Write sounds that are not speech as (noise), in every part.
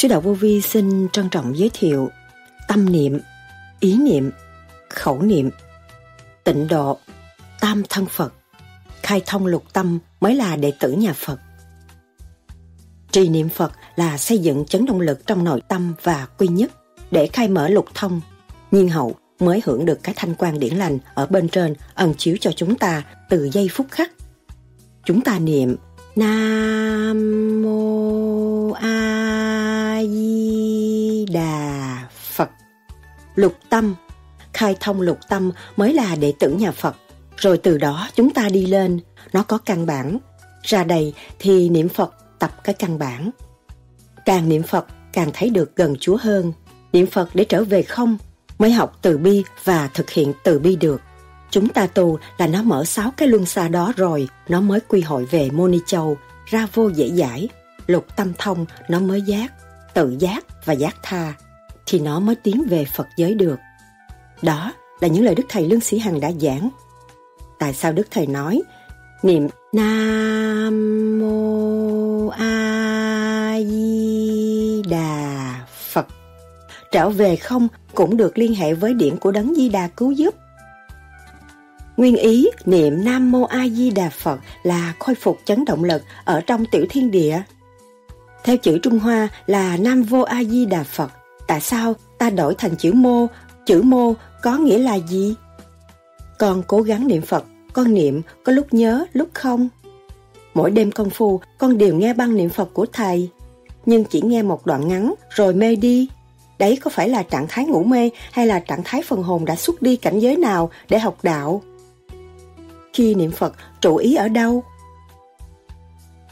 Sư Đạo Vô Vi xin trân trọng giới thiệu tâm niệm, ý niệm, khẩu niệm, tịnh độ, tam thân Phật, khai thông lục tâm mới là đệ tử nhà Phật. Trì niệm Phật là xây dựng chấn động lực trong nội tâm và quy nhất để khai mở lục thông, nhiên hậu mới hưởng được cái thanh quan điển lành ở bên trên ẩn chiếu cho chúng ta từ giây phút khắc. Chúng ta niệm Nam Mô A Di Đà Phật. Lục tâm, khai thông lục tâm mới là đệ tử nhà Phật. Rồi từ đó chúng ta đi lên, nó có căn bản. Ra đây thì niệm Phật tập cái căn bản. Càng niệm Phật càng thấy được gần Chúa hơn. Niệm Phật để trở về không mới học từ bi và thực hiện từ bi được. Chúng ta tu là nó mở sáu cái luân xa đó rồi, nó mới quy hội về Mô Ni Châu, ra vô dễ giải, lục tâm thông nó mới giác, tự giác và giác tha, thì nó mới tiến về Phật giới được. Đó là những lời Đức Thầy Lương Sĩ Hằng đã giảng. Tại sao Đức Thầy nói, niệm Nam Mô A Di Đà Phật trở về không cũng được liên hệ với điển của Đấng Di Đà cứu giúp. Nguyên ý niệm Nam Mô A Di Đà Phật là khôi phục chấn động lực ở trong tiểu thiên địa. Theo chữ Trung Hoa là Nam Vô A Di Đà Phật. Tại sao ta đổi thành chữ mô? Chữ mô có nghĩa là gì? Con cố gắng niệm Phật, con niệm có lúc nhớ, lúc không. Mỗi đêm công phu, con đều nghe băng niệm Phật của Thầy. Nhưng chỉ nghe một đoạn ngắn rồi mê đi. Đấy có phải là trạng thái ngủ mê hay là trạng thái phần hồn đã xuất đi cảnh giới nào để học đạo? Khi niệm Phật, trụ ý ở đâu?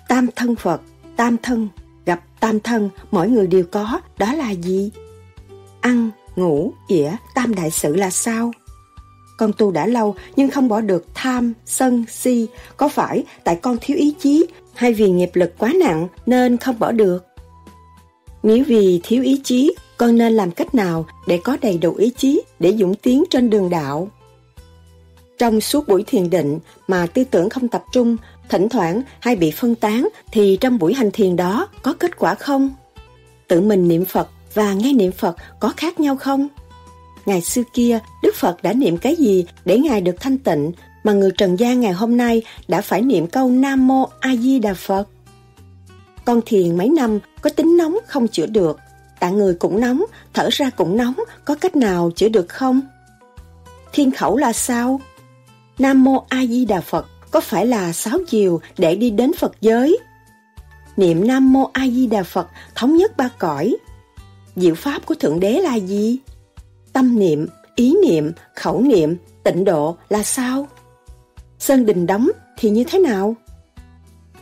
Tam thân Phật, tam thân, tam thân, mỗi người đều có, đó là gì? Ăn, ngủ, ỉa, tam đại sự là sao? Con tu đã lâu nhưng không bỏ được tham, sân, si, có phải tại con thiếu ý chí hay vì nghiệp lực quá nặng nên không bỏ được? Nếu vì thiếu ý chí, con nên làm cách nào để có đầy đủ ý chí để dũng tiến trên đường đạo? Trong suốt buổi thiền định mà tư tưởng không tập trung, thỉnh thoảng hay bị phân tán thì trong buổi hành thiền đó có kết quả không? Tự mình niệm Phật và nghe niệm Phật có khác nhau không? Ngày xưa kia, Đức Phật đã niệm cái gì để Ngài được thanh tịnh mà người Trần gian ngày hôm nay đã phải niệm câu Nam Mô A Di Đà Phật? Con thiền mấy năm có tính nóng không chữa được, tạng người cũng nóng, thở ra cũng nóng, có cách nào chữa được không? Thiên khẩu là sao? Nam Mô A Di Đà Phật có phải là sáu chiều để đi đến Phật giới? Niệm Nam Mô A Di Đà Phật thống nhất ba cõi. Diệu pháp của Thượng Đế là gì? Tâm niệm, ý niệm, khẩu niệm, tịnh độ là sao? Sơn đình đóng thì như thế nào?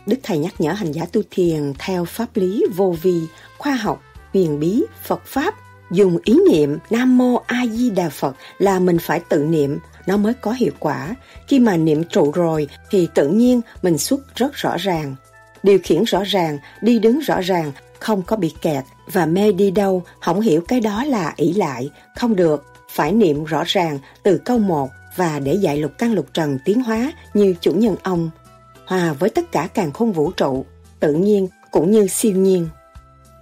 Đức Thầy nhắc nhở hành giả tu thiền theo pháp lý vô vi, khoa học, huyền bí, Phật Pháp, dùng ý niệm Nam Mô A Di Đà Phật là mình phải tự niệm, nó mới có hiệu quả. Khi mà niệm trụ rồi thì tự nhiên mình xuất rất rõ ràng. Điều khiển rõ ràng, đi đứng rõ ràng, không có bị kẹt và mê đi đâu, không hiểu cái đó là ỷ lại, không được, phải niệm rõ ràng từ câu một và để dạy lục căn lục trần tiến hóa như chủ nhân ông, hòa với tất cả càng khôn vũ trụ, tự nhiên cũng như siêu nhiên.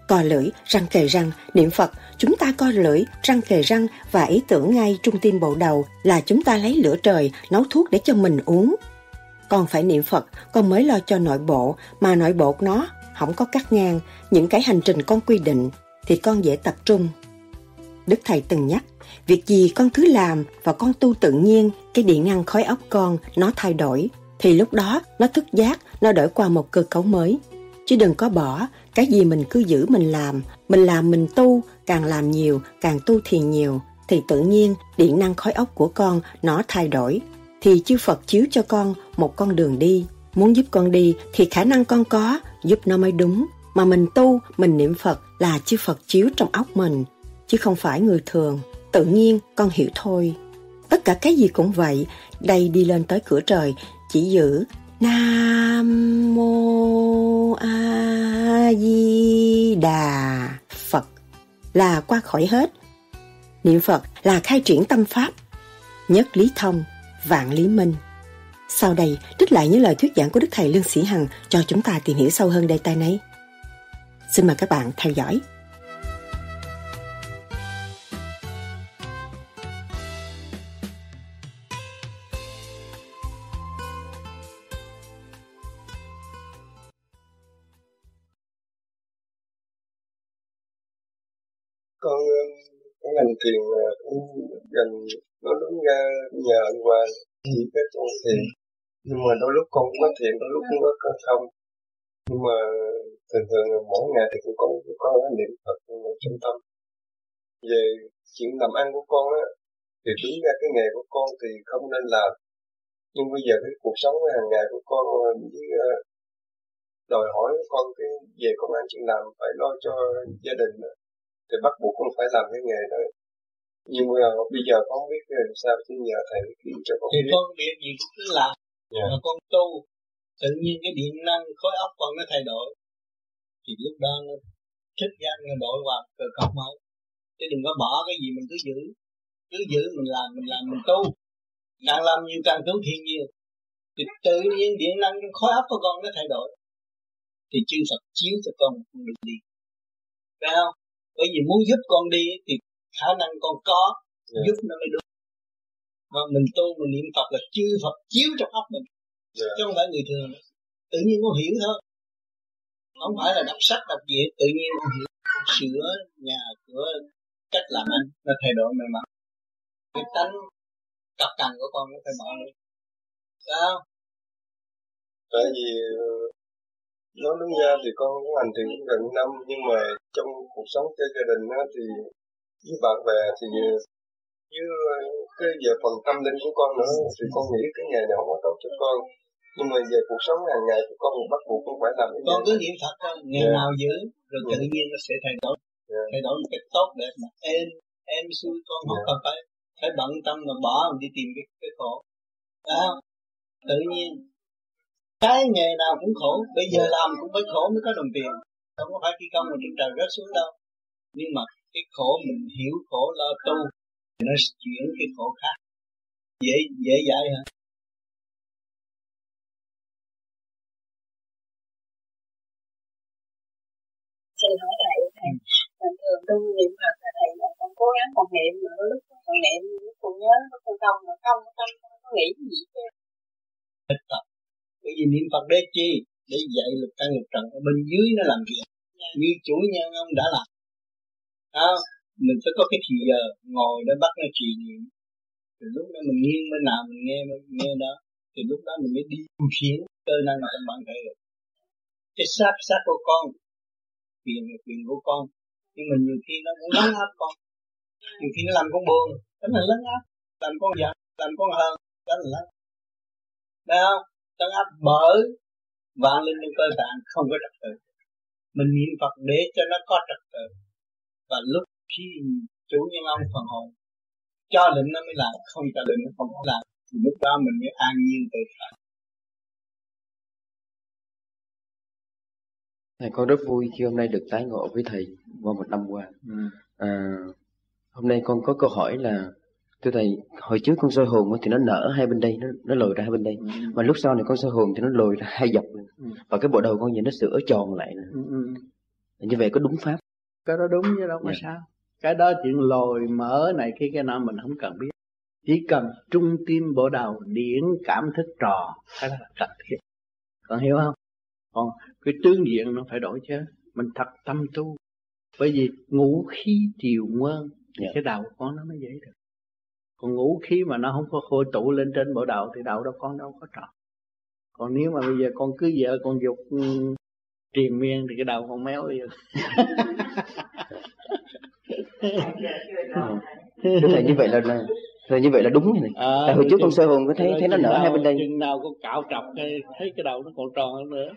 cò lưỡi, răng kề răng, niệm Phật Chúng ta co lưỡi, răng kề răng và ý tưởng ngay trung tim bộ đầu là chúng ta lấy lửa trời nấu thuốc để cho mình uống. Con phải niệm Phật, con mới lo cho nội bộ, mà nội bộ nó không có cắt ngang những cái hành trình con quy định thì con dễ tập trung. Đức Thầy từng nhắc, việc gì con cứ làm và con tu tự nhiên, cái điện ngăn khói óc con nó thay đổi, thì lúc đó nó thức giác, nó đổi qua một cơ cấu mới. Chứ đừng có bỏ, cái gì mình cứ giữ mình làm, mình làm mình tu, càng làm nhiều, càng tu thiền nhiều, thì tự nhiên điện năng khói óc của con nó thay đổi. Thì chư Phật chiếu cho con một con đường đi. Muốn giúp con đi thì khả năng con có, giúp nó mới đúng. Mà mình tu, mình niệm Phật là chư Phật chiếu trong óc mình, chứ không phải người thường. Tự nhiên con hiểu thôi. Tất cả cái gì cũng vậy, đây đi lên tới cửa trời, chỉ giữ Nam Mô A Di Đà là qua khỏi hết. Niệm Phật là khai triển tâm pháp, nhất lý thông, vạn lý minh. Sau đây, trích lại những lời thuyết giảng của Đức Thầy Lương Sĩ Hằng cho chúng ta tìm hiểu sâu hơn đề tài này. Xin mời các bạn theo dõi. Thiền cũng gần nó đúng ra nhờ anh Hoàng chỉ cái con thiền nhưng mà đôi lúc con cũng có thiền đôi lúc cũng có không nhưng mà thường thường mỗi ngày thì cũng có có niệm Phật trong tâm. Về chuyện làm ăn của con á thì đúng ra cái nghề của con thì không nên làm. Nhưng bây giờ cái cuộc sống hàng ngày của con với ờ, đòi hỏi con cái về công an chuyện làm phải lo cho gia đình thì bắt buộc con phải làm cái nghề đó nhưng mà bây giờ con không biết làm sao chứ nhờ thầy chỉ cho con thì biết. con việc gì cũng cứ làm. Yeah. Dạ. mà con tu tự nhiên cái điện năng khối óc con nó thay đổi. Thì lúc đó nó thích ra nó đổi vào cơ cấu mới. Chứ đừng có bỏ cái gì mình cứ giữ. Cứ giữ mình làm mình làm mình tu. Càng làm nhiều càng tu thiên nhiều. Thì tự nhiên điện năng trong khối óc của con nó thay đổi. Thì chư Phật chiếu cho con con đường đi. Phải không? Bởi vì muốn giúp con đi thì khả năng con có yeah. Dạ. giúp nó mới đúng mà mình tu mình niệm Phật là chư Phật chiếu trong óc mình yeah. Dạ. chứ không phải người thường tự nhiên con hiểu thôi không phải là đọc sách đọc gì tự nhiên con hiểu con sửa nhà cửa cách làm ăn nó thay đổi mày mắn cái tánh tập cần của con nó phải bỏ đi sao tại vì nói đúng ra thì con cũng hành thiền gần năm nhưng mà trong cuộc sống cho gia đình á, thì với bạn bè thì với cái về phần tâm linh của con nữa thì con nghĩ cái nghề không có tốt cho con. Nhưng mà về cuộc sống hàng ngày của con bắt buộc cũng phải làm con cứ niệm phật thôi ngày yeah. nào giữ rồi yeah. tự nhiên nó sẽ thay đổi. Yeah. thay đổi một cách tốt đẹp mà em em xui con không yeah. cần phải phải bận tâm mà bỏ mình đi tìm cái cái khổ. Đó tự nhiên. Cái nghề nào cũng khổ bây giờ làm cũng phải khổ mới có đồng tiền. Không có phải khi công mà trên trời rớt xuống đâu. Nhưng mà cái khổ mình hiểu khổ lo tu nó chuyển cái khổ khác. Dễ dễ dãi hả? Xin hỏi thầy thầy. Ừ. thường tu niệm phật thầy là con cố gắng còn niệm mà lúc còn niệm lúc còn nhớ lúc còn không mà không tâm không có nghĩ gì chứ thích tập bởi vì niệm phật để chi? Để dạy lực căn lực trần. Ở bên dưới nó làm việc. Dạ. như chủ nhân ông đã làm à, mình phải có cái thì giờ ngồi để bắt nó trì niệm thì lúc đó mình nghiêng bên nào mình nghe mình nghe đó. Thì lúc đó mình mới đi tu khiển cơ năng ở trong bản thể được cái xác xác của con. Quyền là quyền của con. Nhưng mà nhiều khi nó cũng lấn áp con. Nhiều khi nó làm con buồn. Đó là lấn áp. Làm con giận làm con hờn. Đó là lấn Đấy không? Lấn áp bởi vạn linh trong cơ tạng không có trật tự. Mình niệm Phật để cho nó có trật tự và lúc khi chủ nhân ông phần hồn cho định nó mới làm không cho định nó không có làm thì lúc đó mình mới an nhiên tự tại Thầy con rất vui khi hôm nay được tái ngộ với thầy qua một năm qua. Ừ. À, hôm nay con có câu hỏi là thưa thầy hồi trước con soi hồn thì nó nở hai bên đây nó nó lồi ra hai bên đây ừ. mà lúc sau này con soi hồn thì nó lồi ra hai dọc ừ. và cái bộ đầu con nhìn nó sửa tròn lại ừ. Ừ. như vậy có đúng pháp cái đó đúng chứ đâu có yeah. Dạ. sao cái đó chuyện lồi mở này cái cái nào mình không cần biết chỉ cần trung tim bộ đầu điển cảm thức trò cái đó là cần thiết còn hiểu không còn cái tướng diện nó phải đổi chứ mình thật tâm tu bởi vì ngũ khí triều nguyên yeah. Dạ. cái đầu của con nó mới dễ được còn ngũ khí mà nó không có khôi tụ lên trên bộ đầu thì đầu đó con đâu có tròn còn nếu mà bây giờ con cứ vợ con dục um, triền miên thì cái đầu con méo đi (laughs) Thưa thầy như vậy là, là rồi như vậy là đúng này. À, Tại hồi trước con sơ hồn có thấy thấy nó nở hai bên đây. Chừng nào con cạo trọc cái thấy cái đầu nó còn tròn hơn nữa.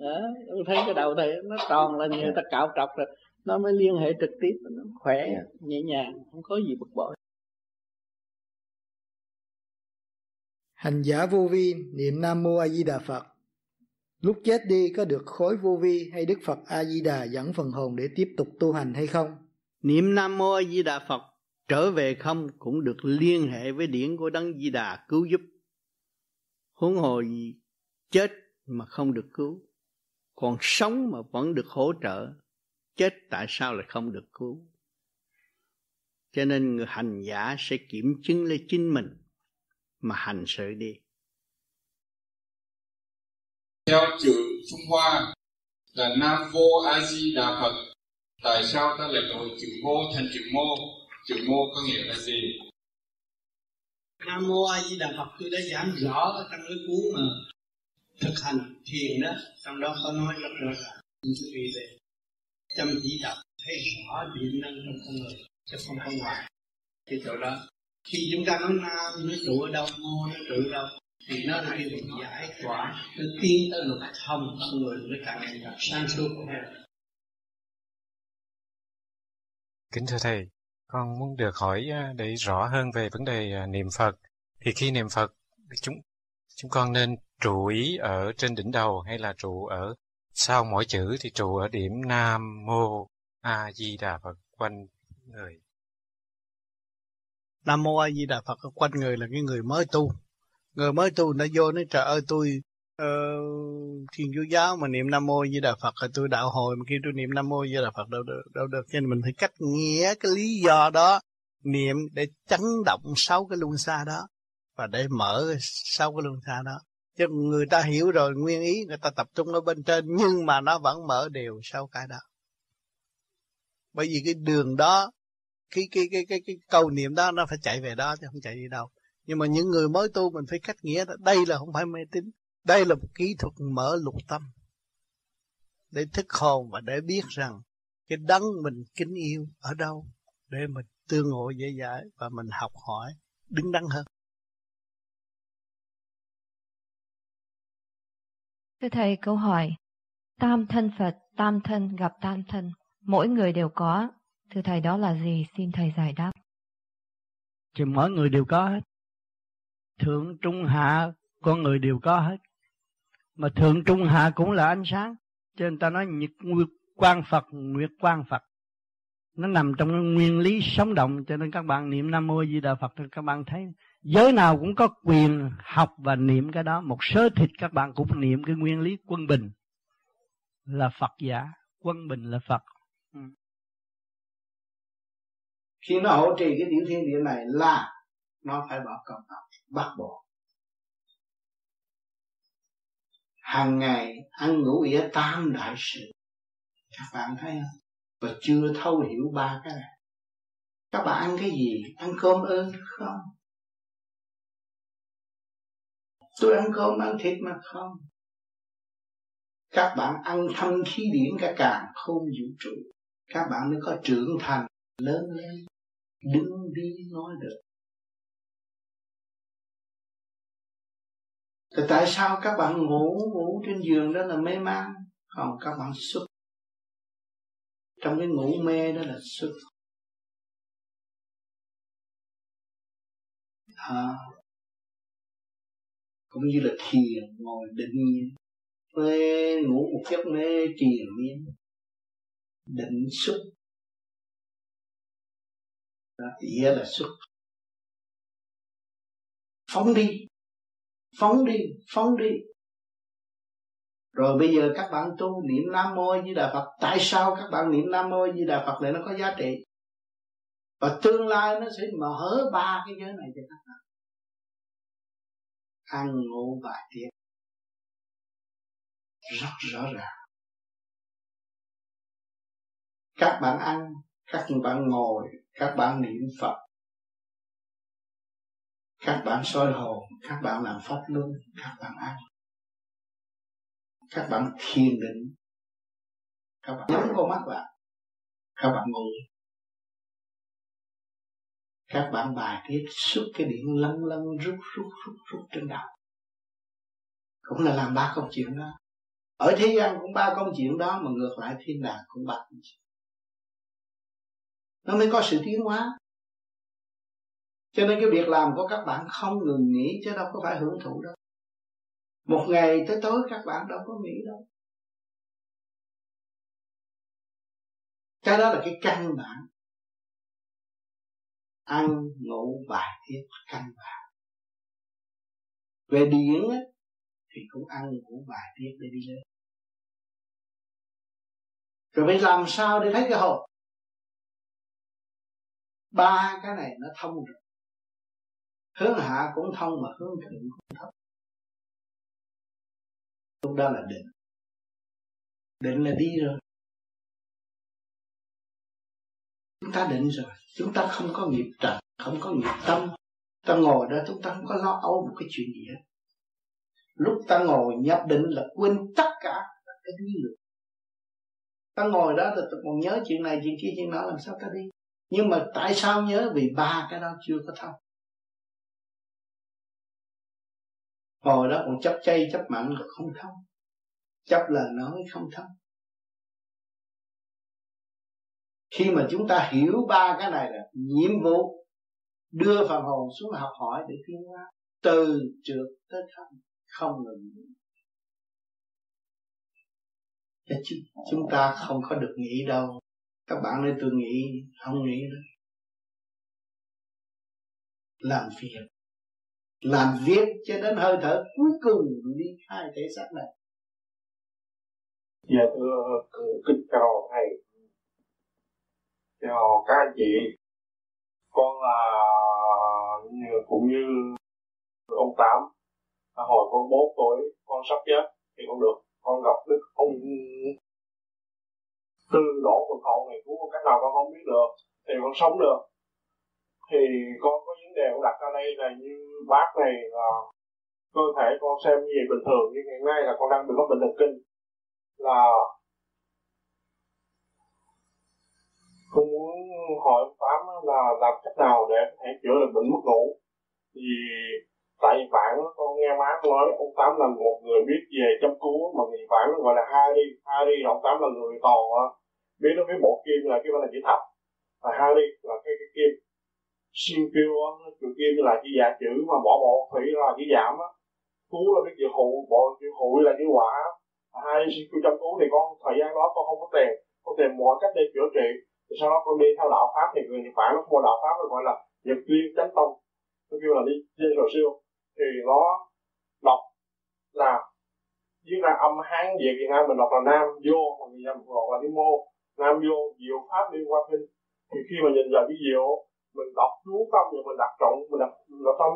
Đó, thấy cái đầu thầy nó tròn là người ta cạo trọc rồi nó mới liên hệ trực tiếp nó khỏe yeah. Dạ. nhẹ nhàng không có gì bực bội hành giả vô vi niệm nam mô a di đà phật lúc chết đi có được khối vô vi hay đức phật a di đà dẫn phần hồn để tiếp tục tu hành hay không? Niệm nam mô a di đà phật trở về không cũng được liên hệ với điển của đấng di đà cứu giúp. Huống hồ gì chết mà không được cứu, còn sống mà vẫn được hỗ trợ, chết tại sao lại không được cứu? Cho nên người hành giả sẽ kiểm chứng lấy chính mình mà hành sự đi theo chữ Trung Hoa là Nam Vô A Di Đà Phật. Tại sao ta lại đổi chữ mô thành chữ mô? Chữ mô có nghĩa là gì? Nam mô A Di Đà Phật, tôi đã giảng rõ ở trong cái cuốn mà thực hành thiền đó trong đó có nói rất rõ ràng. Quý vị về chăm chỉ đọc, thấy rõ điện năng trong con người, chứ không có ngoài. Cái chỗ đó, khi chúng ta nói nam nó trụ ở đâu, mô nó trụ ở đâu thì nó điều giải tỏa nó tiến tới lục thông con người mới càng ngày càng sáng suốt hơn kính thưa thầy con muốn được hỏi à, để rõ hơn về vấn đề à, niệm phật. Thì khi niệm phật chúng chúng con nên trụ ý ở trên đỉnh đầu hay là trụ ở sau mỗi chữ? Thì trụ ở điểm nam mô a di đà phật quanh người. Nam mô a di đà phật quanh người là cái người mới tu người mới tu nó vô nói trời ơi tôi uh, thiên chúa giáo mà niệm nam mô với đà phật rồi tôi đạo hồi mà khi tôi niệm nam mô với đà phật đâu được đâu được. Cho nên mình phải cách nghĩa cái lý do đó niệm để chấn động sáu cái luân xa đó và để mở sáu cái luân xa đó. Chứ người ta hiểu rồi nguyên ý người ta tập trung ở bên trên nhưng mà nó vẫn mở đều sau cái đó. Bởi vì cái đường đó cái cái cái cái cái câu niệm đó nó phải chạy về đó chứ không chạy đi đâu nhưng mà những người mới tu mình phải cách nghĩa đây là không phải mê tín đây là một kỹ thuật mở lục tâm để thức hồn và để biết rằng cái đấng mình kính yêu ở đâu để mình tương ngộ dễ dãi và mình học hỏi đứng đắn hơn Thưa Thầy, câu hỏi Tam thân Phật, tam thân gặp tam thân, mỗi người đều có. Thưa Thầy, đó là gì? Xin Thầy giải đáp. Thì mỗi người đều có hết. Thượng, trung, hạ, con người đều có hết. Mà thượng, trung, hạ cũng là ánh sáng. Cho nên ta nói nhật nguyệt quang Phật, nguyệt quang Phật. Nó nằm trong nguyên lý sống động cho nên các bạn niệm Nam Mô Di Đà Phật thì các bạn thấy giới nào cũng có quyền học và niệm cái đó một sớ thịt các bạn cũng niệm cái nguyên lý quân bình là phật giả quân bình là phật ừ. khi nó hỗ trì cái tiểu thiên địa này là nó phải bỏ công học bắt bỏ. Hàng ngày ăn ngủ ỉa tam đại sự. Các bạn thấy không? Và chưa thấu hiểu ba cái này. Các bạn ăn cái gì? Ăn cơm ơn không? Tôi ăn cơm, ăn thịt mà không? Các bạn ăn thâm khí điển cả càng không vũ trụ. Các bạn mới có trưởng thành, lớn lên. Đứng đi nói được. Thì tại sao các bạn ngủ ngủ trên giường đó là mê man? Còn các bạn xuất Trong cái ngủ mê đó là xuất à, cũng như là thiền ngồi định nhiên. Mê ngủ một giấc mê triền miên. Định xuất đó nghĩa là xuất phóng đi phóng đi phóng đi. Rồi bây giờ các bạn tu niệm nam mô như đà phật. Tại sao các bạn niệm nam mô như đà phật lại nó có giá trị? Và tương lai nó sẽ mở ba cái giới này cho các bạn. Ăn, ngủ và tiếng rất rõ ràng. Các bạn ăn, các bạn ngồi, các bạn niệm phật các bạn soi hồn, các bạn làm pháp luân, các bạn ăn các bạn thiền định. Các bạn nhắm con mắt lại các bạn ngủ các bạn bài tiết xuất cái điện lân lân rút rút rút rút trên đầu. Cũng là làm ba công chuyện đó. Ở thế gian cũng ba công chuyện đó, mà ngược lại thiên đàng cũng ba công chuyện. Nó mới có sự tiến hóa cho nên cái việc làm của các bạn không ngừng nghỉ chứ đâu có phải hưởng thụ đâu. Một ngày tới tối các bạn đâu có nghỉ đâu. Cái đó là cái căn bản. Ăn ngủ bài tiết căn bản. Về điển ấy, thì cũng ăn ngủ bài tiết để đi lên. Rồi phải làm sao để thấy cái hồn ba cái này nó thông rồi hướng hạ cũng thông mà hướng thượng cũng thông. Lúc đó là định. Định là đi rồi. Chúng ta định rồi. Chúng ta không có nghiệp trần, không có nghiệp tâm. Ta ngồi đó, chúng ta không có lo âu một cái chuyện gì hết. Lúc ta ngồi nhập định là quên tất cả cái lý luận ta ngồi đó là ta còn nhớ chuyện này, chuyện kia, chuyện đó làm sao ta đi? Nhưng mà tại sao nhớ? Vì ba cái đó chưa có thông. Hồi đó, còn chấp chay, chấp mặn là không thông. Chấp là nói không thông. Khi mà chúng ta hiểu ba cái này là nhiệm vụ, đưa phần hồn xuống học hỏi để tiến hóa, từ trượt tới thông, không ngừng chứ chúng ta không có được nghĩ đâu. Các bạn nên tôi nghĩ, không nghĩ đâu làm phiền làm việc cho đến hơi thở cuối cùng đi khai thể xác này. Dạ thưa kính chào thầy. Chào các anh chị. Con là, cũng như ông tám hồi con bốn tuổi, con sắp chết thì con được. Con gặp đức ông tư đổ phần hậu này, cứu con cách nào con không biết được, thì con sống được thì con có vấn đề con đặt ra đây là như bác này là cơ thể con xem gì bình thường, nhưng ngày nay là con đang bị có bệnh thần kinh. Là con muốn hỏi tám là làm cách nào để có thể chữa được bệnh mất ngủ. Vì tại vì bạn con nghe má nói, ông tám là một người biết về chăm cứu, mà người bạn nó gọi là Harry Harry là ông tám là người tò biết nó biết bộ kim là cái là chỉ thập. Và Harry là cái cái kim siêu kêu chữ kim là chữ dạ chữ mà bỏ bộ thủy là chữ giảm á. Cú là biết chữ hụ bộ chữ hụi là chữ quả. Hai siêu chăm cú thì con thời gian đó con không có tiền. Con tìm mọi cách để chữa trị. Thì sau đó con đi theo đạo pháp thì người nhật bản nó mua đạo pháp nó gọi là nhật liên chánh tông. Nó kêu là đi trên rồi siêu. Thì nó đọc là, viết ra âm hán về Việt Nam mình đọc là nam vô, mà người dân gọi là đi mô. Nam vô, diệu pháp, liên quan kinh. Thì khi mà nhìn vào cái diệu mình đọc chú tâm và mình đặt trọng, mình đặt đọc tâm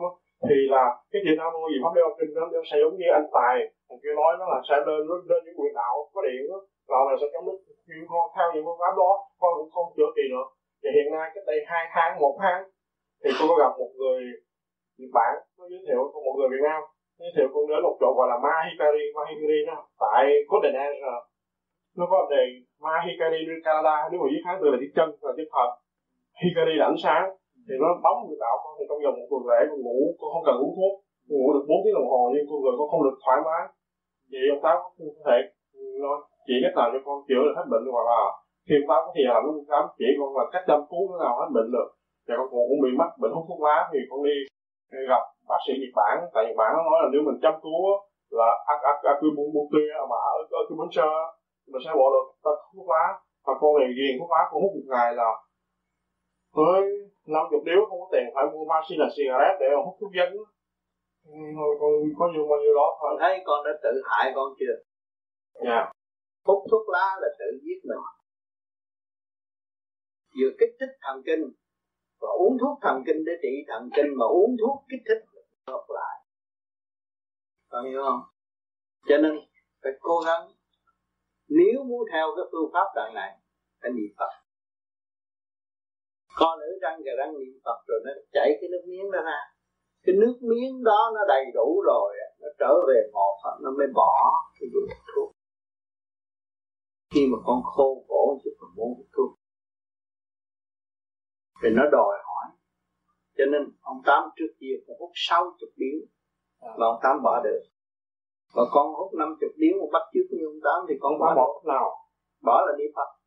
thì là cái chuyện nam mô gì pháp đeo kinh kinh nó sẽ giống như anh tài, thằng kia nói nó là sẽ lên lên những quyền đạo có điện đó đạo này sẽ trong lúc nhưng con theo những phương pháp đó, con cũng không chữa kỳ nữa. Và hiện nay cách đây hai tháng, một tháng, thì tôi có gặp một người Nhật Bản nó giới thiệu một người Việt Nam giới thiệu con đến một chỗ gọi là Mahikari Mahikari đó, tại Copenhagen nó có đề Mahikari đi Canada, nếu mà viết tháng từ là chữ chân, là chữ thật. Hikari là ánh sáng, thì nó bóng người tạo con thì trong vòng một tuần lễ con ngủ, con không cần uống thuốc. Con ngủ được 4 tiếng đồng hồ nhưng con người con không được thoải mái. Vậy ông táo có thể nó chỉ cách nào cho con chữa được hết bệnh hoặc là khi ông táo có thì làm ông táo chỉ con là cách chăm cứu thế nào hết bệnh được. Và con cũng bị mắc bệnh hút thuốc lá thì con đi gặp bác sĩ Nhật Bản. Tại Nhật Bản nó nói là nếu mình chăm cứu là acupuncture mà ở acupuncture mình sẽ bỏ được thuốc lá. Và con này ghiền thuốc lá, con hút một ngày là với năm chục điếu không có tiền phải mua machine là cigarette để hút thuốc dân thôi con có nhiêu bao nhiêu đó thôi. Thấy con đã tự hại con chưa? Dạ. Yeah. hút thuốc lá là tự giết mình. Vừa kích thích thần kinh và uống thuốc thần kinh để trị thần kinh mà uống thuốc kích thích ngược lại. Có hiểu không? Cho nên phải cố gắng. Nếu muốn theo cái phương pháp đoạn này phải niệm phật con nữ răng và răng niệm phật rồi nó chảy cái nước miếng đó ra. Cái nước miếng đó nó đầy đủ rồi nó trở về một nó mới bỏ cái dùng thuốc. Khi mà con khô cổ chứ còn muốn hút thuốc. Thì nó đòi hỏi cho nên ông tám trước kia cũng hút sáu chục điếu mà ông tám bỏ được. Và con hút năm chục điếu một bắt trước như ông tám thì con bỏ bỏ nào? Bỏ là niệm phật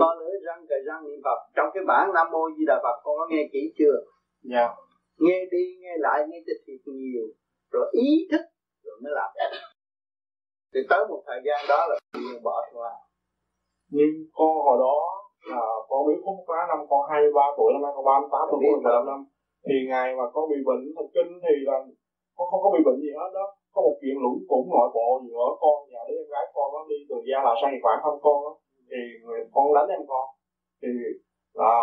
con nữa răng cài răng niệm phật. Trong cái bản nam mô di đà phật con có nghe kỹ chưa? Dạ. Yeah. nghe đi nghe lại nghe cho thiệt nhiều. Rồi ý thức rồi mới làm. Thì tới một thời gian đó là tự nhiên bỏ qua. Nhưng con hồi đó là con biết hút quá năm con 23 tuổi năm nay con 38 tuổi con 15 năm. Thì ngày mà con bị bệnh thần kinh thì là con không có bị bệnh gì hết đó. Có một chuyện lũng củng nội bộ giữa con và đứa em gái con nó đi từ gia là sang nhật bản thăm con đó thì người, con đánh em con. Thì là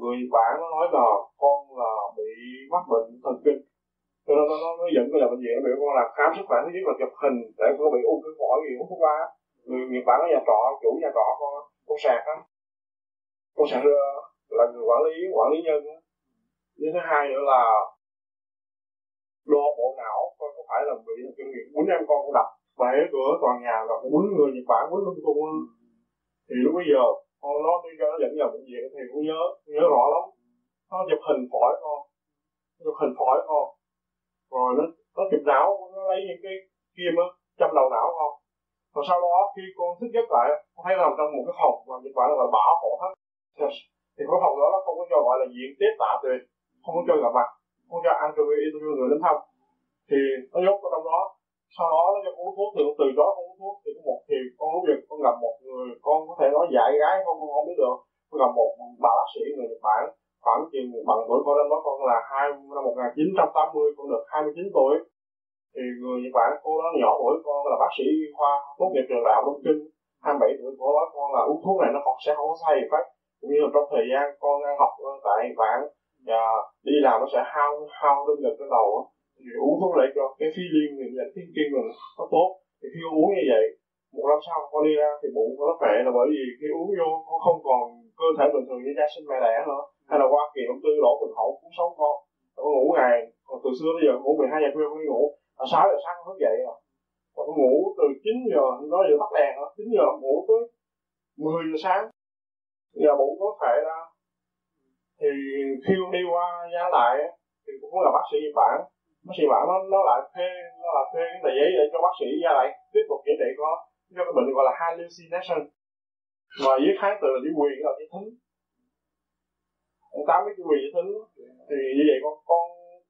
người bạn nó nói là con là bị mắc bệnh thần kinh. Cho nên nó, nó, nó dẫn tôi là bệnh viện nó biểu con là khám sức khỏe thứ nhất là chụp hình để con bị ung thư phổi gì hút thuốc lá người nhật bản ở nhà trọ chủ nhà trọ con con sạc á. Con sạc ờ, là người quản lý quản lý nhân á. Thứ hai nữa là đo bộ não coi có phải là bị kinh nghiệm quýnh em con đập bể cửa toàn nhà và quýnh người nhật bản quýnh lung tung thì lúc bây giờ, con nó đi ra nó dẫn vào bệnh viện thì cũng nhớ nhớ rõ lắm. Nó chụp hình phổi con, chụp hình phổi con. Rồi nó nó chụp não, nó lấy những cái kim á, châm đầu não con. Rồi sau đó khi con thức giấc lại con thấy nằm trong một cái phòng mà dịch gọi là bảo hộ hết. Thì cái phòng đó nó không có cho gọi là diện tiếp tạ tuyệt không có cho gặp mặt, không cho ăn cho người người đến thăm. Thì nó nhốt vào trong đó sau đó nó cho con uống thuốc, thì từ đó con uống thuốc, thì có một thì con lúc việc con gặp một người, con có thể nói dạy gái con con không biết được. Con gặp một bà bác sĩ người Nhật Bản, khoảng chừng bằng tuổi con năm đó con là hai, năm một nghìn chín trăm tám mươi, con được hai mươi chín tuổi. Thì người Nhật Bản, cô đó nhỏ tuổi, con là bác sĩ khoa tốt nghiệp trường đại học Đông Kinh. 27 tuổi cô nói con là uống thuốc này nó còn sẽ không có sai phát cũng như là trong thời gian con đang học tại Nhật Bản và đi làm nó sẽ hao hao lương lực cái đầu thì uống thuốc lại cho. Cái phi liên thì là thiên kim là nó tốt. Thì khi uống như vậy một năm sau con đi ra thì bụng con nó khỏe là bởi vì khi uống vô con không còn cơ thể bình thường như cha sinh mẹ đẻ nữa. Hay là qua kỳ ông tư đổ bình hậu cũng sống con. Con ngủ ngày còn từ xưa tới giờ ngủ 12 giờ khuya con đi ngủ. À, 6 giờ sáng con thức dậy rồi. Còn con ngủ từ 9 giờ nó giờ tắt đèn đó 9 giờ ngủ tới 10 giờ sáng. Giờ bụng có khỏe ra. Thì khi con đi qua giá lại thì cũng là bác sĩ Nhật Bản bác sĩ bảo nó nó lại thuê, nó lại thuê cái tờ giấy để cho bác sĩ ra lại tiếp tục chữa trị có cho cái bệnh gọi là hallucination. Mà dưới kháng từ là đi quyền là đi thính ông tám cái quyền đi thính thì như vậy con con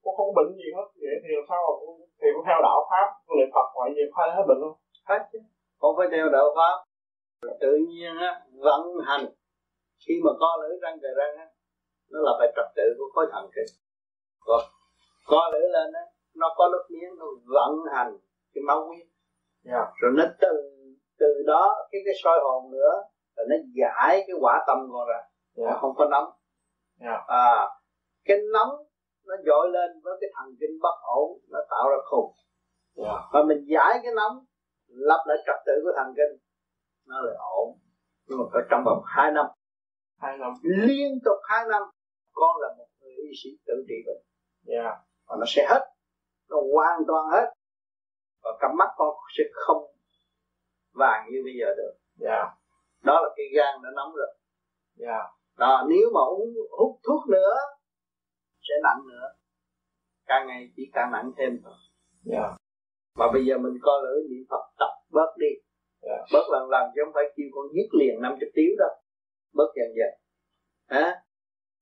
con không có bệnh gì hết. Vậy thì làm sao mà thì con theo đạo pháp, con niệm phật, ngoại gì phải hết bệnh không hết chứ. Con phải theo đạo pháp. Tự nhiên á, vận hành. Khi mà co lưỡi răng trời răng á, nó là phải trật tự của khối thần kinh. Còn co lưỡi lên á nó có lớp miếng nó vận hành cái máu huyết yeah. rồi nó từ từ đó cái cái soi hồn nữa rồi nó giải cái quả tâm con ra yeah. không có nóng yeah. à cái nóng nó dội lên với cái thần kinh bất ổn nó tạo ra khùng yeah. và mình giải cái nóng lập lại trật tự của thần kinh nó lại ổn nhưng mà phải trong vòng hai năm hai năm liên tục hai năm con là một người y sĩ tự trị bệnh yeah. Và nó sẽ hết. Nó hoàn toàn hết. Và cặp mắt con sẽ không vàng như bây giờ được. Yeah. đó là cái gan nó nóng rồi. Yeah. đó nếu mà uống hút thuốc nữa sẽ nặng nữa. Càng ngày chỉ càng nặng thêm thôi. Yeah. mà bây giờ mình coi lưỡi niệm phật tập bớt đi. Yeah. bớt lần lần chứ không phải kêu con giết liền 50 tiếng đâu. Bớt dần dần. Hả?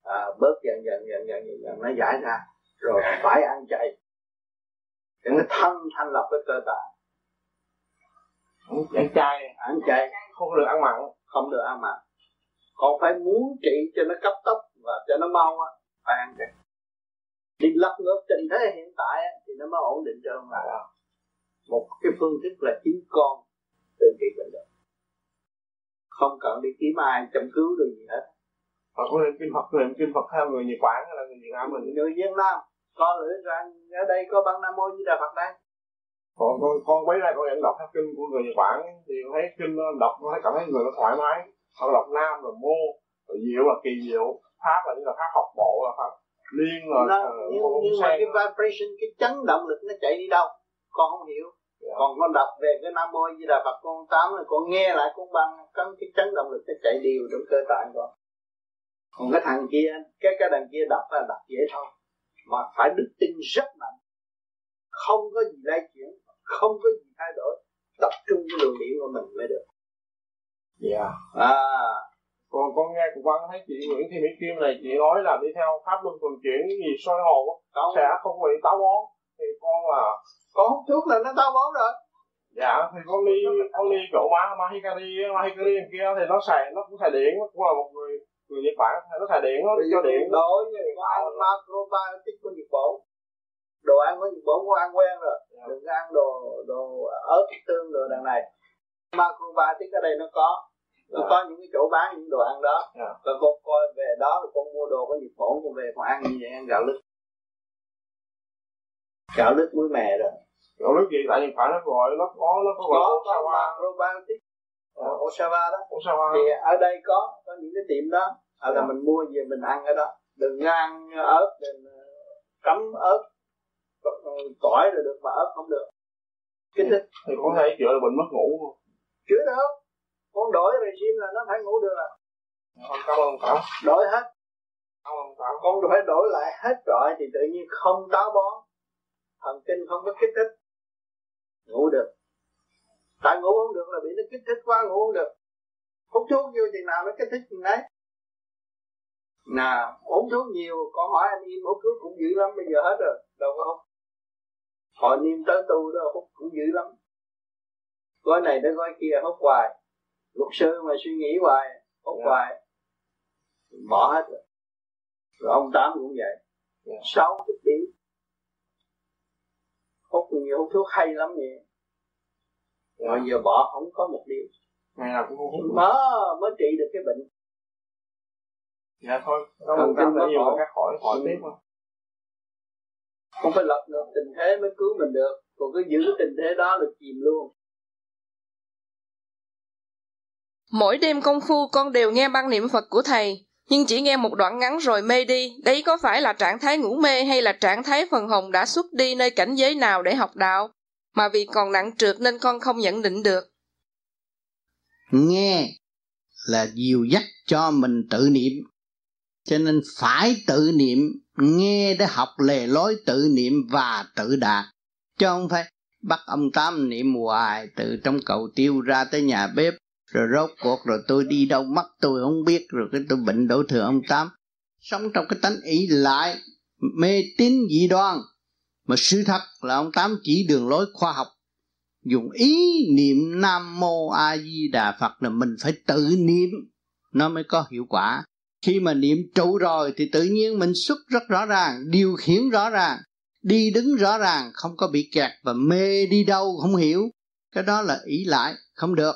À, bớt dần dần dần dần dần, dần nó giải ra rồi phải ăn chay. Để nó thanh thanh lọc cái cơ tạng. Ăn chay. Ăn chay không được ăn mặn không được ăn mặn. Còn phải muốn trị cho nó cấp tốc và cho nó mau á phải ăn chay. Đi lật ngược tình thế hiện tại á, thì nó mới ổn định cho ông lại một cái phương thức là chính con tự trị bệnh được không cần đi kiếm ai chăm cứu được gì hết. Có niệm kinh Phật niệm kinh Phật theo người Nhật Bản là người Việt Nam mình? Người Việt Nam con lưỡi rằng ở đây có băng Nam Mô Di Đà Phật đây. Còn con con mấy nay con em đọc theo kinh của người Nhật Bản. Thì con thấy kinh đọc con thấy cảm thấy người nó thoải mái. Họ đọc nam rồi mô rồi diệu là kỳ diệu. Pháp là như là pháp học bộ là pháp liên là nó, nhưng, nhưng mà cái vibration cái chấn động lực nó chạy đi đâu? Con không hiểu. Yeah. còn con đọc về cái nam mô di đà phật con tám là con nghe lại con băng cái cái chấn động lực nó chạy đều trong cơ tạng con. Còn cái thằng kia cái cái đằng kia đọc là đọc dễ thôi mà phải đức tin rất mạnh. Không có gì lay chuyển không có gì thay đổi. Tập trung cái luồng điển của mình mới được. Dạ. Yeah. à. Còn con nghe của văn thấy chị Nguyễn Thị Mỹ Kim này chị nói là đi theo pháp luân thường chuyển gì soi hồn sẽ không bị táo bón. Thì con là con hút thuốc là nó táo bón rồi. Dạ thì con đi con đi chỗ má Mahikari Mahikari kia thì nó xài nó cũng xài điện cũng là một người người Nhật Bản nó xài điện nó cho điện đối với con ăn macrobiotic của Nhật Bản. Đồ ăn của Nhật Bản con ăn quen rồi. Yeah. đừng ăn đồ đồ ớt tương đồ đằng này. Macrobiotic ở đây nó có. Nó có những cái chỗ bán những đồ ăn đó. Yeah. và con coi về đó rồi con mua đồ có Nhật Bản con về con ăn như vậy ăn gạo lứt. Gạo lứt muối mè rồi. Gạo lứt gì? Tại Nhật Bản nó gọi nó có nó có gọi có có macrobiotic Yeah. Osawa đó. Osawa. thì ở đây có có những cái tiệm đó. À là mình mua về mình ăn ở đó. Đừng ăn ớt đừng ờ, cấm ớt. Tỏi rồi được mà ớt không được. Kích thích. Thì có thể chữa là bệnh mất ngủ không? Chữa được. Con đổi regime là nó phải ngủ được. À con cảm ơn cả đổi hết. Cảm ơn con phải đổi lại hết rồi thì tự nhiên không táo bón. Thần kinh không có kích thích. Ngủ được tại ngủ không được là bị nó kích thích quá ngủ không được hút thuốc vô chừng nào nó kích thích chừng đấy nào uống thuốc nhiều con hỏi anh im hút thuốc cũng dữ lắm bây giờ hết rồi đâu có hút họ niêm tới tu đó hút cũng dữ lắm gói này tới gói kia hút hoài luật sư mà suy nghĩ hoài hút yeah. Dạ. hoài bỏ hết rồi rồi ông tám cũng vậy dạ. sáu chục điếu hút nhiều hút thuốc hay lắm vậy. Rồi giờ bỏ không có một điều. Ngày nào cũng không hút mới mới trị được cái bệnh. Dạ thôi thần kinh bao nhiêu các hỏi hỏi ừ. tiếp mà không phải lật được tình thế mới cứu mình được. Còn cứ giữ cái tình thế đó là chìm luôn. Mỗi đêm công phu con đều nghe băng niệm Phật của thầy, nhưng chỉ nghe một đoạn ngắn rồi mê đi. Đấy có phải là trạng thái ngủ mê hay là trạng thái phần hồn đã xuất đi nơi cảnh giới nào để học đạo? Mà vì còn nặng trượt nên con không nhận định được. Nghe là dìu dắt cho mình tự niệm. Cho nên phải tự niệm, nghe để học lề lối tự niệm và tự đạt. Chứ không phải bắt ông Tám niệm hoài từ trong cầu tiêu ra tới nhà bếp rồi rốt cuộc rồi tôi đi đâu mất tôi không biết rồi cái tôi bệnh đổ thừa ông tám sống trong cái tánh ý lại mê tín dị đoan mà sự thật là ông tám chỉ đường lối khoa học. Dùng ý niệm nam mô a di đà phật là mình phải tự niệm, nó mới có hiệu quả. Khi mà niệm trụ rồi thì tự nhiên mình xuất rất rõ ràng, điều khiển rõ ràng, đi đứng rõ ràng, không có bị kẹt và mê đi đâu, không hiểu. Cái đó là ý lại, không được.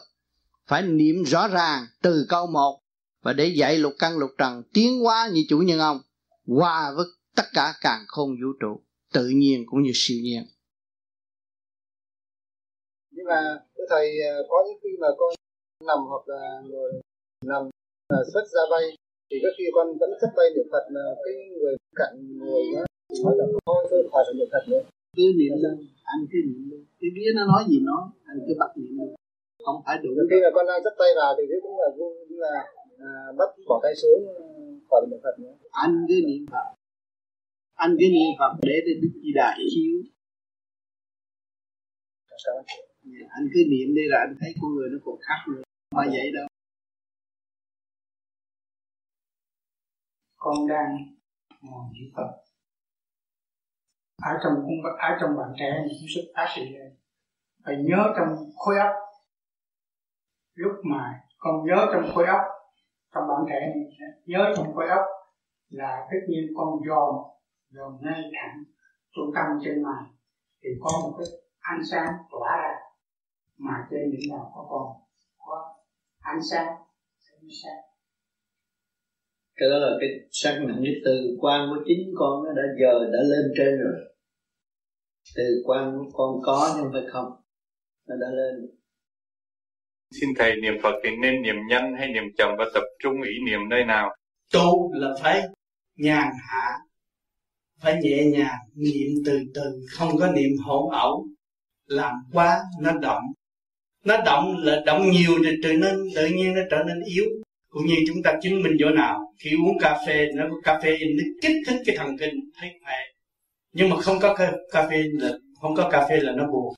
Phải niệm rõ ràng từ câu một và để dạy lục căn lục trần tiến hóa như chủ nhân ông, hòa với tất cả càng khôn vũ trụ tự nhiên cũng như siêu nhiên. Nhưng mà thầy à, có những khi mà con nằm hoặc là ngồi nằm à, xuất ra bay thì có khi con vẫn xuất bay niệm phật là cái người cạnh ngồi đó nói là thôi tôi khỏi phải niệm phật nữa. Cứ niệm ra anh cứ niệm đi cái biết nó nói gì nói anh cứ bắt niệm đi không phải đủ khi mà con đang dắt tay vào thì thế cũng là cũng là à, bắt bỏ tay xuống khỏi niệm phật nữa. Anh cứ niệm phật anh cứ niệm phật để để đức di đà chiếu. Anh cứ niệm đi là anh thấy con người nó còn khác nữa. Mà vậy đâu. Con đang ngồi niệm phật ở trong cũng ở trong bạn trẻ cũng xuất phát sự lên phải nhớ trong khối óc. Lúc mà con nhớ trong khối óc, trong bản thể này nhớ trong khối óc là tất nhiên con dòm dồn ngay thẳng trung tâm trên mày thì có một cái ánh sáng tỏa ra mà trên đỉnh đầu có con có ánh sáng ánh sáng. Cái đó là cái sắc nặng cái từ quan của chính con nó đã giờ đã lên trên rồi. Từ quan của con có nhưng phải không? Nó đã lên. Xin Thầy niệm Phật thì nên niệm nhanh hay niệm chậm và tập trung ý niệm nơi nào? Tu là phải nhàn hạ, phải nhẹ nhàng, niệm từ từ, không có niệm hỗn ẩu. Làm quá nó động. Nó động là động nhiều thì trở nên tự nhiên nó trở nên yếu. Cũng như chúng ta chứng minh chỗ nào Khi uống cà phê Nó có cà phê nó kích thích cái thần kinh Thấy khỏe Nhưng mà không có cà phê là Không có cà phê là nó buồn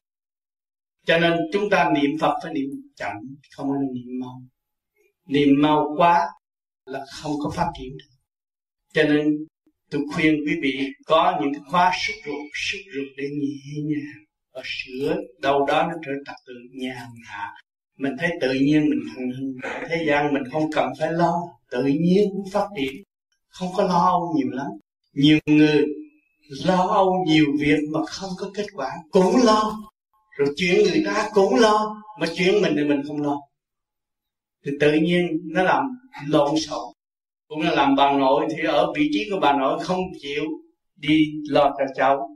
cho nên chúng ta niệm phật phải niệm chậm không nên niệm mau niệm mau quá là không có phát triển được cho nên tôi khuyên quý vị có những cái khóa sức ruột sức ruột để nhẹ nhàng và sửa. Đâu đó nó trở thành tự nhàn hạ. Mình thấy tự nhiên mình thành hình thế gian mình không cần phải lo. Tự nhiên cũng phát triển. Không có lo âu nhiều lắm. Nhiều người lo âu nhiều việc mà không có kết quả. Cũng lo. Rồi chuyện người ta cũng lo. Mà chuyện mình thì mình không lo. Thì tự nhiên nó làm lộn xộn cũng là làm bà nội thì ở vị trí của bà nội không chịu đi lo cho cháu.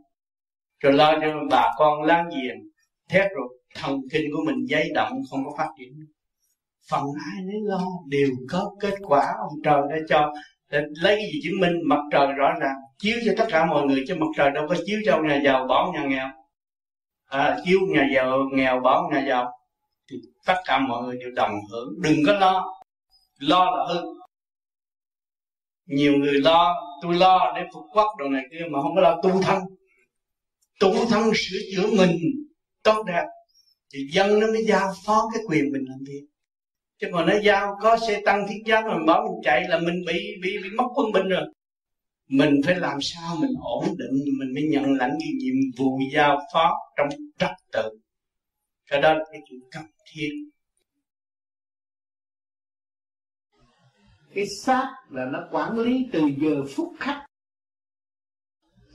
Rồi lo cho bà con láng giềng. Thét rồi thần kinh của mình dây động không có phát triển. Phần ai nấy lo đều có kết quả. Ông trời đã cho để lấy cái gì chứng minh? Mặt trời rõ ràng chiếu cho tất cả mọi người chứ mặt trời đâu có chiếu cho nhà giàu bỏ nhà nghèo. À, chiếu nhà giàu nghèo bỏ nhà giàu. Thì tất cả mọi người đều đồng hưởng. Đừng có lo. Lo là hư nhiều người lo, tôi lo để phục quốc đồ này kia mà không có lo tu thân. Tu thân sửa chữa mình tốt đẹp, thì dân nó mới giao phó cái quyền mình làm việc. Chứ còn nó giao có xe tăng thiết giáp mà bảo mình chạy là mình bị bị bị mất quân bình rồi. Mình phải làm sao mình ổn định, mình mới nhận lãnh cái nhiệm vụ giao phó trong trật tự. Cái đó là cái chuyện cần thiết. Cái xác là nó quản lý từ giờ phút khắc.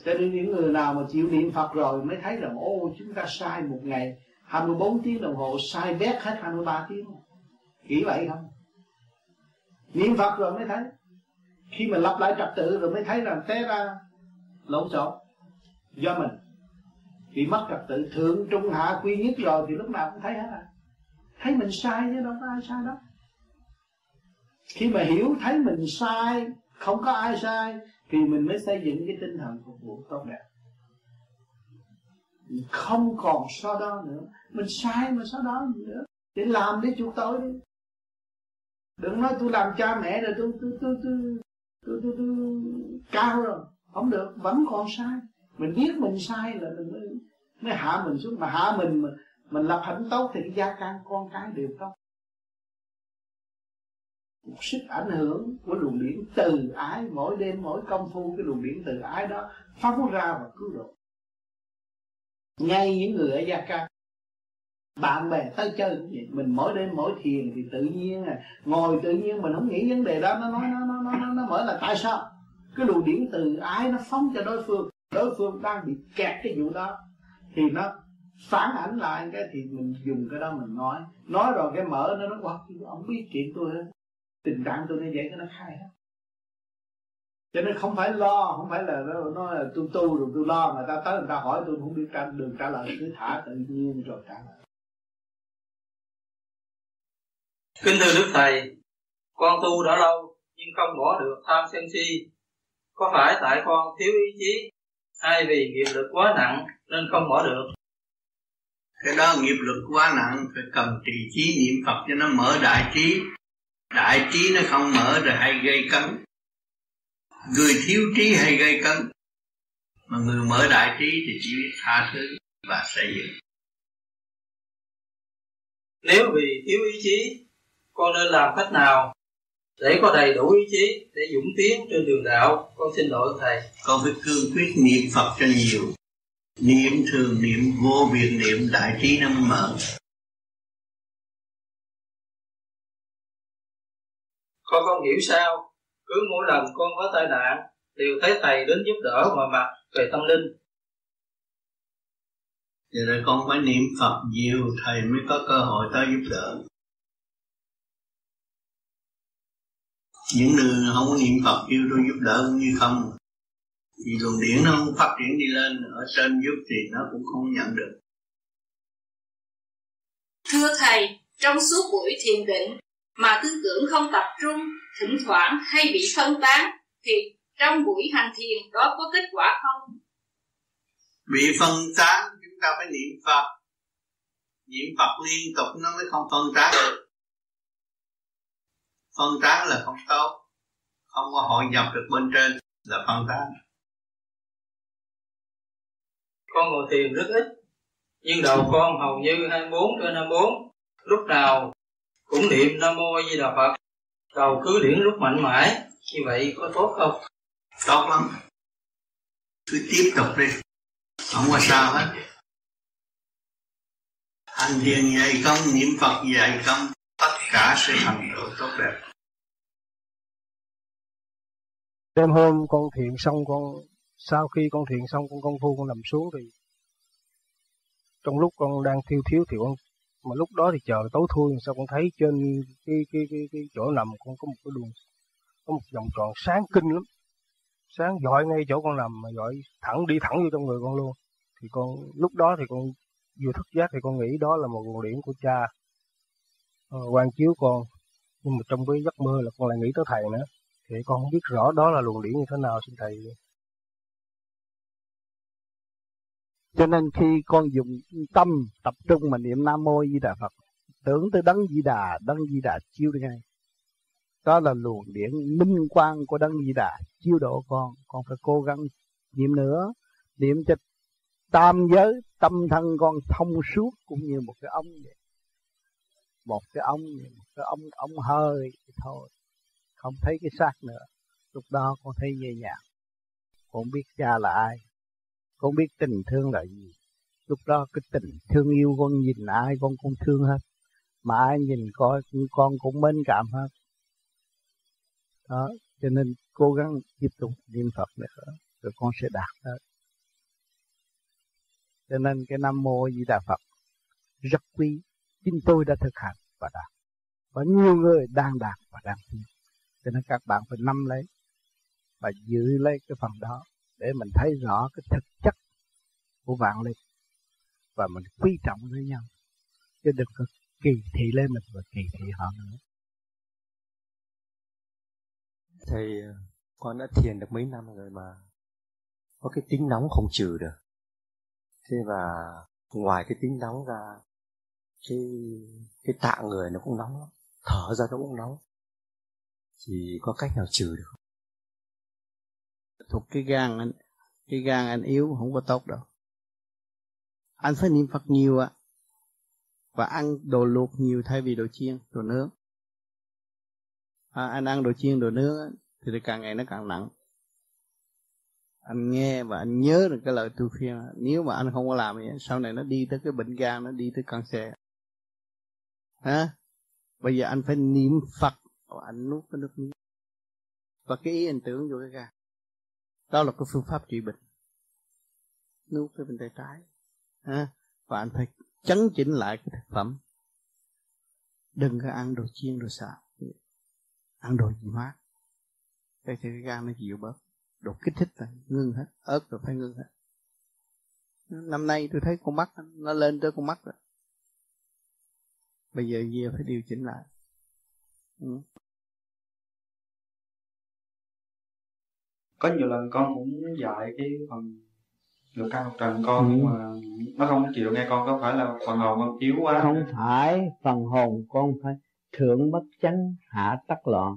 Cho nên những người nào mà chịu niệm Phật rồi mới thấy rằng ô chúng ta sai một ngày 24 tiếng đồng hồ, sai bét hết 23 tiếng. Nghĩ vậy không? Niệm Phật rồi mới thấy. Khi mà lặp lại trật tự rồi mới thấy rằng té ra lộn xộn. Do mình bị mất trật tự, thượng, trung, hạ, quy nhất rồi thì lúc nào cũng thấy hết à. Thấy mình sai chứ, đâu có ai sai đâu khi mà hiểu thấy mình sai không có ai sai thì mình mới xây dựng cái tinh thần phục vụ tốt đẹp. Không còn so đo nữa. Mình sai mà so đo nữa? Để làm để chuộc tội đi. Đừng nói tôi làm cha mẹ rồi tôi tôi tôi tôi tôi, tôi, tôi, cao rồi. Không được vẫn còn sai. Mình biết mình sai là mình mới, mới hạ mình xuống. Mà hạ mình mà mình lập hạnh tốt thì cái gia can con cái đều tốt một sức ảnh hưởng của luồng điển từ ái. Mỗi đêm mỗi công phu cái luồng điển từ ái đó phóng ra và cứu độ. Ngay những người ở gia ca bạn bè tới chơi cũng vậy. Mình mỗi đêm mỗi thiền thì tự nhiên à ngồi tự nhiên mình không nghĩ vấn đề đó. Nó nói nó nó nó nó, nó mở là tại sao? Cái luồng điển từ ái nó phóng cho đối phương. Đối phương đang bị kẹt cái vụ đó. Thì nó phản ảnh lại cái thì mình dùng cái đó mình nói. Nói rồi cái mở nó nó quật ông biết chuyện tôi hết tình trạng tôi như vậy nó khai hết cho nên không phải lo không phải là nó, nó là tôi tu rồi tôi lo người ta tới người ta hỏi tôi không biết trả đường trả lời cứ thả tự nhiên rồi trả lời Kính thưa Đức Thầy, con tu đã lâu nhưng không bỏ được tham sân si. Có phải tại con thiếu ý chí hay vì nghiệp lực quá nặng nên không bỏ được? Cái đó nghiệp lực quá nặng phải cần trì trí niệm Phật cho nó mở đại trí. Đại trí nó không mở rồi hay gây cấn. Người thiếu trí hay gây cấn. Mà người mở đại trí thì chỉ biết tha thứ và xây dựng. Nếu vì thiếu ý chí con nên làm cách nào để có đầy đủ ý chí để dũng tiến trên đường đạo con xin lỗi thầy con phải cương quyết niệm phật cho nhiều niệm thường niệm vô biệt niệm đại trí nó mở con không hiểu sao cứ mỗi lần con có tai nạn đều thấy thầy đến giúp đỡ mọi mặt về tâm linh. Vậy là con phải niệm Phật nhiều Thầy mới có cơ hội tới giúp đỡ. Những người không có niệm Phật kêu tôi giúp đỡ cũng như không. Vì luồng điển nó không phát triển đi lên ở trên giúp thì nó cũng không nhận được. Thưa thầy trong suốt buổi thiền định mà tư tưởng không tập trung thỉnh thoảng hay bị phân tán thì trong buổi hành thiền đó có kết quả không? Bị phân tán chúng ta phải niệm Phật. Niệm Phật liên tục nó mới không phân tán được. Phân tán là không tốt. Không có hội nhập được bên trên là phân tán. Con ngồi thiền rất ít nhưng đầu con hầu như 24 trên 24 lúc nào cũng niệm nam mô di đà phật. Đầu cứ điển lúc mạnh mẽ như vậy có tốt không? Tốt lắm. Cứ tiếp tục đi. Không có sao hết. Hành thiền dạy công niệm phật dạy công. Tất cả sẽ thành tựu tốt đẹp. Đêm hôm con thiền xong con sau khi con thiền xong con công phu con nằm xuống thì trong lúc con đang thiêu thiếu thì con mà lúc đó thì chờ tối thui, sao con thấy trên cái cái cái cái chỗ nằm con có một cái đường, có một vòng tròn sáng kinh lắm. Sáng dọi ngay chỗ con nằm mà dọi thẳng, đi thẳng vô trong người con luôn. Thì con, lúc đó thì con vừa thức giác thì con nghĩ đó là một nguồn điển của cha ờ, quan chiếu con. Nhưng mà trong cái giấc mơ là con lại nghĩ tới thầy nữa. Thì con không biết rõ đó là luồng điển như thế nào xin thầy. Cho nên khi con dùng tâm tập trung mà niệm nam mô di đà phật, tưởng tới đấng di đà, đấng di đà chiêu đi ngay. Đó là luồng điển minh quang của đấng di đà chiêu độ con. Con phải cố gắng niệm nữa, niệm cho tam giới, tâm thân con thông suốt cũng như một cái ống vậy. Một cái ống một cái ống ống hơi thôi. Không thấy cái xác nữa. Lúc đó con thấy nhẹ nhàng. Con biết cha là ai con biết tình thương là gì. Lúc đó cái tình thương yêu, con nhìn ai con cũng thương hết. Mà ai nhìn coi, con cũng mến cảm hết. Đó, cho nên cố gắng tiếp tục niệm phật nữa, rồi con sẽ đạt hết cho nên cái nam mô di đà phật rất quý. Chính tôi đã thực hành và đạt. Và nhiều người đang đạt và đang tiến. Cho nên các bạn phải nắm lấy và giữ lấy cái phần đó để mình thấy rõ cái thực chất của vạn linh. Và mình quý trọng với nhau chứ đừng có kỳ thị lên mình và kỳ thị họ nữa. Thầy ờ, con đã thiền được mấy năm rồi mà có cái tính nóng không trừ được. Thế và ngoài cái tính nóng ra, cái cái tạ người nó cũng nóng lắm. Thở ra nó cũng nóng. Thì có cách nào trừ được không? Thuộc cái gan anh cái gan anh yếu không có tốt đâu. Anh phải niệm phật nhiều ạ. Và ăn đồ luộc nhiều thay vì đồ chiên đồ nướng. À, anh ăn đồ chiên đồ nướng thì càng ngày nó càng nặng. Anh nghe và anh nhớ được cái lời tôi khuyên nếu mà anh không có làm vậy sau này nó đi tới cái bệnh gan nó đi tới cancer hả? Bây giờ anh phải niệm phật và anh nuốt cái nước miếng. Và cái ý anh tưởng vô cái gan đó là cái phương pháp trị bệnh. Nuốt cái bên tay trái. Hả? Và anh phải chấn chỉnh lại cái thực phẩm. Đừng có ăn đồ chiên đồ xào. Ăn đồ gì mát. Đây thì cái gan nó chịu bớt. Đồ kích thích là ngưng hết. Ớt rồi phải ngưng hết. Năm nay tôi thấy con mắt nó lên tới con mắt rồi. Bây giờ về phải điều chỉnh lại. Ừ. có nhiều lần con cũng dạy cái phần được căn trần con ừ. nhưng mà nó không chịu nghe con có phải là phần hồn con yếu quá? Không phải phần hồn con phải thượng bất chánh hạ tắc loạn.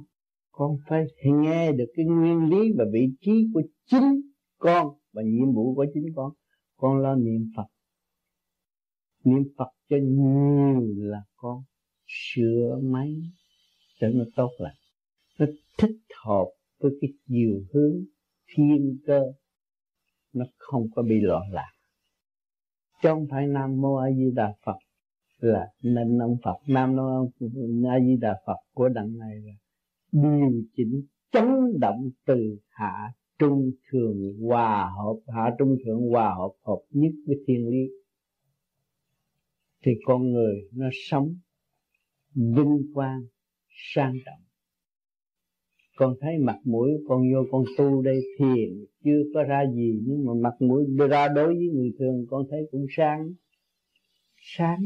Con phải nghe được cái nguyên lý và vị trí của chính con và nhiệm vụ của chính con. Con lo niệm phật. Niệm phật cho nhiều là con sửa máy cho nó tốt lại nó thích hợp với cái chiều hướng thiên cơ, nó không có bị loạn lạc. Trong phải nam mô a di đà phật là nên ông phật. Nam mô a di đà phật của đằng này là điều chỉnh chấn động từ hạ trung thường hòa hợp. Hạ trung thượng hòa hợp hợp nhất với thiên lý. Thì con người nó sống vinh quang, sang trọng con thấy mặt mũi con vô con tu đây thiền chưa có ra gì nhưng mà mặt mũi ra đối với người thường con thấy cũng sáng. Sáng.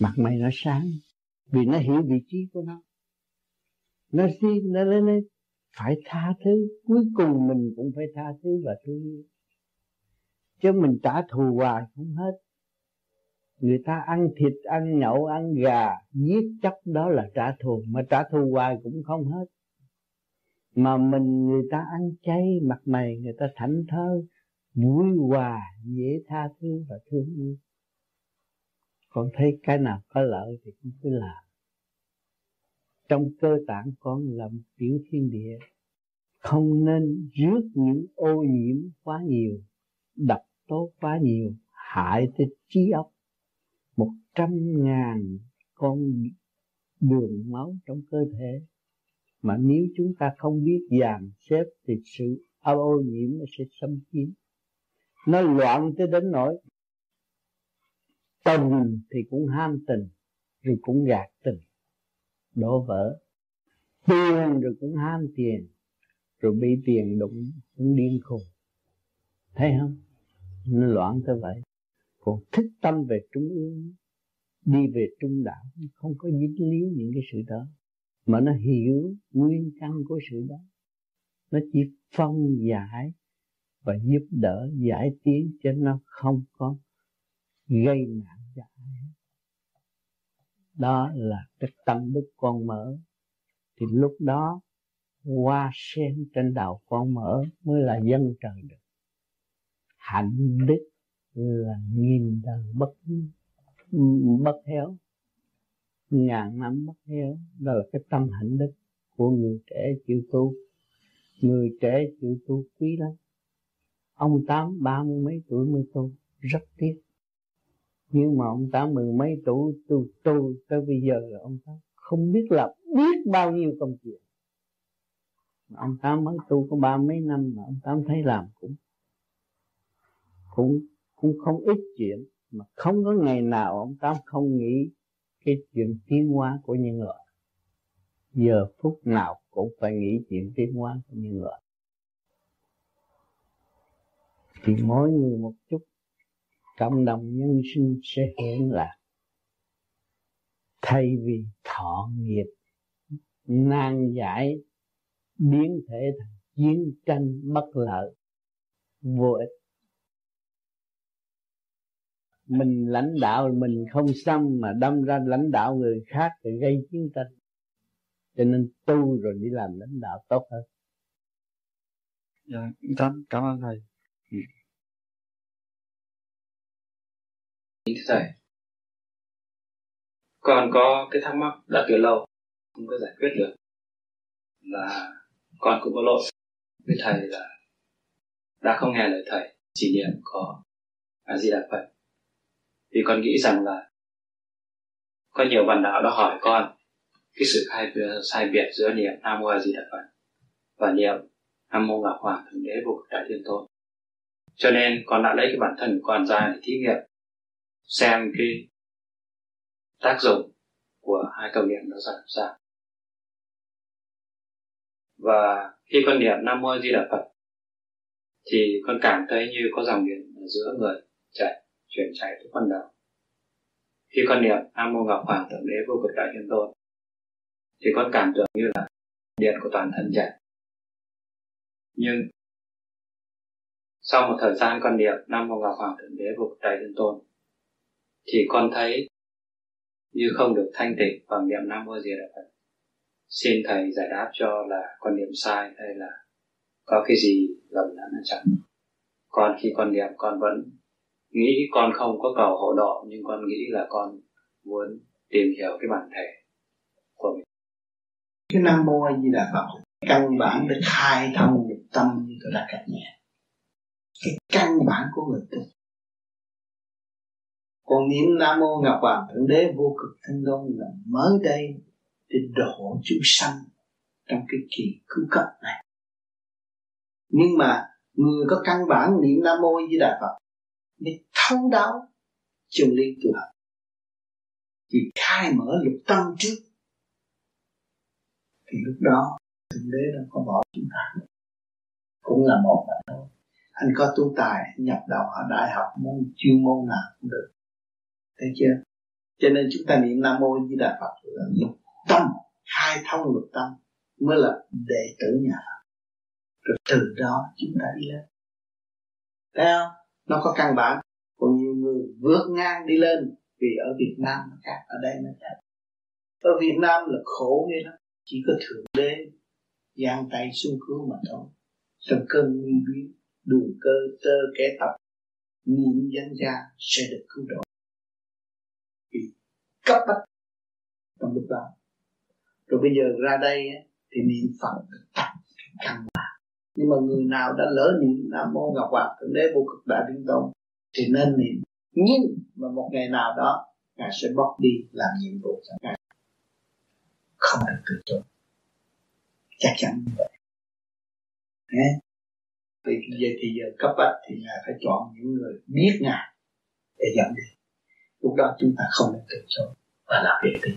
Mặt mày nó sáng, vì nó hiểu vị trí của nó. Nó đi nó lên nó phải tha thứ. Cuối cùng mình cũng phải tha thứ và thương yêu. Chứ mình trả thù hoài không hết. Người ta ăn thịt, ăn nhậu, ăn gà, giết chóc đó là trả thù. Mà trả thù hoài cũng không hết mà mình người ta ăn chay, mặt mày người ta thảnh thơ vui hòa, dễ tha thứ và thương yêu. Con thấy cái nào có lợi thì con cứ làm. Trong cơ tạng con là một tiểu thiên địa. Không nên rước những ô nhiễm quá nhiều độc tố quá nhiều, hại tới trí óc. Một trăm ngàn con đường máu trong cơ thể mà nếu chúng ta không biết dàn xếp thì sự ô nhiễm nó sẽ xâm chiếm. Nó loạn tới đến nỗi tình thì cũng ham tình, rồi cũng gạt tình, đổ vỡ. Tiền rồi cũng ham tiền, rồi bị tiền đụng cũng điên khùng. Thấy không? Nó loạn tới vậy. Còn thích tâm về trung ương, đi về trung đạo không có dính líu những cái sự đó mà nó hiểu nguyên căn của sự đó. Nó chỉ phân giải và giúp đỡ, giải tiến cho nó không có gây nạn cho ai đó là cái tâm đức con mở. Thì lúc đó, hoa sen trên đầu con mở mới là dân trời được. Hạnh đức là nghìn đời bất bất héo ngàn năm bất hiếu đó là cái tâm hạnh đức của người trẻ chịu tu. Người trẻ chịu tu quý lắm. Ông tám ba mươi mấy tuổi mới tu, rất tiếc. Nhưng mà ông tám mười mấy tuổi tu tu tới bây giờ là ông tám không biết là biết bao nhiêu công chuyện ông tám mới tu có ba mấy năm mà ông tám thấy làm cũng cũng cũng không ít chuyện. Mà không có ngày nào ông tám không nghĩ cái chuyện tiến hóa của nhân loại. Giờ phút nào cũng phải nghĩ chuyện tiến hóa của nhân loại. Thì mỗi người một chút cộng đồng nhân sinh sẽ hưởng lạc. Thay vì thọ nghiệp, nan giải, biến thể thành chiến tranh bất lợi, vô ích mình lãnh đạo mình không xong mà đâm ra lãnh đạo người khác thì gây chiến tranh. Cho nên tu rồi đi làm lãnh đạo tốt hơn. Dạ cảm cảm ơn thầy. Ừ. thầy. Con có cái thắc mắc đã từ lâu không có giải quyết được là con cũng có lỗi với thầy là đã không nghe lời thầy chỉ niệm có a di đà phật vì con nghĩ rằng là có nhiều bạn đạo đã hỏi con cái sự khai sai biệt giữa niệm nam mô a di đà phật và niệm nam mô ngọc hoàng thượng đế vô cực đại thiên tôn. Cho nên con đã lấy cái bản thân của con ra để thí nghiệm, xem cái tác dụng của hai câu niệm đó ra làm sao. Và khi con niệm nam mô a di đà phật thì con cảm thấy như có dòng điện ở giữa người chạy chuyển chạy tới con đầu khi con niệm, nam mô ngọc hoàng thượng đế vô cực đại thiên tôn, thì con cảm tưởng như là điện của toàn thân chạy. Nhưng sau một thời gian con niệm, nam mô ngọc hoàng thượng đế vô cực đại thiên tôn, thì con thấy như không được thanh tịnh bằng niệm nam mô gì đà phật. Xin thầy giải đáp cho là con niệm sai hay là có cái gì lầm lẫn ở chẳng. Còn khi con niệm, con vẫn nghĩ con không có cầu hộ độ, nhưng con nghĩ là con muốn tìm hiểu cái bản thể của mình. Cái nam mô a di đà phật, căn bản để khai thông được tâm như tôi đã cắt nhẹ cái căn bản của người tu. Còn niệm nam mô ngọc hoàng thượng đế vô cực thanh tôn là mới đây để độ chúng sanh trong cái kỳ cứu cấp này. Nhưng mà người có căn bản niệm nam mô di đà phật để thấu đáo chân lý tu học thì khai mở lục tâm trước, thì lúc đó thượng đế đã có bỏ chúng ta. Cũng là một mà thôi. Anh có tu tài nhập đạo ở đại học môn chuyên môn nào cũng được. Thấy chưa? Cho nên chúng ta niệm nam mô di đà phật là lục tâm, khai thông lục tâm mới là đệ tử nhà Phật. Rồi từ đó chúng ta đi lên. Thấy không? Nó có căn bản. Còn nhiều người vượt ngang đi lên vì ở Việt Nam nó khác, ở đây nó khác. Ở Việt Nam là khổ nghe lắm. Chỉ có thượng đế, giang tay xuống cứu mà thôi. Trong cơn nguy biến đủ cơ tơ kẻ tóc. Niệm danh gia sẽ được cứu độ. Vì cấp bách trong lúc đó. Rồi bây giờ ra đây thì niệm phật tập căn bản nhưng mà người nào đã lỡ niệm nam mô ngọc hoàng thượng đế vô cực đại thiên tôn thì nên niệm. Nhưng mà một ngày nào đó, ngài sẽ bóc đi làm nhiệm vụ cho ngài. Không được từ chối. Chắc chắn như vậy. Thế. Vì giờ thì giờ cấp bách thì ngài phải chọn những người biết ngài để dẫn đi. Lúc đó chúng ta không nên từ chối và làm việc đi.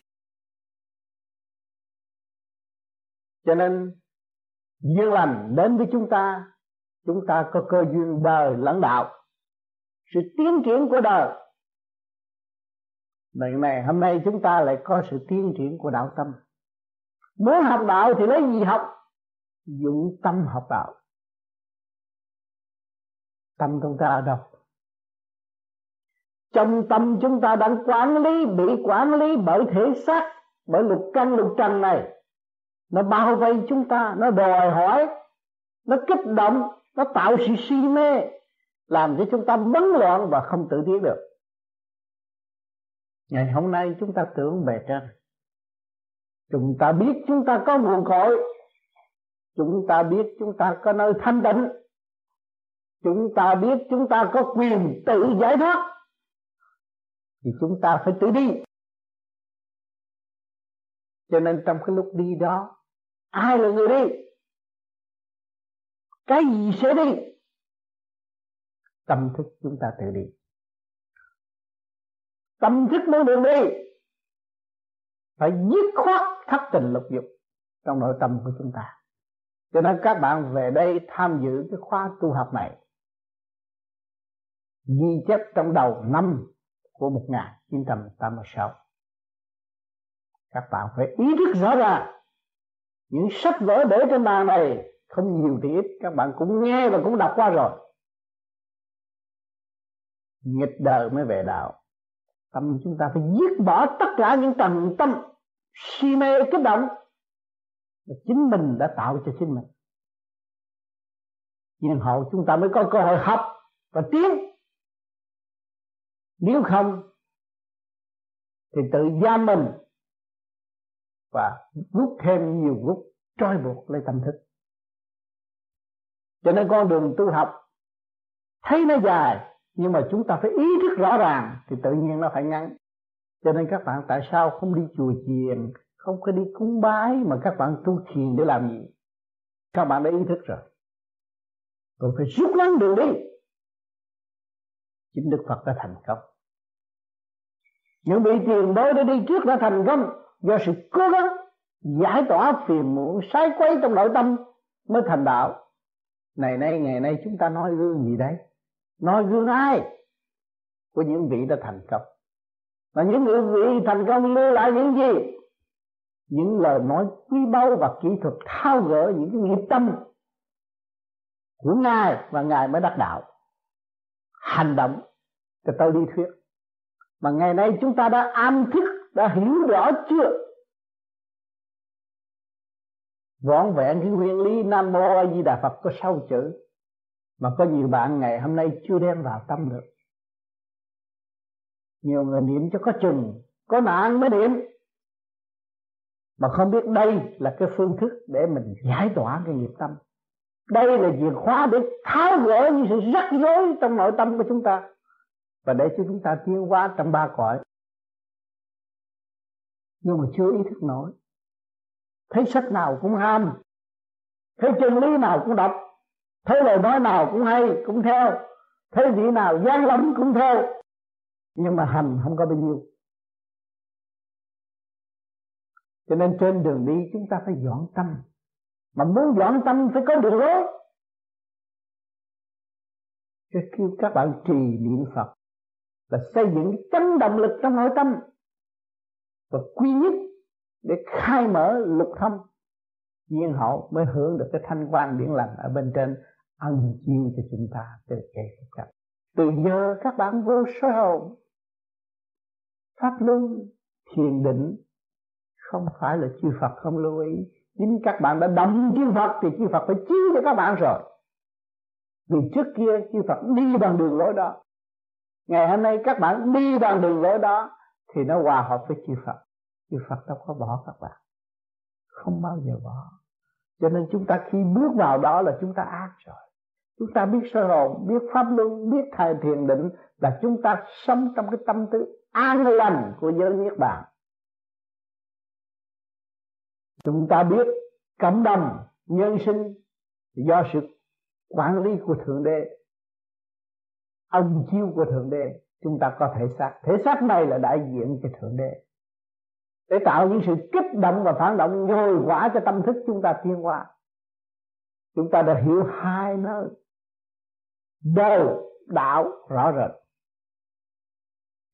Cho nên duyên lành đến với chúng ta chúng ta có cơ duyên đời lãnh đạo. Sự tiến triển của đời. Lần này, hôm nay chúng ta lại có sự tiến triển của đạo tâm. Muốn học đạo thì lấy gì học? Dụng tâm học đạo. Tâm chúng ta ở đâu? Trong tâm chúng ta đang quản lý, Bị quản lý bởi thể xác, Bởi lục căn, lục trần này. Nó bao vây chúng ta, Nó đòi hỏi, Nó kích động, Nó tạo sự si mê, Làm cho chúng ta bấn loạn và không tự tiến được. Ngày hôm nay chúng ta tưởng bề trên. Chúng ta biết chúng ta có nguồn cội. Chúng ta biết chúng ta có nơi thanh tịnh. Chúng ta biết chúng ta có quyền tự giải thoát. Thì chúng ta phải tự đi. Cho nên trong cái lúc đi đó Ai là người đi Cái gì sẽ đi Tâm thức chúng ta tự đi Tâm thức mới được đi Phải dứt khoát thất tình lục dục Trong nội tâm của chúng ta Cho nên các bạn về đây tham dự cái khóa tu học này Ghi chép trong đầu năm của 1986 Các bạn phải ý thức rõ ràng những sách vở để trên bàn này, Không nhiều thì ít, Các bạn cũng nghe và cũng đọc qua rồi. Nghịch đời mới về đạo. Tâm chúng ta phải giết bỏ tất cả những trần tâm si mê kích động. Mà chính mình đã tạo cho chính mình. Nhưng hậu chúng ta mới có cơ hội học và tiến. Nếu không, thì tự giam mình và rút thêm nhiều rút trói buộc lấy tâm thức. Cho nên con đường tu học thấy nó dài, nhưng mà chúng ta phải ý thức rõ ràng thì tự nhiên nó phải ngắn. Cho nên các bạn tại sao không đi chùa chiền, không có đi cúng bái mà các bạn tu thiền để làm gì? Các bạn đã ý thức rồi. Còn phải rút ngắn đường đi. Chính đức phật đã thành công. Những vị tiền bối đã đi trước đã thành công do sự cố gắng giải tỏa phiền muộn, sai quấy trong nội tâm mới thành đạo. Này nay, ngày nay chúng ta nói gương gì đấy? Nói gương ai? Của những vị đã thành công. Và những vị thành công lưu lại những gì? Những lời nói quý báu và kỹ thuật thao gỡ những cái nghiệp tâm của ngài và ngài mới đắc đạo. Hành động cho tôi đi thuyết. Mà ngày nay chúng ta đã am thức đã hiểu rõ chưa? Võn vẹn cái nguyên lý nam mô a di đà phật có sáu chữ, mà có nhiều bạn ngày hôm nay chưa đem vào tâm được. Nhiều người niệm cho có chừng, có nạn mới niệm. Mà không biết đây là cái phương thức để mình giải tỏa cái nghiệp tâm. Đây là chìa khóa để tháo gỡ những sự rắc rối trong nội tâm của chúng ta. Và để cho chúng ta tiến hóa trong ba cõi nhưng mà chưa ý thức nổi. Thấy sách nào cũng ham thấy chân lý nào cũng đọc thấy lời nói nào cũng hay, cũng theo thấy vị nào gian lắm cũng theo. Nhưng mà hành không có bao nhiêu. Cho nên trên đường đi chúng ta phải dọn tâm. Mà muốn dọn tâm phải có đường lối. Cho kêu các bạn trì niệm Phật là xây dựng chấn động lực trong nội tâm và quy nhất để khai mở lục thông nhiên hậu mới hưởng được cái thanh quan điển lành ở bên trên, ân chiêu cho chúng ta từ kể chấp. Từ giờ các bạn vô sơ hồn, pháp luân, thiền định, không phải là chư Phật không lưu ý. Chính các bạn đã động chư Phật thì chư Phật phải chiếu cho các bạn rồi. Vì trước kia chư Phật đi bằng đường lối đó. Ngày hôm nay các bạn đi bằng đường lối đó thì nó hòa hợp với chư Phật. Chư Phật đâu có bỏ các bạn. Không bao giờ bỏ. Cho nên chúng ta khi bước vào đó là chúng ta ác rồi. Chúng ta biết sơ hồn biết pháp luân, biết thầy thiền định là chúng ta sống trong cái tâm tư an lành của giới niết bàn. Chúng ta biết cộng đồng nhân sinh do sự quản lý của thượng đế ông chiêu của thượng đế chúng ta có thể xác. Thể xác này là đại diện cho thượng đế. Để tạo những sự kích động và phản động, nhồi quả cho tâm thức chúng ta tiến hóa. Chúng ta đã hiểu hai nơi. Đời, đạo, rõ rệt.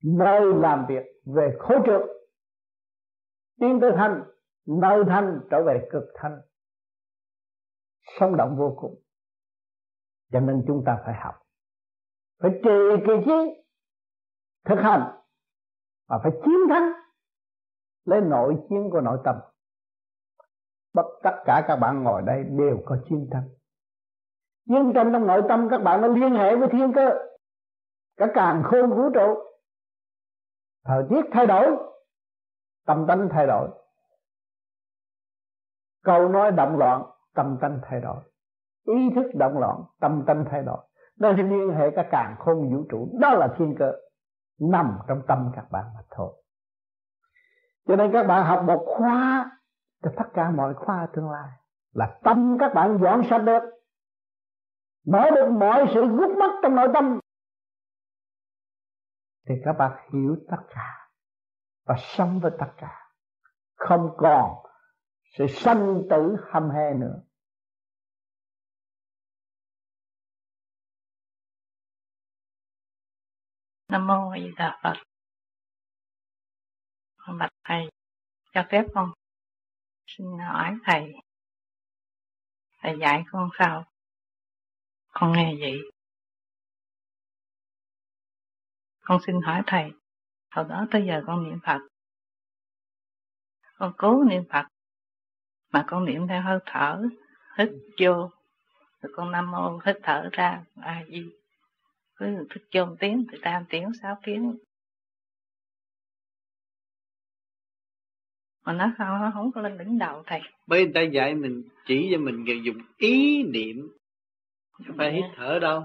Nơi làm việc về khối trượt tiến tới thanh, nơi thanh trở về cực thanh. Sống động vô cùng. Cho nên chúng ta phải học. Phải trì kỳ trí thực hành và phải chiến thắng lấy nội chiến của nội tâm. Bất tất cả các bạn ngồi đây đều có chiến thắng. chiến tranh trong nội tâm các bạn nó liên hệ với thiên cơ. Cả càng khôn vũ trụ. Thời tiết thay đổi, tâm tánh thay đổi. Câu nói động loạn, tâm tánh thay đổi. Ý thức động loạn, tâm tánh thay đổi. Nó liên hệ cả càng khôn vũ trụ. Đó là thiên cơ nằm trong tâm các bạn mà thôi. Cho nên các bạn học một khóa, cho tất cả mọi khóa tương lai là tâm các bạn dọn sạch được mở được mọi sự gút mắt trong nội tâm. Thì các bạn hiểu tất cả và sống với tất cả. Không còn sự sanh tử hâm he nữa. Nam mô A Di Đà Phật. Con bạch thầy, cho phép con xin hỏi thầy. Thầy dạy con sao? Con nghe vậy. Con xin hỏi thầy, hồi đó tới giờ con niệm Phật. Con cố niệm Phật, mà con niệm theo hơi thở, hít vô, rồi con nam mô hít thở ra, a di cứ thức chôn tiếng từ tam tiếng sáu tiếng. Mà nó không nó không có lên đỉnh đầu thầy. Bởi người ta dạy mình chỉ cho mình dùng ý niệm. Không phải hít thở đâu.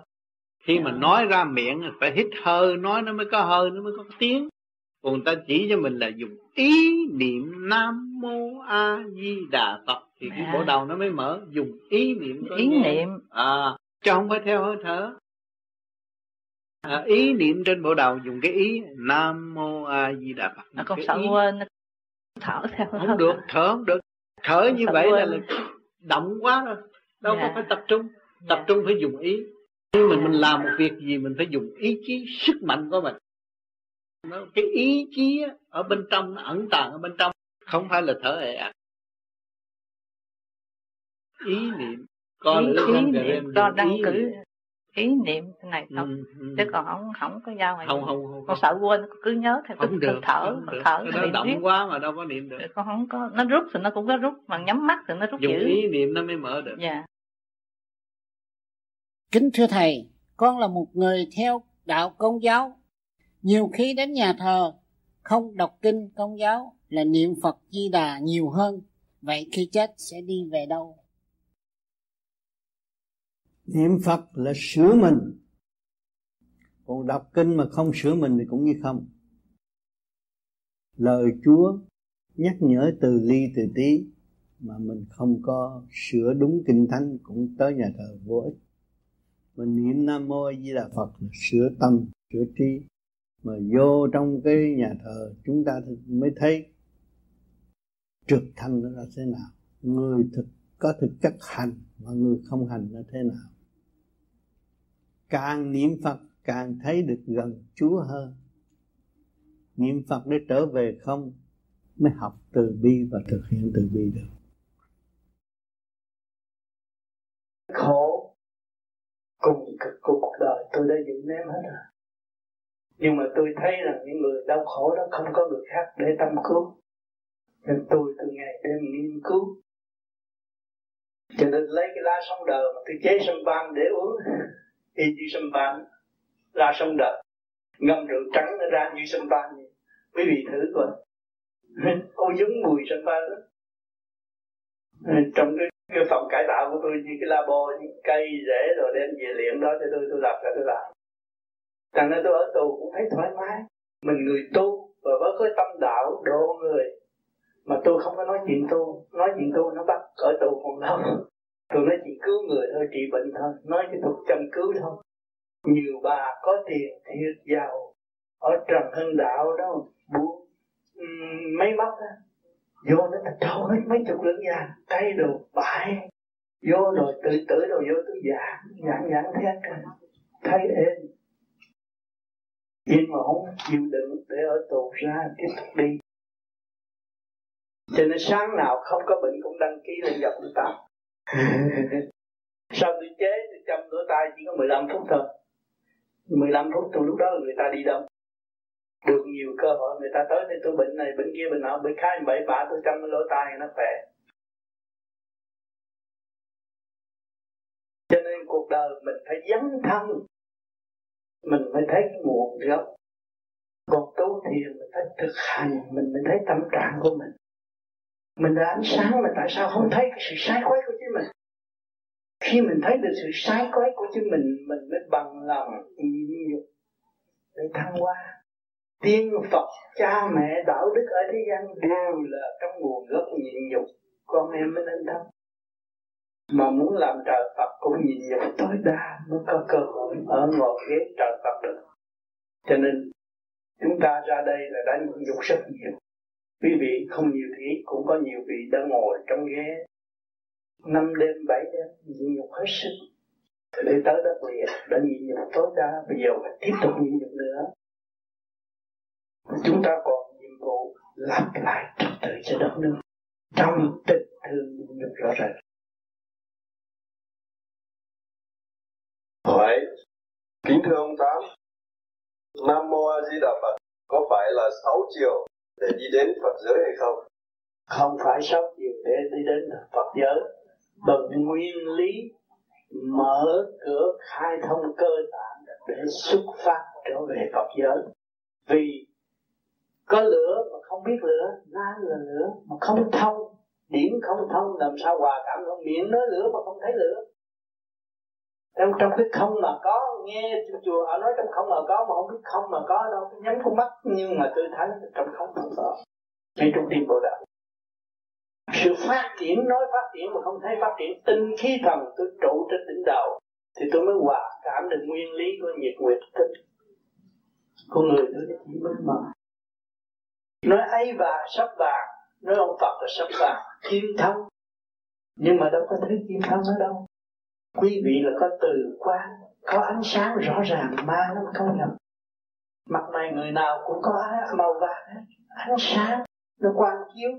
Khi mà nói ra miệng phải hít hơi nói nó mới có hơi nó mới có tiếng. Còn người ta chỉ cho mình là dùng ý niệm nam mô a di đà phật. Thì cái bộ đầu nó mới mở dùng ý niệm ý niệm. À chứ không phải theo hơi thở à, ý niệm trên bộ đầu dùng cái ý nam mô a di đà phật. Nó còn sợ ý... quên nó thở theo không được thở không được. Thở như vậy là, là động quá rồi. Đâu dạ. có phải tập trung. Tập dạ. trung phải dùng ý. Khi mình mình làm một việc gì mình phải dùng ý chí sức mạnh của mình. Nó, cái ý chí ở bên trong nó ẩn tàng ở bên trong. Không phải là thở ệ ạt ý niệm. Có ý, ý niệm đo đăng cử ý niệm này thôi ừ, ừ. chứ còn không không có giao này không không không con sợ quên cứ nhớ theo không được thở không được. thở nó động viết. quá mà đâu có niệm được. Con không có nó rút thì nó cũng có rút mà nhắm mắt thì nó rút dùng dữ. ý niệm nó mới mở được. Dạ. Kính thưa thầy con là một người theo đạo công giáo. Nhiều khi đến nhà thờ không đọc kinh công giáo là niệm phật di đà nhiều hơn. Vậy khi chết sẽ đi về đâu niệm phật là sửa mình. Còn đọc kinh mà không sửa mình thì cũng như không. Lời chúa nhắc nhở từ ly từ tí mà mình không có sửa đúng kinh thánh cũng tới nhà thờ vô ích. Mình niệm nam mô a di đà phật là sửa tâm, sửa trí mà vô trong cái nhà thờ chúng ta mới thấy trực thanh nó là thế nào, người thực có thực chất hành mà người không hành nó thế nào càng niệm phật, càng thấy được gần chúa hơn. Niệm phật để trở về không, mới học từ bi và thực hiện từ bi được. Khổ cùng cực của cuộc đời, tôi đã dựng ném hết rồi. Nhưng mà tôi thấy rằng những người đau khổ đó không có người khác để tâm cứu. Nên tôi từ ngày đêm nghiên cứu. Cho nên lấy cái lá sống đời mà tôi chế sâm ban để uống y như sâm ban ra sông đợt ngâm rượu trắng nó ra như sâm ban vậy. Quý vị thử coi. (laughs) Ô giống mùi sâm ban đó trong cái, cái phòng cải tạo của tôi như cái labo những cây rễ rồi đem về luyện đó cho tôi tôi làm ra tôi làm. Thành nên tôi ở tù cũng thấy thoải mái. Mình người tu và với cái tâm đạo độ người. Mà tôi không có nói chuyện tu. Nói chuyện tu nó bắt ở tù còn lâu Tôi nói chỉ cứu người thôi, trị bệnh thôi. Nói cái thuật chăm cứu thôi. Nhiều bà có tiền thiệt giàu Ở Trần Hưng Đạo đó Buôn um, máy móc Vô nó là trâu hết mấy chục lượng vàng Cây đồ bãi. Vô rồi tự tử rồi vô tôi già Giảng giảng thế Thấy êm. Mà không chịu đựng để ở tù ra tiếp tục đi. Cho nên sáng nào không có bệnh cũng đăng ký lên gặp ông ta. (laughs) sau tôi chế tôi chăm lỗ tai chỉ có 15 phút thôi. 15 phút trong lúc đó người ta đi đâu? Được nhiều cơ hội người ta tới đây, tôi bệnh này, bệnh kia, bệnh nọ, bệnh khai bậy bạ tôi chăm lỗ tai nó khỏe. Cho nên cuộc đời mình phải dấn thân. Mình mới thấy nguồn gốc. Còn tu thiền mình phải thực hành, mình mới thấy tâm trạng của mình mình là ánh sáng mà tại sao không thấy cái sự sai quấy của chính mình? Khi mình thấy được sự sai quấy của chính mình mình mới bằng lòng nhịn nhục để thăng hoa. Tiên phật, cha mẹ, đạo đức ở thế gian đều là trong nguồn gốc nhịn nhục. Con em mới nên thăng. mà muốn làm trời Phật cũng nhịn nhục tối đa mới có cơ hội ở ngồi ghế trời Phật được. Cho nên, chúng ta ra đây là đã nhịn nhục rất nhiều quý vị không nhiều thì cũng có nhiều vị đã ngồi trong ghế. Năm đêm bảy đêm nhịn nhục hết sức. Để tới đất liền, đã nhịn nhục tối đa, bây giờ phải tiếp tục nhịn nhục nữa. Chúng ta còn nhiệm vụ lặp lại trật tự cho đất nước. Trong tình thương nhịn nhục rõ ràng. Hỏi kính thưa ông tám, nam mô a di đà phật, có phải là sáu chiều để đi đến phật giới hay không? Không phải sống chiều để đi đến phật giới. Bằng nguyên lý mở cửa khai thông cơ tạng để xuất phát trở về Phật giới. Vì có lửa mà không biết lửa nan là lửa mà không thông, điểm không thông, làm sao hòa cảm không? Miệng nói lửa mà không thấy lửa trong trong cái không mà có, nghe chùa họ nói trong không mà có, mà không biết không mà có đâu. Nhắm con mắt, nhưng mà tôi thấy trong không không có. Ngay trong tim bộ đạo sự phát triển, nói phát triển mà không thấy phát triển, tinh khí thần tôi trụ trên đỉnh đầu, thì tôi mới hòa cảm được nguyên lý của nhiệt nguyệt tinh. Con người tôi chỉ mới mở nói ấy và sắp vàng, nói ông Phật là sắp vàng, kim thông nhưng mà đâu có thấy kim thông ở đâu quý vị là có từ quan có ánh sáng rõ ràng, ma nó không nhập mặt này người nào cũng có màu vàng hết, ánh sáng, nó quang chiếu.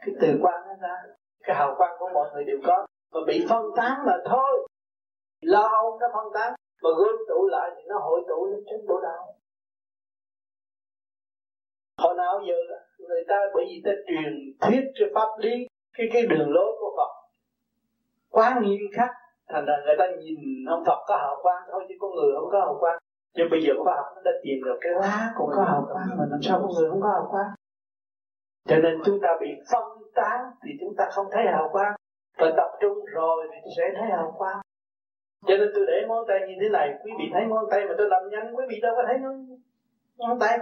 Cái từ quan nó ra, cái hào quang của mọi người đều có. Mà bị phân tán mà thôi. Lo âu nó phân tán, mà gom tụ lại thì nó hội tụ lên trên bộ đạo. Hồi nào giờ người ta bởi vì ta truyền thuyết cho pháp lý, cái cái đường lối của Phật. Quá nghiêm khắc thành ra người ta nhìn ông Phật có hào quang thôi, chứ con người không có hào quang. Nhưng bây giờ khoa học nó đã tìm được cái lá cũng có hào quang mà làm sao con người không có hào quang? Cho nên chúng ta bị phân tán thì chúng ta không thấy hào quang. Và tập trung rồi thì sẽ thấy hào quang. Cho nên tôi để ngón tay như thế này, quý vị thấy ngón tay mà tôi làm nhanh, quý vị đâu có thấy ngón tay.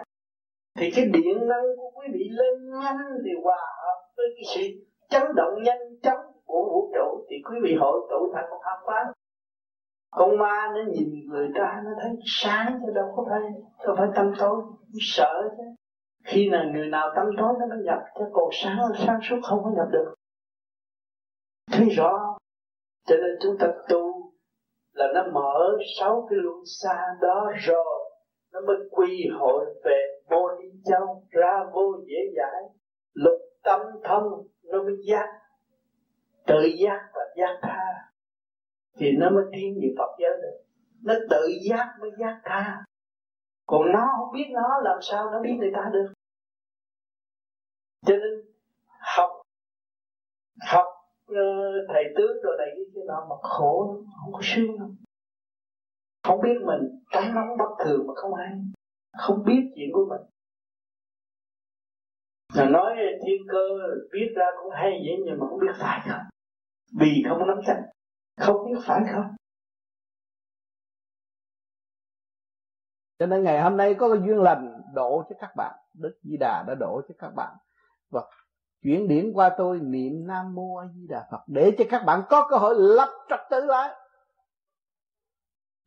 Thì cái điện năng của quý vị lên nhanh thì hòa hợp với cái sự chấn động nhanh chóng của vũ trụ, thì quý vị hội tụ thành một hào quang con ma nó nhìn người ta, nó thấy sáng chứ đâu có phải, đâu phải tâm tối sợ chứ. Khi nào người nào tâm tối, nó mới nhập cái cột sáng sáng suốt không có nhập được. Thấy rõ cho nên chúng ta tu là nó mở sáu cái luân xa đó rồi, nó mới quy hội về vô đi châu ra vô dễ giải lục tâm thông, nó mới giác tự giác và giác tha, thì nó mới tiến về Phật giới được. Nó tự giác mới giác tha. Còn nó không biết nó làm sao nó biết người ta được. Cho nên học học ờ, thầy tướng rồi này cái nọ mà khổ không có sướng đâu không biết mình cái nóng bất thường mà không hay không biết chuyện của mình. Là nói thiên cơ biết ra cũng hay vậy nhưng mà không biết phải không vì không nắm chắc không biết phải không? Cho nên ngày hôm nay có cái duyên lành độ cho các bạn. Đức di đà đã độ cho các bạn. Và chuyển điển qua tôi, niệm nam mô a di đà phật, để cho các bạn có cơ hội lập trật tự lại.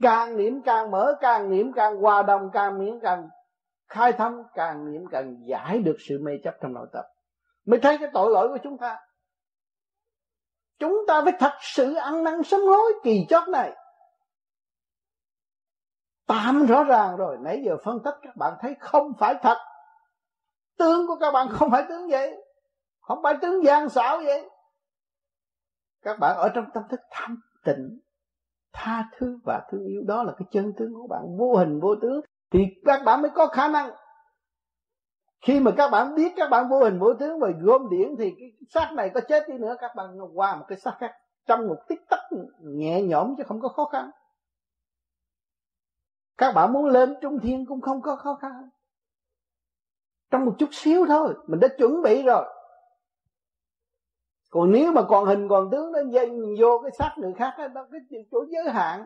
Càng niệm càng mở, càng niệm càng hòa đồng, càng niệm càng khai thông càng niệm càng giải được sự mê chấp trong nội tâm. Mới thấy cái tội lỗi của chúng ta chúng ta phải thật sự ăn năn sám hối kỳ chót này. Tạm rõ ràng rồi, nãy giờ phân tích các bạn thấy không phải thật. Tướng của các bạn không phải tướng vậy. Không phải tướng gian xảo vậy. Các bạn ở trong tâm thức thanh tịnh, tha thứ và thương yêu. Đó là cái chân tướng của bạn, vô hình vô tướng. Thì các bạn mới có khả năng khi mà các bạn biết các bạn vô hình vô tướng và gom điển thì cái xác này có chết đi nữa, các bạn qua một cái xác khác trong một tích tắc nhẹ nhõm chứ không có khó khăn. Các bạn muốn lên trung thiên cũng không có khó khăn. Trong một chút xíu thôi, mình đã chuẩn bị rồi. Còn nếu mà còn hình còn tướng nó dây vô cái xác người khác đó cái chỗ giới hạn.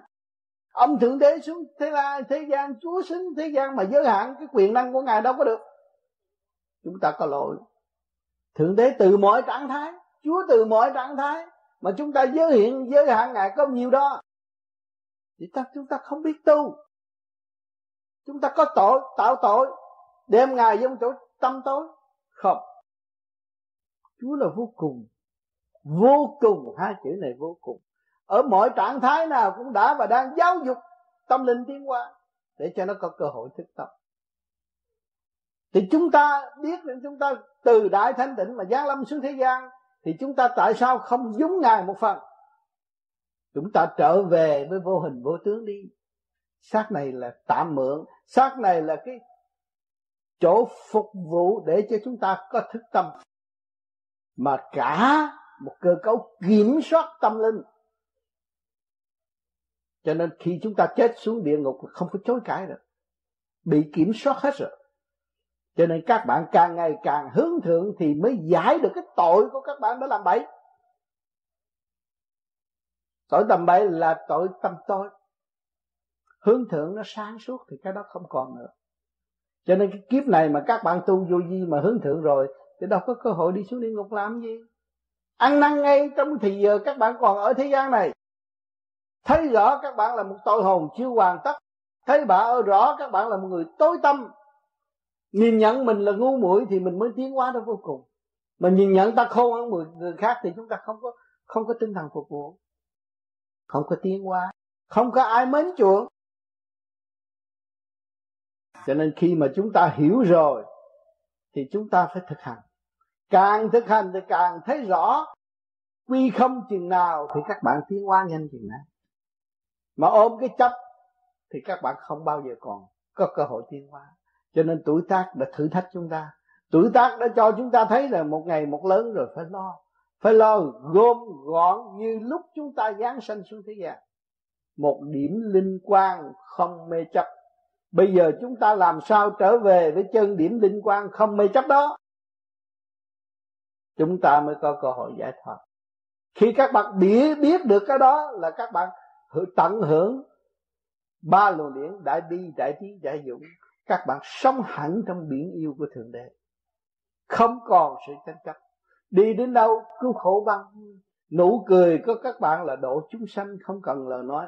Ông thượng đế xuống thế la thế gian chúa sinh, thế gian mà giới hạn, cái quyền năng của ngài đâu có được chúng ta có lỗi. Thượng đế từ mọi trạng thái, chúa từ mọi trạng thái, mà chúng ta giới hiện, giới hạn ngài có nhiều đó. Thì ta, chúng ta không biết tu. Chúng ta có tội, tạo tội, đem ngài vô chỗ tâm tối. Không. Chúa là vô cùng vô cùng, hai chữ này vô cùng. Ở mọi trạng thái nào cũng đã và đang giáo dục tâm linh tiến hóa để cho nó có cơ hội thức tâm thì chúng ta biết rằng chúng ta từ đại thanh tịnh mà giáng lâm xuống thế gian, thì chúng ta tại sao không giống ngài một phần? Chúng ta trở về với vô hình vô tướng đi. Xác này là tạm mượn, xác này là cái chỗ phục vụ để cho chúng ta có thức tâm. Mà cả một cơ cấu kiểm soát tâm linh. Cho nên khi chúng ta chết xuống địa ngục không có chối cãi được. Bị kiểm soát hết rồi cho nên các bạn càng ngày càng hướng thượng thì mới giải được cái tội của các bạn đã làm bậy. Tội tầm bậy là tội tâm tối. Hướng thượng nó sáng suốt thì cái đó không còn nữa. Cho nên cái kiếp này mà các bạn tu vô vi mà hướng thượng rồi, thì đâu có cơ hội đi xuống địa ngục làm gì? Ăn năn ngay trong thì giờ các bạn còn ở thế gian này. Thấy rõ các bạn là một tội hồn chưa hoàn tất. Thấy bà ở rõ các bạn là một người tối tâm nhìn nhận mình là ngu muội thì mình mới tiến hóa đến vô cùng. Mà nhìn nhận ta khôn hơn người, người khác thì chúng ta không có không có tinh thần phục vụ. Không có tiến hóa. Không có ai mến chuộng. Cho nên khi mà chúng ta hiểu rồi thì chúng ta phải thực hành. Càng thực hành thì càng thấy rõ quy không chừng nào thì các bạn tiến hóa nhanh chừng nào. Mà ôm cái chấp thì các bạn không bao giờ còn có cơ hội tiến hóa cho nên tuổi tác đã thử thách chúng ta. Tuổi tác đã cho chúng ta thấy là một ngày một lớn rồi phải lo. Phải lo gom gọn như lúc chúng ta giáng sanh xuống thế gian. Một điểm linh quang không mê chấp. Bây giờ chúng ta làm sao trở về với chân điểm linh quang không mê chấp đó? Chúng ta mới có cơ hội giải thoát. Khi các bạn biết biết được cái đó là các bạn tận hưởng ba luồng điển, đại bi, đại trí đại dũng các bạn sống hẳn trong biển yêu của thượng đế. Không còn sự tranh chấp. Đi đến đâu cứu khổ băng. Nụ cười của các bạn là độ chúng sanh, không cần lời nói.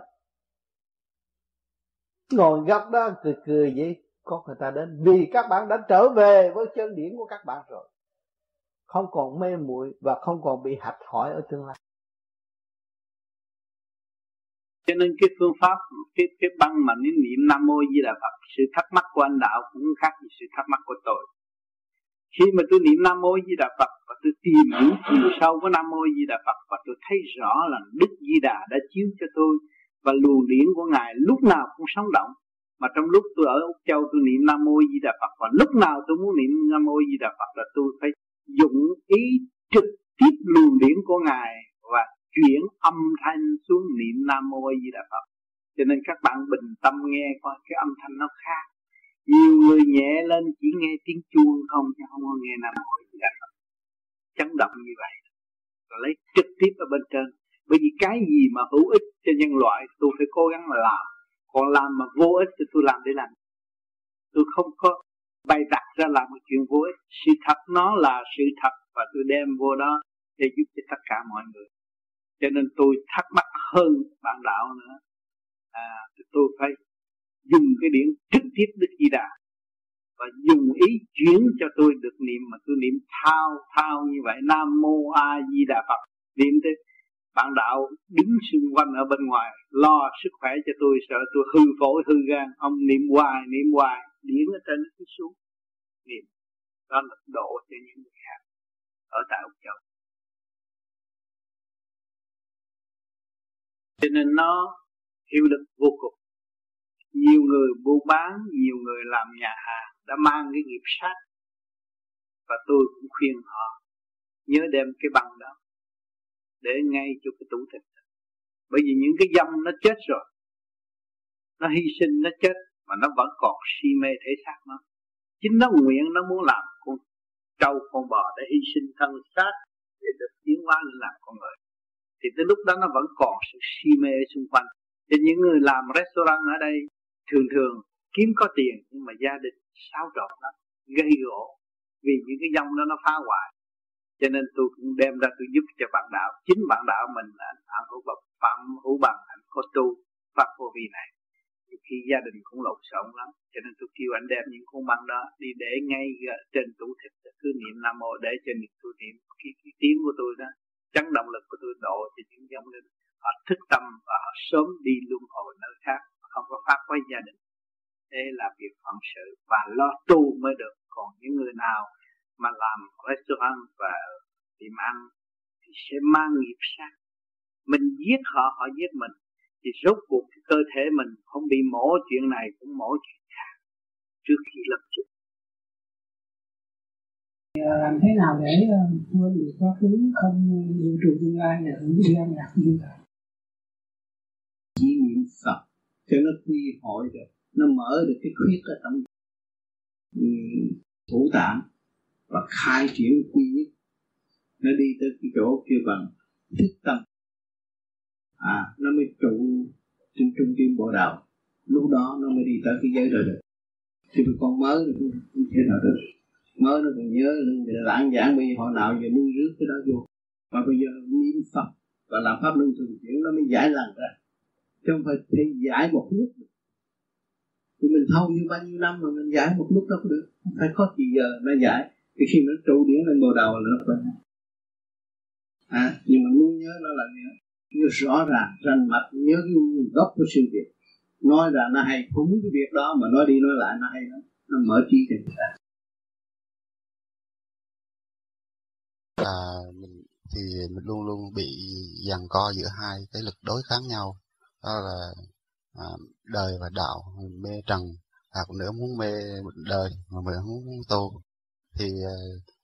Ngồi góc đó cười cười vậy, có người ta đến. Vì các bạn đã trở về với chân điển của các bạn rồi. Không còn mê muội và không còn bị hạch hỏi ở tương lai cho nên cái phương pháp, cái cái băng mà niệm niệm nam mô di đà phật, sự thắc mắc của anh đạo cũng khác gì sự thắc mắc của tôi. Khi mà tôi niệm nam mô di đà phật và tôi tìm hiểu chiều sâu của nam mô di đà phật và tôi thấy rõ là đức di đà đã chiếu cho tôi và luồng điển của ngài lúc nào cũng sống động. Mà trong lúc tôi ở úc châu tôi niệm nam mô di đà phật và lúc nào tôi muốn niệm nam mô di đà phật là tôi phải dụng ý trực tiếp luồng điển của ngài và chuyển âm thanh xuống niệm nam mô a di đà phật. Cho nên các bạn bình tâm nghe coi cái âm thanh nó khác. Nhiều người nhẹ lên chỉ nghe tiếng chuông không, chứ không có nghe nam mô a di đà phật. Chấn động như vậy. Rồi lấy trực tiếp ở bên trên. Bởi vì cái gì mà hữu ích cho nhân loại, tôi phải cố gắng mà làm. Còn làm mà vô ích thì tôi làm để làm. Tôi không có bày đặt ra làm một chuyện vô ích. Sự thật nó là sự thật và tôi đem vô đó để giúp cho tất cả mọi người cho nên tôi thắc mắc hơn bạn đạo nữa. À thì tôi phải dùng cái điểm trực tiếp đức di đà và dùng ý chuyển cho tôi được niệm mà tôi niệm thao thao như vậy. Nam mô a di đà phật. Niệm tới bạn đạo đứng xung quanh ở bên ngoài, lo sức khỏe cho tôi, sợ tôi hư phổi, hư gan. Ông niệm hoài niệm hoài điển ở trên nó xuống. Niệm. Đó là độ cho những người khác ở tại ông Châu. Cho nên nó hiệu lực vô cùng. Nhiều người buôn bán, nhiều người làm nhà hàng đã mang cái nghiệp sát. Và tôi cũng khuyên họ, nhớ đem cái bằng đó để ngay cho cái tủ thịt. Bởi vì những cái dâm nó chết rồi, nó hy sinh, nó chết mà nó vẫn còn si mê thể xác nó. Chính nó nguyện, nó muốn làm con trâu, con bò để hy sinh thân xác để được tiến hóa lên làm con người thì tới lúc đó nó vẫn còn sự si mê xung quanh. Thì những người làm restaurant ở đây thường thường kiếm có tiền nhưng mà gia đình xáo trộn lắm gây gỗ. Vì những cái dòng đó nó phá hoại. Cho nên tôi cũng đem ra tôi giúp cho bạn đạo chính bạn đạo mình là anh hữu bậc phạm hữu bằng anh có tu pháp vô vi này. Thì khi gia đình cũng lộn xộn lắm cho nên tôi kêu anh đem những con băng đó đi để ngay trên tủ thịt cứ niệm nam mô để cho niệm tôi niệm cái, cái tiếng của tôi đó chấn động lực của tôi độ cho những dòng linh họ thức tâm và họ sớm đi luân hồi nơi khác không có phát với gia đình. Đây là việc phận sự và lo tu mới được. Còn những người nào mà làm restaurant và tiệm ăn thì sẽ mang nghiệp sát. Mình giết họ họ giết mình. Thì rốt cuộc cái cơ thể mình không bị mổ, chuyện này cũng mổ chuyện khác. Trước khi lập chức làm thế nào để ờ, quên được quá khứ, không ờ, dự trụ tương lai là hướng đi ăn lạc như vậy chỉ niệm Phật, cho nó quy hội được, nó mở được cái khuyết ở trong ừ, thủ tạng và khai triển quy nhất. Nó đi tới cái chỗ kia bằng thức tâm. À nó mới trụ trên trung tâm bộ đạo lúc đó nó mới đi tới cái giới đời được. Thì con mới được, không thể nào được mới nó còn nhớ luôn, để lãng giảng bây giờ họ nào giờ nuôi rước cái đó vô. Và bây giờ niệm phật và làm pháp luân thường chuyển nó mới giải lần ra. Chứ không phải thì giải một lúc thì mình thâu như bao nhiêu năm mà mình giải một lúc đâu có được. Phải có gì giờ nó giải. Thì khi nó trụ điển lên bồ đầu là nó quên à nhưng mà muốn nhớ nó là nhớ. Nhớ rõ ràng rành mạch nhớ cái gốc của sự việc. Nói ra nó hay không cái việc đó mà nói đi nói lại nó hay lắm. Nó mở trí cho người ta. Là mình thì mình luôn luôn bị giằng co giữa hai cái lực đối kháng nhau. Đó là à, đời và đạo mình mê trần à, hoặc nữa muốn mê đời mà mình không muốn tu thì à,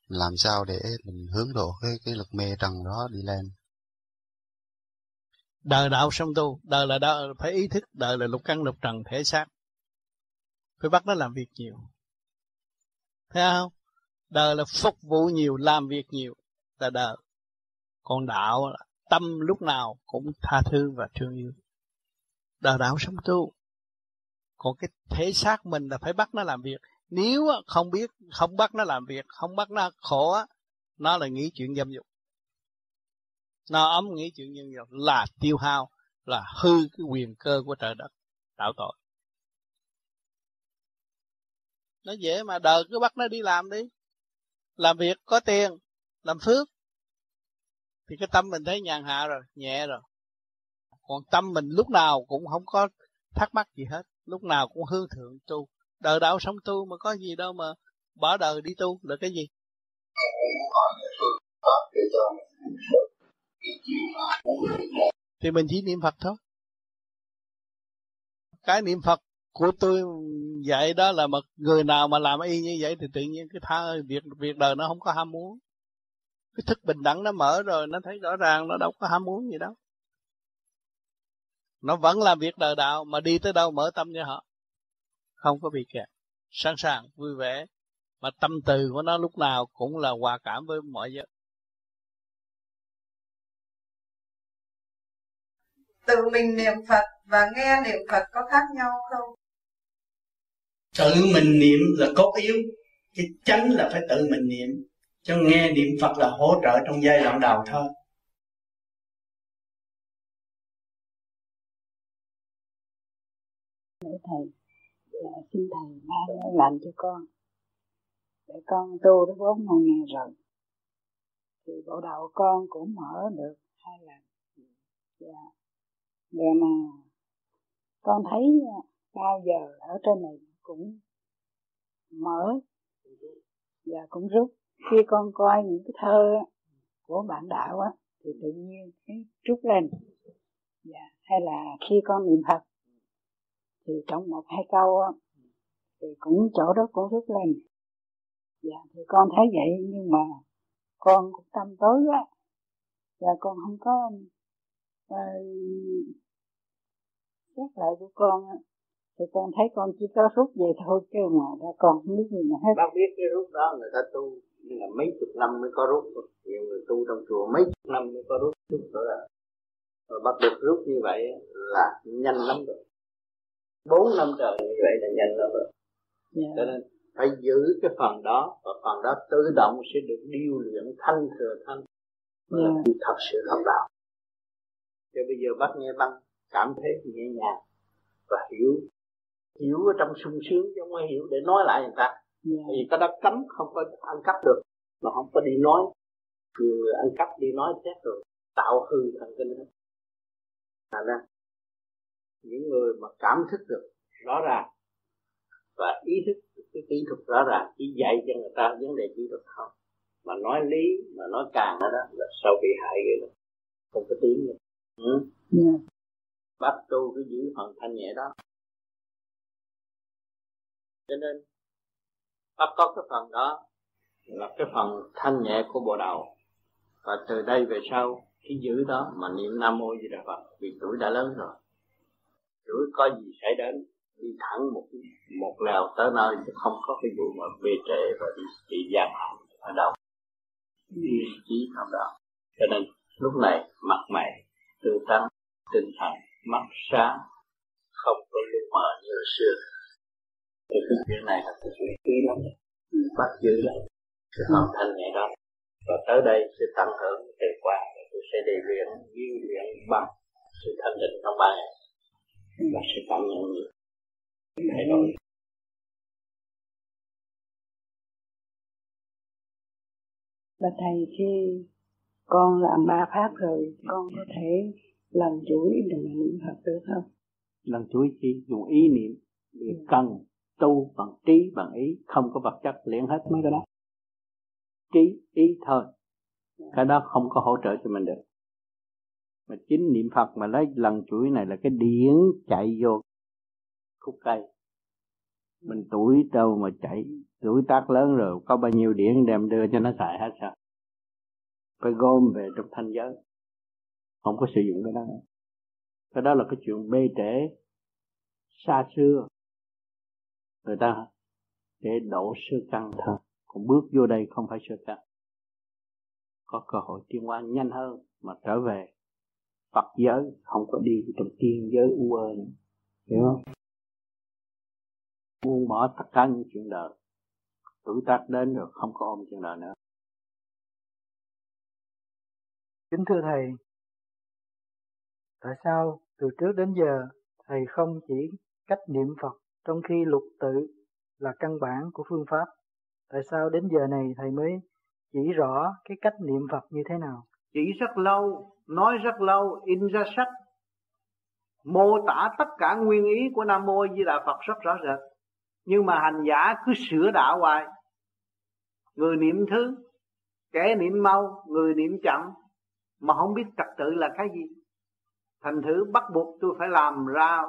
làm sao để mình hướng độ cái cái lực mê trần đó đi lên? Đời đạo song tu đời là đạo phải ý thức đời là lục căn lục trần thể xác. Phải bắt nó làm việc nhiều. Thấy không? Đời là phục vụ nhiều làm việc nhiều là đời còn đạo là tâm lúc nào cũng tha thứ và thương yêu. Đời đạo sống tu. Còn cái thể xác mình là phải bắt nó làm việc. Nếu không biết, không bắt nó làm việc, không bắt nó khổ nó là nghĩ chuyện dâm dục. Nó ấm nghĩ chuyện dâm dục là tiêu hao, là hư cái quyền cơ của trời đất tạo tội. Nó dễ mà đời cứ bắt nó đi làm đi. Làm việc có tiền, làm phước thì cái tâm mình thấy nhàn hạ rồi, nhẹ rồi. Còn tâm mình lúc nào cũng không có thắc mắc gì hết, lúc nào cũng hư thượng tu. Đời đạo sống tu mà có gì đâu mà bỏ đời đi tu là cái gì? Thì mình chỉ niệm Phật thôi. Cái niệm Phật của tôi dạy đó là mà người nào mà làm y như vậy thì tự nhiên cái tha việc việc đời nó không có ham muốn cái thức bình đẳng nó mở rồi nó thấy rõ ràng nó đâu có ham muốn gì đâu. Nó vẫn làm việc đời đạo mà đi tới đâu mở tâm cho họ. Không có bị kẹt. Sẵn sàng vui vẻ mà tâm từ của nó lúc nào cũng là hòa cảm với mọi giới. Tự mình niệm Phật và nghe niệm Phật có khác nhau không? Tự mình niệm là cốt yếu Cái chánh là phải tự mình niệm cho nghe niệm Phật là hỗ trợ trong giai đoạn đầu thôi. Thầy dạ, xin thầy ban lành cho con. Để con tu đến bốn năm ngày rồi, thì bộ đầu con cũng mở được hai lần. Dạ và mà con thấy bao giờ ở trên này cũng mở và cũng rút khi con coi những cái thơ của bạn đạo á thì tự nhiên thấy trút lên. Dạ. hay là khi con niệm phật thì trong một hai câu á thì cũng chỗ đó cũng rút lên. Dạ thì con thấy vậy nhưng mà con cũng tâm tối á và dạ, con không có uh, lại của con á thì con thấy con chỉ có rút về thôi chứ mà ra con không biết gì nữa hết. Bác biết cái rút đó người ta tu nhưng là mấy chục năm mới có rút nhiều người tu trong chùa mấy chục năm mới có rút rút rồi đó rồi bắt được rút như vậy là nhanh lắm rồi bốn năm trời như vậy là nhanh lắm rồi yeah. Dạ. cho nên phải giữ cái phần đó và phần đó tự động sẽ được điêu luyện thanh thừa thanh yeah. là dạ. thật sự thật đạo cho bây giờ bác nghe băng cảm thấy nhẹ nhàng và hiểu hiểu ở trong sung sướng chứ không hiểu để nói lại người ta yeah. Dạ. vì cái đó cấm không có ăn cắp được mà không có đi nói nhiều người ăn cắp đi nói chết rồi tạo hư thần kinh hết thành ra những người mà cảm thức được rõ ràng và ý thức được cái kỹ thuật rõ ràng chỉ dạy cho người ta vấn đề kỹ thuật không mà nói lý mà nói càng đó, đó là sau bị hại vậy đó không có tiếng nữa ừ? yeah. bắt tu cái giữ phần thanh nhẹ đó cho nên Pháp có cái phần đó là cái phần thanh nhẹ của bộ đầu và từ đây về sau, cái giữ đó mà niệm nam mô di đà phật, vì tuổi đã lớn rồi. Tuổi có gì xảy đến, đi thẳng một một lèo tới nơi chứ không có cái vụ mà bê trễ và bị bị giam hãm ở đâu. Ý trí nào đó. Cho nên, lúc này, mặt mày tươi tắn tinh thần, mắt sáng, không có lúc mờ như xưa thì cái chuyện này là cái chuyện quý lắm. Bắt giữ lắm cái âm thanh này đó. Và tới đây sẽ tăng hưởng từ qua tôi sẽ đi luyện viên luyện bằng sự thanh định trong ba ngày và sẽ cảm nhận nhiều thay đổi là thầy khi con làm ba pháp rồi con có thể làm chuỗi đừng niệm phật được không? Lần chuỗi chỉ dùng ý niệm việc ừ. cần tu bằng trí, bằng ý, không có vật chất, luyện hết mấy cái đó. Trí, ý thôi cái đó không có hỗ trợ cho mình được. Mà chính niệm phật mà lấy lần chuỗi này là cái điển chạy vô khúc cây. Mình tuổi đâu mà chạy, tuổi tác lớn rồi, có bao nhiêu điển đem đưa cho nó xài hết sao? Phải gom về trong thanh giới. Không có sử dụng cái đó cái đó là cái chuyện bê trễ, xa xưa người ta để đổ sơ căn thôi còn bước vô đây không phải sơ căn. Có cơ hội tiến hóa nhanh hơn mà trở về Phật giới. Không có đi trong tiên giới u ơ hiểu không? Buông bỏ tất cả những chuyện đời. Tuổi tác đến rồi không có ôm chuyện đời nữa. Kính thưa thầy, tại sao từ trước đến giờ thầy không chỉ cách niệm phật trong khi lục tự là căn bản của phương pháp, tại sao đến giờ này thầy mới chỉ rõ cái cách niệm phật như thế nào? Chỉ rất lâu, nói rất lâu, in ra sách, mô tả tất cả nguyên ý của nam mô di đà phật rất rõ rệt. Nhưng mà hành giả cứ sửa đạo hoài. Người niệm thứ, kẻ niệm mau, người niệm chậm, mà không biết trật tự là cái gì. Thành thử bắt buộc tôi phải làm ra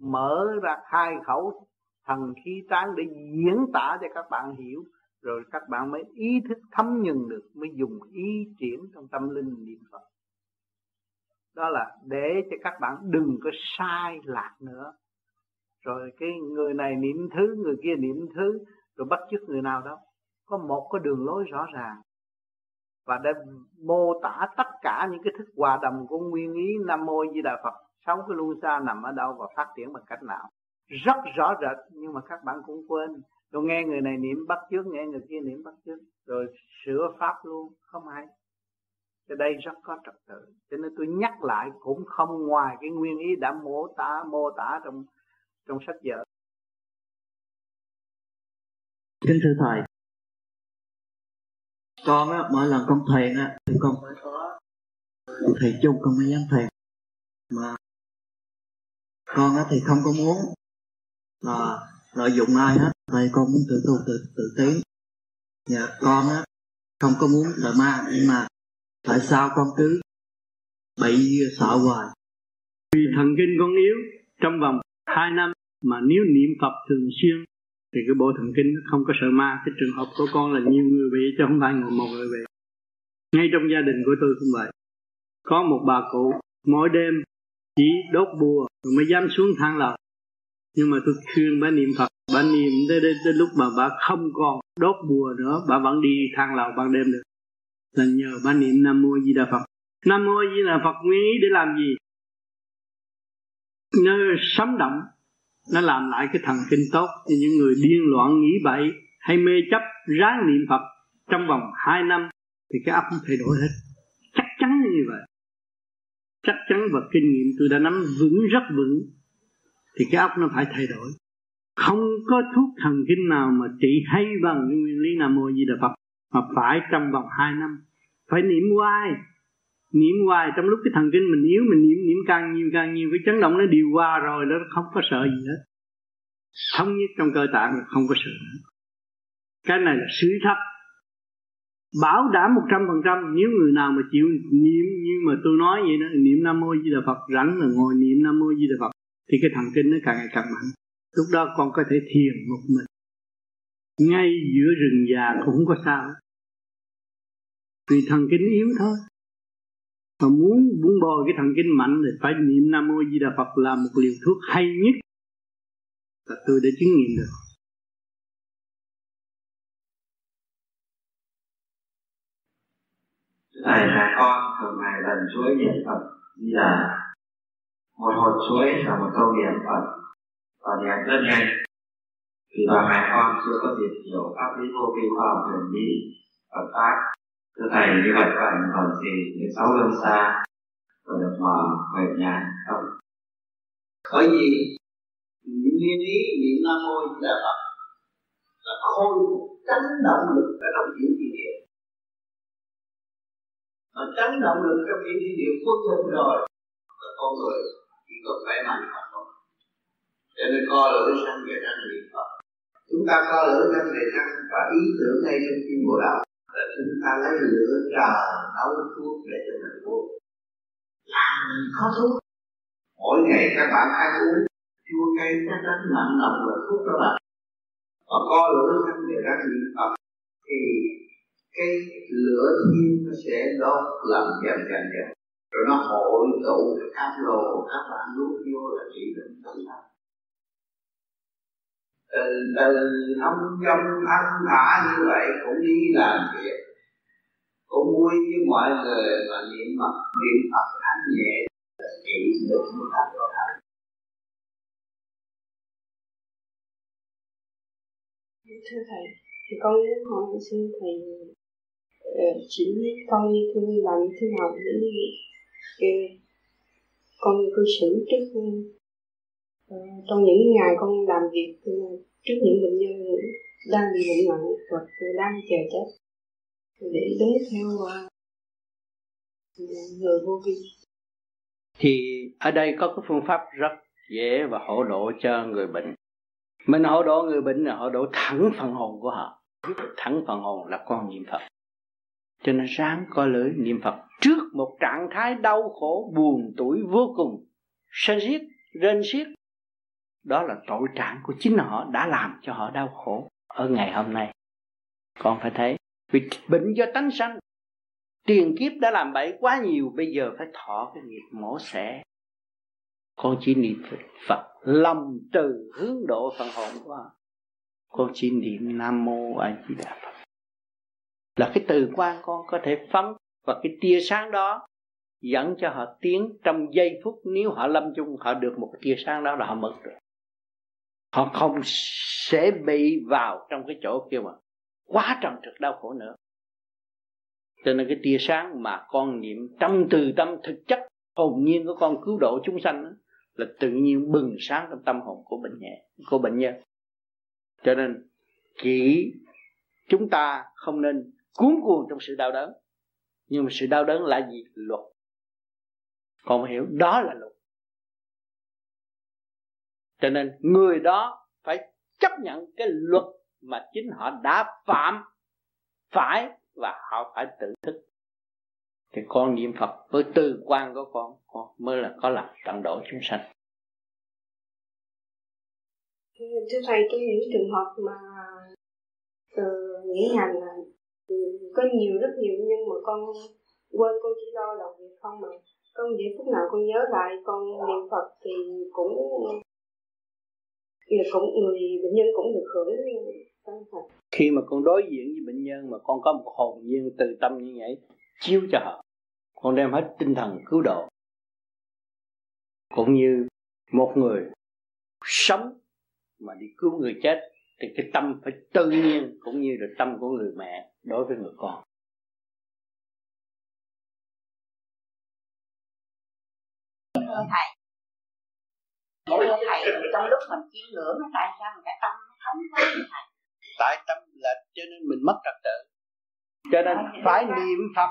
mở ra khai khẩu thần khí tráng để diễn tả cho các bạn hiểu, rồi các bạn mới ý thức thấm nhận được, mới dùng ý triển trong tâm linh niệm phật. Đó là để cho các bạn đừng có sai lạc nữa. Rồi cái người này niệm thứ, người kia niệm thứ, rồi bắt chước người nào đó, có một cái đường lối rõ ràng. Và để mô tả tất cả những cái thức hòa đồng của nguyên ý nam mô di đà phật sáu cái luân xa nằm ở đâu và phát triển bằng cách nào? Rất rõ rệt, nhưng mà các bạn cũng quên. Rồi nghe người này niệm bắt trước nghe người kia niệm bắt trước rồi sửa pháp luôn. Không hay. Cái đây rất có trật tự. Cho nên tôi nhắc lại cũng không ngoài cái nguyên ý đã mô tả mô tả trong trong sách vở. Kính thưa thầy. Con á, mỗi lần con thiền á thì con phải có. Thầy chung không mới dám thuyền. Mà con á thì không có muốn. Là lợi dụng ai hết tại con muốn tự tu, tự tự tiến. Dạ con á, không có muốn là ma, nhưng mà tại sao con cứ bị sợ hoài? Vì thần kinh con yếu, trong vòng 2 năm mà nếu niệm Phật thường xuyên, thì cái bộ thần kinh nó không có sợ ma. Cái trường hợp của con là nhiều người bị, chứ không phải ngồi một người bị. Ngay trong gia đình của tôi cũng vậy. Có một bà cụ, mỗi đêm chỉ đốt bùa rồi mới dám xuống thang lầu. Nhưng mà tôi khuyên bà niệm Phật bà niệm tới, tới, tới lúc mà bà không còn đốt bùa nữa bà vẫn đi thang lầu ban đêm được. Là nhờ bà niệm Nam Mô Di Đà Phật. Nam Mô Di Đà Phật nguyên ý để làm gì? Nó sống động nó làm lại cái thần kinh tốt cho những người điên loạn nghĩ bậy hay mê chấp ráng niệm Phật trong vòng 2 năm thì cái ấp nó thay đổi hết. Chắc chắn như vậy chắc chắn và kinh nghiệm tôi đã nắm vững rất vững, thì cái óc nó phải thay đổi. Không có thuốc thần kinh nào mà trị hay bằng cái nguyên lý nam mô di đà phật, mà phải trong vòng 2 năm. Phải niệm hoài. Niệm hoài trong lúc cái thần kinh mình yếu, mình niệm niệm càng nhiều càng nhiều, cái chấn động nó điều qua rồi, nó không có sợ gì hết. Thống nhất trong cơ tạng không có sợ nữa. Cái này là sứ thật bảo đảm một trăm phần trăm, nếu người nào mà chịu niệm như mà tôi nói vậy đó, niệm nam mô di đà phật, rảnh là ngồi niệm nam mô di đà phật, thì cái thần kinh nó càng ngày càng mạnh. Lúc đó con có thể thiền một mình. Ngay giữa rừng già cũng không có sao. Vì thần kinh yếu thôi. Mà muốn muốn bồi cái thần kinh mạnh thì phải niệm nam mô di đà phật là một liều thuốc hay nhất. Là tôi đã chứng nghiệm được. Thầy là con thường ngày lần chuỗi niệm phật di đà một hột chuỗi là một câu niệm phật. Và niệm rất nhanh. Vì bà mẹ con chưa có dịp hiểu pháp lý vô vi khoa học huyền bí, Phật pháp, thưa thầy, như vậy các bạn còn gì để sáu lương xa và được mở về nhà không? Bởi vì những nguyên lý niệm nam mô di đà phật là khôi phục chấn động lực ở trong chuyển thiên địa mà chấn động được trong chuyển thiên địa quân phục rồi. Là con người chỉ có khỏe mạnh mà thôi. Cho nên co lửa sang về năng niệm phật. Chúng ta co lửa sang về năng và ý tưởng ngay trong kim bộ đạo là chúng ta lấy lửa trời nấu thuốc để cho mình uống. Làm có thuốc. Mỗi ngày các bạn ăn uống chua cay chắc chắn mặn, nồng là thuốc các bạn. Và co lửa sang về năng niệm phật thì cái lửa thiên nó sẽ đốt làm dần dần dần. Rồi nó hội tụ các lồ các bạn nuốt vô là chỉ định tâm thân từ từ thông dong thanh thả như vậy cũng đi làm việc, cũng vui với mọi người mà niệm phật. Niệm phật thanh nhẹ là chỉ được một cách rõ thưa thầy, thì con muốn hỏi xin thầy Ờ, chỉ con như tôi làm như thế nào để uh, con cư xử trước uh, trong những ngày con làm việc uh, trước những bệnh nhân đang bị bệnh nặng hoặc đang chờ chết. Để đúng theo uh, người vô vi. Thì ở đây có cái phương pháp rất dễ và hỗ độ cho người bệnh. Mình hỗ độ người bệnh là hỗ độ thẳng phần hồn của họ. Thẳng phần hồn là con niệm phật cho nên ráng coi lưỡi niệm phật. Trước một trạng thái đau khổ, buồn tuổi vô cùng, sân siết, rên xiết đó là tội trạng của chính họ đã làm cho họ đau khổ ở ngày hôm nay. Con phải thấy, vì bệnh do tánh sanh, tiền kiếp đã làm bậy quá nhiều, bây giờ phải thọ cái nghiệp mổ xẻ. Con chỉ niệm phật lòng từ hướng độ phần hồn của con con chỉ niệm nam mô a di đà phật là cái từ quan con có thể phóng và cái tia sáng đó dẫn cho họ tiến trong giây phút nếu họ lâm chung họ được một cái tia sáng đó là họ mất rồi họ không sẽ bị vào trong cái chỗ kia mà quá trần trực đau khổ nữa. Cho nên cái tia sáng mà con niệm trong từ tâm thực chất hồn nhiên của con cứu độ chúng sanh đó, là tự nhiên bừng sáng trong tâm hồn của bệnh nhẹ của bệnh nhân. Cho nên chỉ chúng ta không nên cuốn cuồng trong sự đau đớn. Nhưng mà sự đau đớn là gì? Luật. Còn hiểu, đó là luật. Cho nên người đó phải chấp nhận cái luật mà chính họ đã phạm phải và họ phải tự thức. Thì con niệm Phật với tư quan của con con mới là có làm tận độ chúng sanh. Thưa thầy trong những trường hợp mà từ nghỉ hành là có nhiều, rất nhiều, nhưng mà con quên, con chỉ lo làm việc không mà. Con giây phút nào con nhớ lại con niệm Phật thì cũng thì cũng người, bệnh nhân cũng được hưởng khi mà con đối diện với bệnh nhân mà con có một hồn nhiên, từ tâm như vậy, chiếu cho họ, con đem hết tinh thần cứu độ. Cũng như một người sống mà đi cứu người chết, thì cái tâm phải tự nhiên, cũng như là tâm của người mẹ đối với người con. Thưa thầy thưa thầy trong lúc mình chiêm ngưỡng tại sao mình cái tâm nó thống quá thầy? Tại tâm lệch cho nên mình mất trật tự. Cho nên phải niệm phật.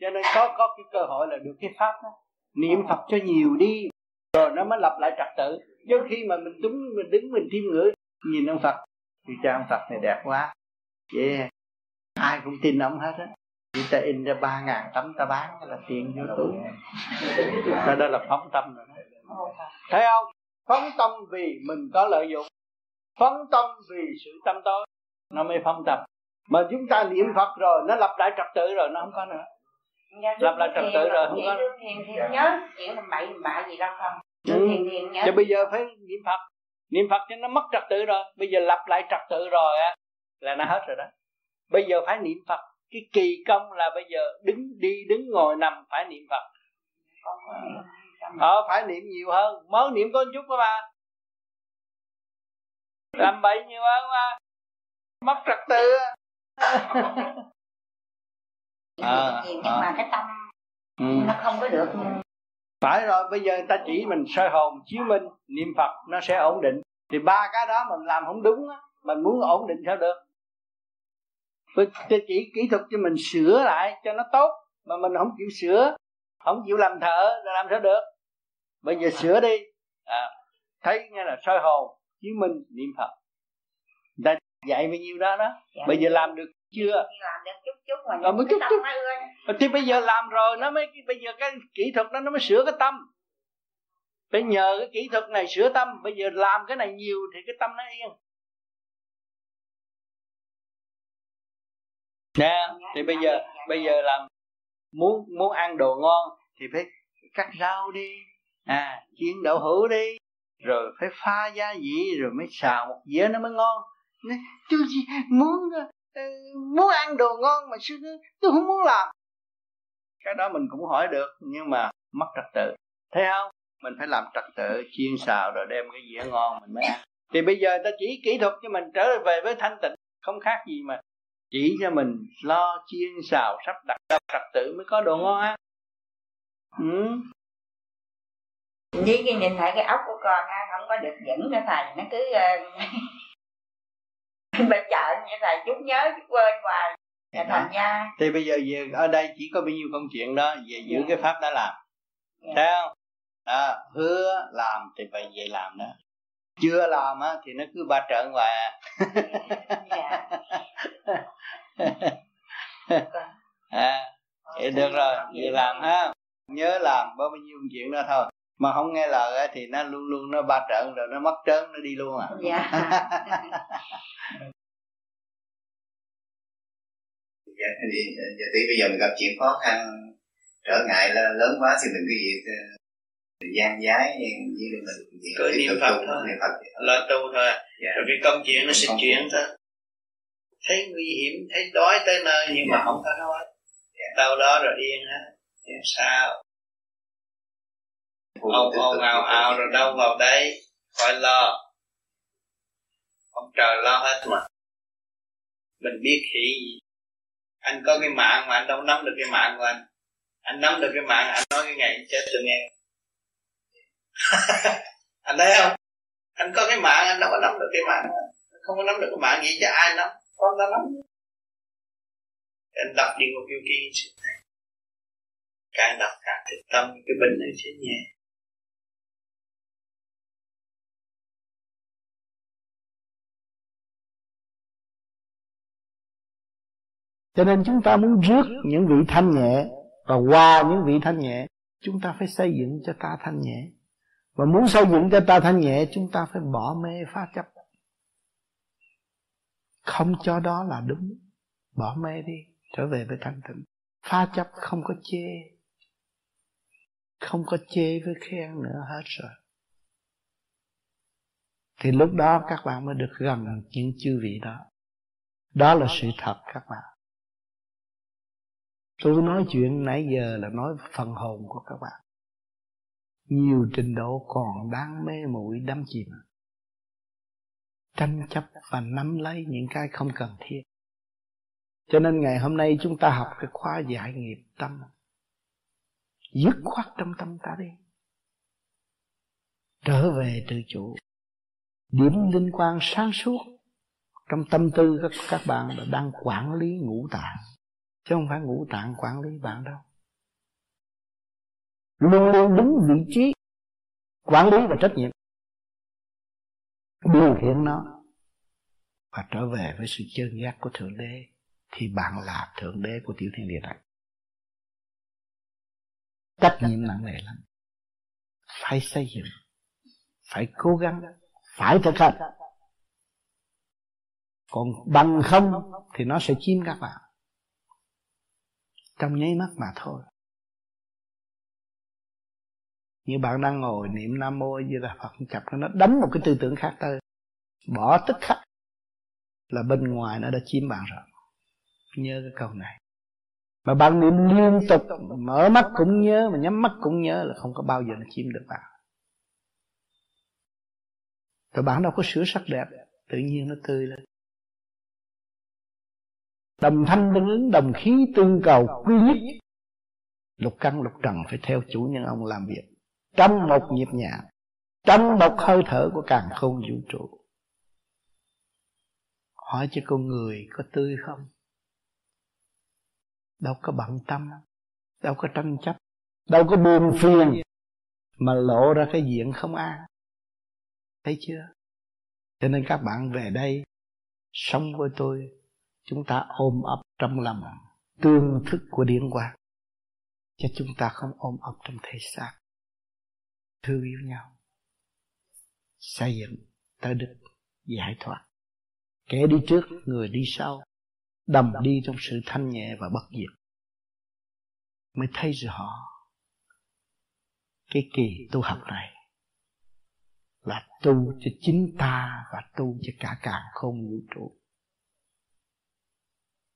Cho nên có có cái cơ hội là được cái pháp đó. Niệm phật cho nhiều đi rồi nó mới lập lại trật tự. Chứ khi mà mình đúng mình đứng mình chiêm ngưỡng nhìn ông phật thì cha ông phật này đẹp quá. Yeah. Ai cũng tin ông hết á. Chỉ ta in ra ba ngàn tấm ta bán là tiền vô túi đó, đó là phóng tâm rồi đó. Thấy không? Phóng tâm vì mình có lợi dụng. Phóng tâm vì sự tâm tối. Nó mới phóng tâm. Mà chúng ta niệm phật rồi nó lập lại trật tự rồi nó không có nữa. Lập lại trật tự rồi không có thiền thì nhớ chuyện làm bậy làm bạ gì đâu không? Ừ. thiền thiền nhớ. Bây giờ phải niệm phật. Niệm phật cho nó mất trật tự rồi. Bây giờ lập lại trật tự rồi á là nó hết rồi đó bây giờ phải niệm phật. Cái kỳ công là bây giờ đứng đi đứng ngồi nằm phải niệm phật. Ờ phải niệm nhiều hơn. Mới niệm có chút đó mà làm bậy nhiều hơn mà mất trật tự à, nhưng à. mà cái tâm ừ. nó không có được. Phải rồi bây giờ người ta chỉ mình soi hồn chiếu minh niệm phật nó sẽ ổn định. Thì ba cái đó mình làm không đúng á mình muốn ổn định sao được với chỉ kỹ thuật cho mình sửa lại cho nó tốt mà mình không chịu sửa không chịu làm thợ là làm sao được? Bây giờ sửa đi. À, thấy nghe là soi hồn chiếu minh niệm phật. Người ta dạy bao nhiêu đó đó. Dạ. bây giờ làm được chưa? Làm được chút chút mà mới chút chút. thì bây giờ làm rồi nó mới bây giờ cái kỹ thuật đó nó mới sửa cái tâm. Phải nhờ cái kỹ thuật này sửa tâm. Bây giờ làm cái này nhiều thì cái tâm nó yên nè, thì bây giờ bây giờ làm muốn muốn ăn đồ ngon thì phải cắt rau đi. À chiên đậu hũ đi. Rồi phải pha gia vị rồi mới xào một dĩa nó mới ngon. Chú gì muốn ờ, ừ, muốn ăn đồ ngon mà sư tôi không muốn làm. Cái đó mình cũng hỏi được, nhưng mà mất trật tự. Thấy không? Mình phải làm trật tự, chiên xào rồi đem cái dĩa ngon mình mới ăn. Thì bây giờ ta chỉ kỹ thuật cho mình trở về với thanh tịnh, không khác gì mà chỉ cho mình lo chiên xào sắp đặt trật tự mới có đồ ngon á ừ. với cái nhìn thấy cái ốc của con á không có được dẫn nữa thầy nó cứ (laughs) bên chợ như thầy chút nhớ chút quên hoài dạ thành ra thì bây giờ về ở đây chỉ có bao nhiêu công chuyện đó về giữ yeah. Dạ. cái pháp đã làm yeah. Dạ. thấy không à, hứa làm thì phải về làm đó chưa làm á thì nó cứ ba trợn hoài à. yeah. (laughs) à vậy được rồi về làm ha. Nhớ làm bao nhiêu chuyện đó thôi. Mà không nghe lời thì nó luôn luôn nó ba trận rồi nó mất trớn nó đi luôn à. Dạ. (laughs) Dạ thì giờ tí bây giờ mình gặp chuyện khó khăn trở ngại lớn quá thì mình cứ việc gian giái như mình cứ niệm phật thôi. niệm phật lo tu thôi. Dạ. rồi cái công chuyện nó sẽ chuyển thôi. Thấy nguy hiểm thấy đói tới nơi nhưng mà dạ. không có đói dạ. đâu đó rồi yên á sao? Ông ồn ào ào rồi đâu vào đây khỏi lo. Ông trời lo hết mà. Mình biết khỉ gì. Anh có cái mạng mà anh đâu nắm được cái mạng của anh. Anh nắm được cái mạng anh nói cái ngày chết tôi nghe (laughs) anh thấy không? Anh có cái mạng, anh đâu có nắm được cái mạng không có nắm được cái mạng gì, chứ ai nắm? Con ta nắm. Anh đọc đi một yêu kỳ càng đọc càng thực tâm, cái bệnh này sẽ nhẹ cho nên chúng ta muốn rước những vị thanh nhẹ và qua những vị thanh nhẹ, chúng ta phải xây dựng cho ta thanh nhẹ và muốn xây dựng cho ta thanh nhẹ, chúng ta phải bỏ mê phá chấp. Không cho đó là đúng. Bỏ mê đi, trở về với thanh tịnh. Phá chấp không có chê. Không có chê với khen nữa hết rồi. Thì lúc đó các bạn mới được gần những chư vị đó. Đó là sự thật các bạn. Tôi nói chuyện nãy giờ là nói phần hồn của các bạn nhiều trình độ còn đang mê muội đắm chìm. Tranh chấp và nắm lấy những cái không cần thiết. Cho nên ngày hôm nay chúng ta học cái khóa giải nghiệp tâm. Dứt khoát trong tâm ta đi. Trở về tự chủ. Điểm linh quan sáng suốt trong tâm tư các các bạn là đang quản lý ngũ tạng. Chứ không phải ngũ tạng quản lý bạn đâu luôn luôn đúng vị trí quản lý và trách nhiệm. Điều khiển nó. Và trở về với sự chân giác của thượng đế thì bạn là thượng đế của tiểu thiên địa này trách nhiệm. Nặng nề lắm. Phải xây dựng phải cố gắng phải thực hành. Còn bằng không thì nó sẽ chiếm các bạn. Trong nháy mắt mà thôi như bạn đang ngồi niệm nam mô như là phật chập nó đánh một cái tư tưởng khác tới. Bỏ tức khắc là bên ngoài nó đã chiếm bạn rồi. Nhớ cái câu này. Mà bạn niệm liên tục, mở mắt cũng nhớ, mà nhắm mắt cũng nhớ là không có bao giờ nó chiếm được bạn. Rồi bạn đâu có sửa sắc đẹp, tự nhiên nó tươi lên. Đồng thanh tương ứng, đồng khí tương cầu, quy nhất. Lục căn, lục trần phải theo chủ nhân ông làm việc trong một nhịp nhàng, trong một hơi thở của càng không vũ trụ. Hỏi cho con người có tươi không? Đâu có bận tâm, đâu có tranh chấp, đâu có buồn phiền mà lộ ra cái diện không an. Thấy chưa? Cho nên các bạn về đây, sống với tôi, chúng ta ôm ấp trong lòng tương thức của điển quang cho chúng ta không ôm ấp trong thể xác thương yêu nhau, xây dựng tới đức giải thoát. Kẻ đi trước, người đi sau, đầm đi trong sự thanh nhẹ và bất diệt mới thấy rõ cái kỳ tu học này là tu cho chính ta và tu cho cả càng không vũ trụ.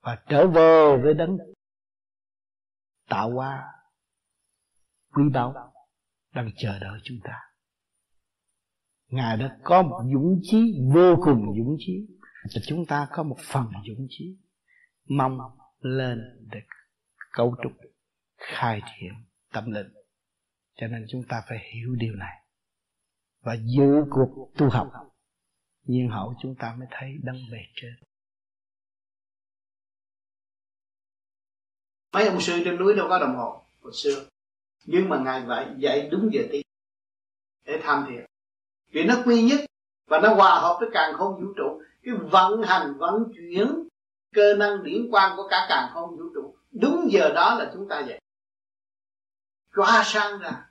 Và trở về với đấng tạo hóa, quý báu đang chờ đợi chúng ta. Ngài đã có một dũng chí, vô cùng dũng chí. Và chúng ta có một phần dũng chí. Mong lên để cấu trúc, khai triển tâm linh. Cho nên chúng ta phải hiểu điều này. Và giữ cuộc tu học. Nhiên hậu chúng ta mới thấy đấng bề trên. Mấy ông sư trên núi đâu có đồng hồ, hồi xưa nhưng mà ngài vậy dạy đúng giờ tí để tham thiền vì nó quy nhất và nó hòa hợp với càng không vũ trụ. Cái vận hành, vận chuyển cơ năng điển quang của cả càng không vũ trụ, đúng giờ đó là chúng ta dậy qua sang ra,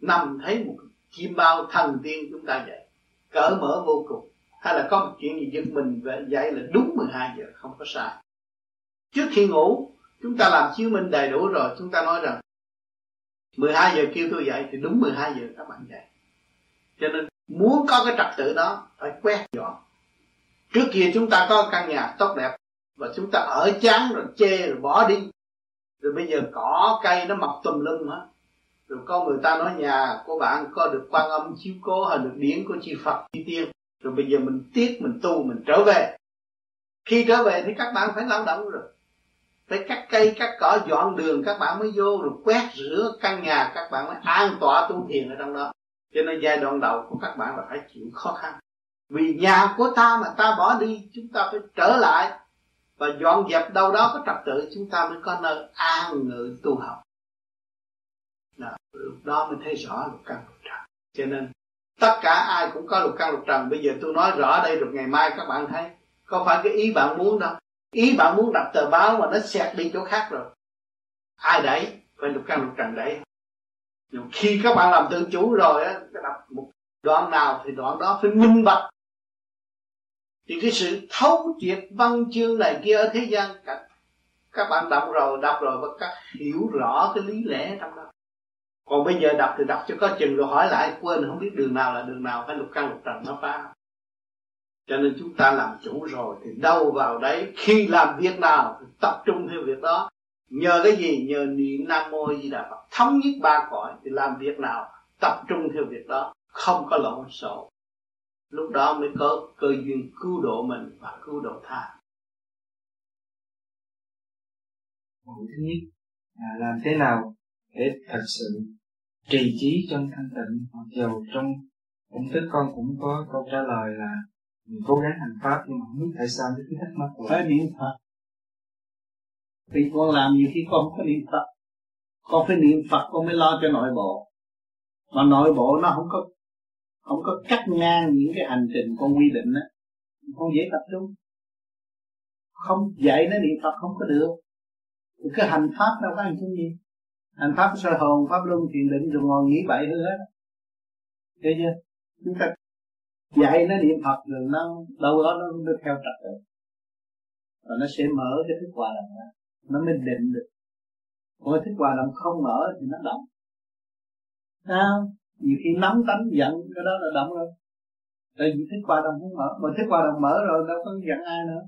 nằm thấy một chim bao thần tiên chúng ta dậy cỡ mở vô cùng. Hay là có một chuyện gì giật mình và dậy là đúng 12 giờ, không có sai. Trước khi ngủ, chúng ta làm chiếu minh đầy đủ rồi, chúng ta nói rằng 12 giờ kêu tôi dậy thì đúng 12 giờ các bạn dậy. Cho nên muốn có cái trật tự đó, phải quét dọn. Trước kia chúng ta có căn nhà tốt đẹp và chúng ta ở chán rồi chê rồi bỏ đi. Rồi bây giờ cỏ cây nó mọc tùm lum hết. Rồi có người ta nói nhà của bạn có được quan âm chiếu cố hay được điển của chư Phật chư tiên rồi bây giờ mình tiếc, mình tu, mình trở về. Khi trở về thì các bạn phải lao động rồi phải cắt cây cắt cỏ dọn đường các bạn mới vô rồi quét rửa căn nhà các bạn mới an tọa tu thiền ở trong đó. Cho nên giai đoạn đầu của các bạn là phải chịu khó khăn. Vì nhà của ta mà ta bỏ đi chúng ta phải trở lại. Và dọn dẹp đâu đó có trật tự chúng ta mới có nơi an ngự tu học. Đó, lúc đó mới thấy rõ lục căn lục trần. Cho nên tất cả ai cũng có lục căn lục trần. Bây giờ tôi nói rõ đây rồi ngày mai các bạn thấy. Có phải cái ý bạn muốn đâu? Ý bạn muốn đọc tờ báo mà nó xẹt đi chỗ khác rồi. Ai đẩy? Phải lục căn lục trần đẩy. Nhưng khi các bạn làm tự chủ rồi á đọc một đoạn nào thì đoạn đó phải minh bạch. Thì cái sự thấu triệt văn chương này kia ở thế gian các, các bạn đọc rồi đọc rồi và các hiểu rõ cái lý lẽ trong đó. Còn bây giờ đọc thì đọc cho có chừng rồi hỏi lại quên không biết đường nào là đường nào phải lục căn lục trần nó phá cho nên chúng ta làm chủ rồi thì đâu vào đấy, khi làm việc nào thì tập trung theo việc đó. Nhờ cái gì? Nhờ niệm nam mô di đà phật. Thống nhất ba cõi thì làm việc nào, tập trung theo việc đó, không có lộn xộn. Lúc đó mới có cơ duyên cứu độ mình và cứu độ tha. Thứ nhất là làm thế nào để thật sự trì trí trong thanh tịnh? Mặc dù trong cũng thức con cũng có câu trả lời là mình cố gắng hành pháp nhưng mà không biết tại sao cái thắc mắc của phải niệm phật vì con làm nhiều khi con không có niệm phật. Con phải niệm phật, con mới lo cho nội bộ. Mà nội bộ nó không có không có cắt ngang những cái hành trình con quy định á. Con dễ tập trung. Không dạy nó niệm phật không có được. Thì cái hành pháp đâu có hành chung gì. Hành pháp sơ hồn, pháp luân, thiền định rồi ngồi nghĩ bậy hơn hết. Thấy chưa? Chúng ta dạy nó niệm phật rồi nó đâu đó nó, nó theo trật tự. Và nó sẽ mở cái thức hòa đồng ra. Nó mới định được. Còn thức hòa đồng không mở thì nó động sao nhiều khi nóng tánh giận cái đó là động rồi. Tại vì thức hòa đồng không mở. Mà thức hòa đồng mở rồi đâu có giận ai nữa.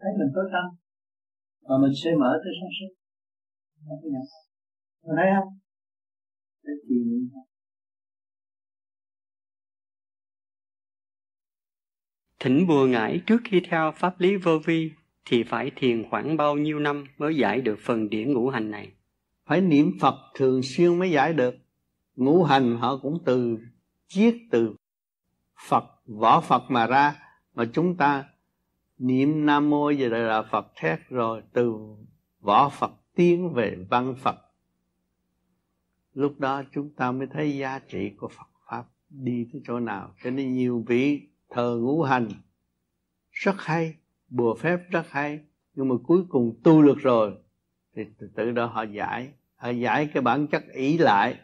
Thấy mình tối tâm. Và mình sẽ mở tới sáng suốt. Không có nhận mình thấy không? Cái gì Thỉnh bùa ngải trước khi theo pháp lý vô vi thì phải thiền khoảng bao nhiêu năm mới giải được phần điển ngũ hành này? Phải niệm Phật thường xuyên mới giải được. Ngũ hành họ cũng từ chiết từ Phật, võ Phật mà ra. Mà chúng ta niệm Nam Mô giờ là Phật thét rồi từ võ Phật tiến về văn Phật. Lúc đó chúng ta mới thấy giá trị của Phật Pháp đi tới chỗ nào. Cho nên nhiều vị thờ ngũ hành. Rất hay, bùa phép rất hay, nhưng mà cuối cùng tu được rồi, thì từ từ đó họ giải họ giải cái bản chất ý lại.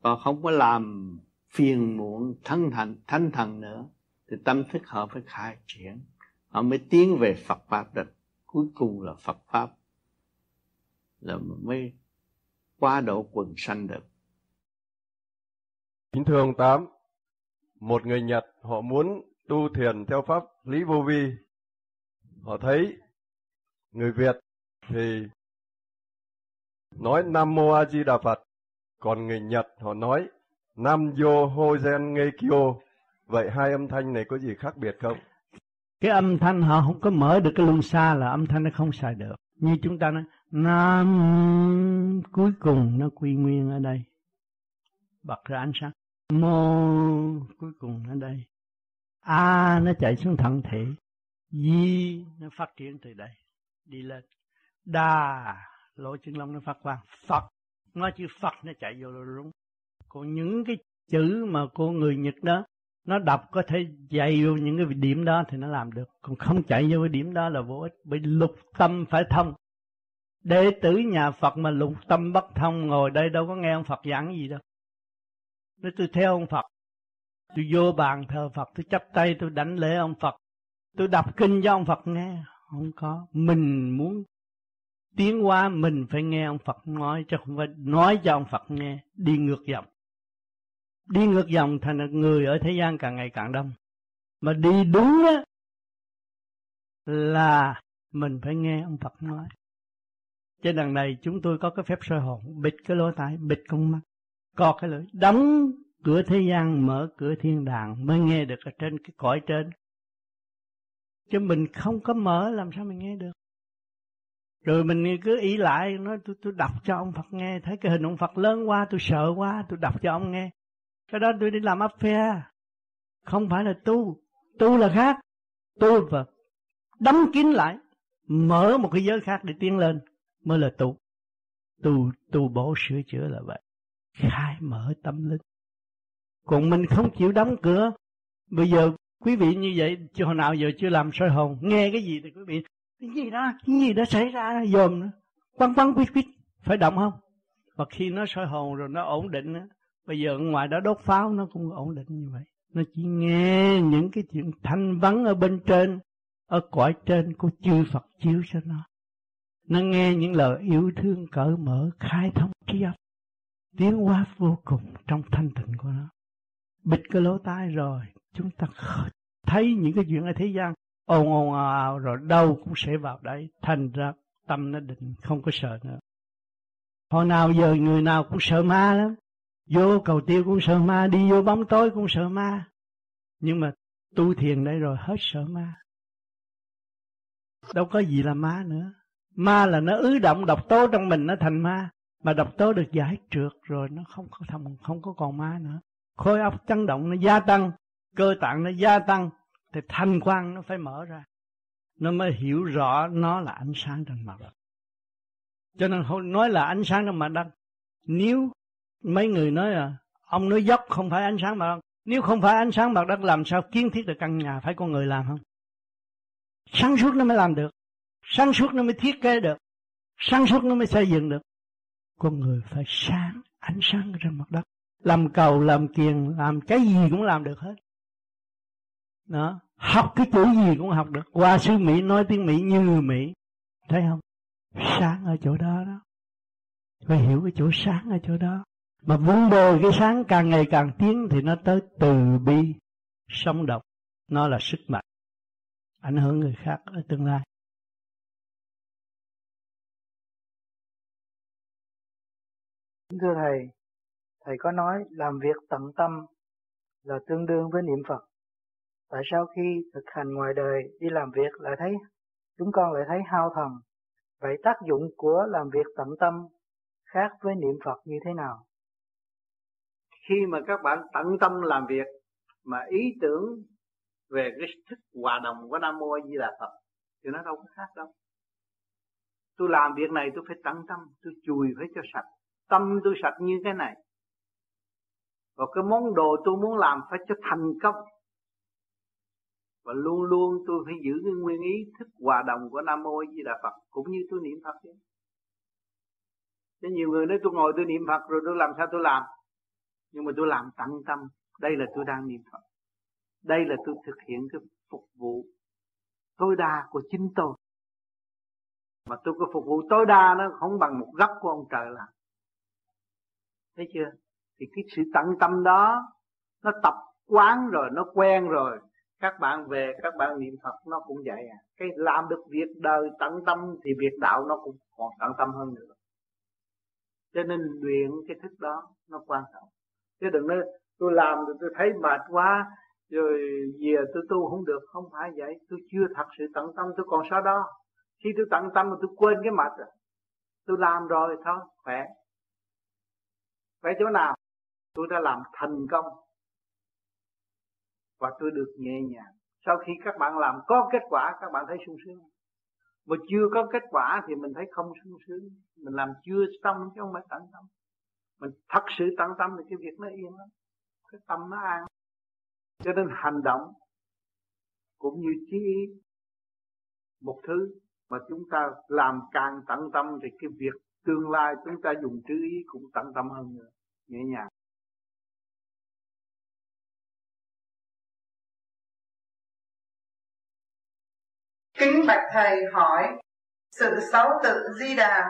Và không có làm phiền muộn, thân thành thánh thần nữa, thì tâm thức họ phải khai triển. Họ mới tiến về Phật pháp được. Cuối cùng là Phật pháp là mới qua độ quần sanh được. Kính thưa ông tám một người Nhật họ muốn tu thiền theo pháp lý vô vi họ thấy người Việt thì nói Nam Mô A Di Đà Phật, còn người Nhật họ nói Nam Yo ho zen Nghe Kyo. Vậy hai âm thanh này có gì khác biệt không? Cái âm thanh họ không có mở được cái luân xa là âm thanh nó không xài được. Như chúng ta nói Nam cuối cùng nó quy nguyên ở đây. Bật ra ánh sáng. Mô, cuối cùng ở đây. A, nó chạy xuống thận thể. Di, nó phát triển từ đây, đi lên. Đa, lỗ chân lông nó phát quang. Phật nói chữ Phật nó chạy vô rồi đúng. Còn những cái chữ mà cô người Nhật đó, nó đọc có thể dạy vô những cái điểm đó thì nó làm được. Còn không chạy vô cái điểm đó là vô ích. Bị lục tâm phải thông. Đệ tử nhà Phật mà lục tâm bất thông, ngồi đây đâu có nghe ông Phật giảng gì đâu. Nếu tôi theo ông Phật, tôi vô bàn thờ Phật, tôi chấp tay tôi đánh lễ ông Phật, tôi đọc kinh cho ông Phật nghe. Không có. Mình muốn tiến qua mình phải nghe ông Phật nói chứ không phải nói cho ông Phật nghe. Đi ngược dòng. Đi ngược dòng thành người ở thế gian càng ngày càng đông. Mà đi đúng á là mình phải nghe ông Phật nói. Trên đằng này chúng tôi có cái phép soi hồn bịt cái lỗ tai bịt con mắt có cái lưỡi đóng cửa thế gian, mở cửa thiên đàng mới nghe được ở trên cái cõi trên. Chứ mình không có mở, làm sao mình nghe được? Rồi mình cứ ý lại, nói tôi tôi đọc cho ông Phật nghe. Thấy cái hình ông Phật lớn quá, tôi sợ quá, tôi đọc cho ông nghe. Cái đó tôi đi làm áp phe. Không phải là tu. Tu là khác. Tu và đóng kín lại, mở một cái giới khác để tiến lên, mới là tu. Tu tu bổ sửa chữa là vậy khai mở tâm linh. Còn mình không chịu đóng cửa. Bây giờ quý vị như vậy hồi nào giờ chưa làm soi hồn, nghe cái gì thì quý vị, cái gì đó, cái gì đó xảy ra dòm nữa. Quăng quăng, quýt quýt. Phải động không? Và khi nó soi hồn rồi nó ổn định á, bây giờ ngoài đó đốt pháo nó cũng ổn định như vậy. Nó chỉ nghe những cái chuyện thanh vắng ở bên trên, ở cõi trên của chư Phật chiếu cho nó. Nó nghe những lời yêu thương cởi mở, khai thông trí óc tiến hóa vô cùng trong thanh tịnh của nó. Bịt cái lỗ tai rồi, chúng ta thấy những cái chuyện ở thế gian. Ồn ồn, ào ào, rồi đâu cũng sẽ vào đấy. Thành ra tâm nó định không có sợ nữa. Hồi nào giờ người nào cũng sợ ma lắm. Vô cầu tiêu cũng sợ ma, đi vô bóng tối cũng sợ ma. Nhưng mà tu thiền đây rồi, hết sợ ma. Đâu có gì là ma nữa. Ma là nó ứ động độc tố trong mình, nó thành ma mà độc tố được giải trượt rồi, nó không có thầm, không có còn ma nữa. Khối óc chấn động nó gia tăng, cơ tạng nó gia tăng, thì thanh quan nó phải mở ra. Nó mới hiểu rõ nó là ánh sáng trên mặt. Đất cho nên nói là ánh sáng trên mặt đất, nếu mấy người nói là ông nói dốc không phải ánh sáng mặt đất, nếu không phải ánh sáng mặt đất làm sao kiến thiết được căn nhà, phải con người làm không? Sáng suốt nó mới làm được, sáng suốt nó mới thiết kế được, sáng suốt nó mới xây dựng được con người phải sáng, ánh sáng trên mặt đất. Làm cầu, làm kiền, làm cái gì cũng làm được hết. Đó, học cái chữ gì cũng học được. Qua sư mỹ nói tiếng mỹ như người mỹ. Thấy không? Sáng ở chỗ đó đó. Phải hiểu cái chỗ sáng ở chỗ đó. Mà vun bồi cái sáng càng ngày càng tiến thì nó tới từ bi, sống động nó là sức mạnh, ảnh hưởng người khác ở tương lai. Thưa thầy thầy có nói làm việc tận tâm là tương đương với niệm phật tại sao khi thực hành ngoài đời đi làm việc lại thấy chúng con lại thấy hao thần vậy tác dụng của làm việc tận tâm khác với niệm phật như thế nào khi mà các bạn tận tâm làm việc mà ý tưởng về cái thức hòa đồng của Nam Mô A Di Đà Phật thì nó đâu có khác đâu. Tôi làm việc này tôi phải tận tâm, tôi chùi phải cho sạch. Tâm tôi sạch như cái này. Và cái món đồ tôi muốn làm phải cho thành công. Và luôn luôn tôi phải giữ cái nguyên ý thức hòa đồng của Nam Mô A Di Đà Phật cũng như tôi niệm Phật ấy Chứ nhiều người nói tôi ngồi tôi niệm Phật rồi tôi làm sao tôi làm? Nhưng mà tôi làm tận tâm. Đây là tôi đang niệm phật. Đây là tôi thực hiện cái phục vụ tối đa của chính tôi. Mà tôi có phục vụ tối đa nó không bằng một góc của ông trời làm thấy chưa? Thì cái sự tận tâm đó, nó tập quán rồi, nó quen rồi. Các bạn về, các bạn niệm phật, nó cũng vậy à. Cái làm được việc đời tận tâm thì việc đạo nó cũng còn tận tâm hơn nữa. Cho nên luyện cái thức đó, nó quan trọng. Chứ đừng nói, tôi làm rồi tôi thấy mệt quá, rồi về tôi tu không được. Không phải vậy. Tôi chưa thật sự tận tâm, tôi còn sao đó. Khi tôi tận tâm mà tôi quên cái mệt rồi, tôi làm rồi, thôi, khỏe phải chỗ nào? Tôi đã làm thành công. Và tôi được nhẹ nhàng. Sau khi các bạn làm có kết quả, các bạn thấy sung sướng. Mà chưa có kết quả thì mình thấy không sung sướng. Mình làm chưa xong chứ không phải tận tâm. Mình thật sự tận tâm thì cái việc nó yên lắm. Cái tâm nó an. Cho nên hành động cũng như trí ý một thứ mà chúng ta làm càng tận tâm thì cái việc tương lai chúng ta dùng trí ý cũng tận tâm hơn nữa nhẹ nhàng. Kính bạch thầy hỏi sự sáu tự di đà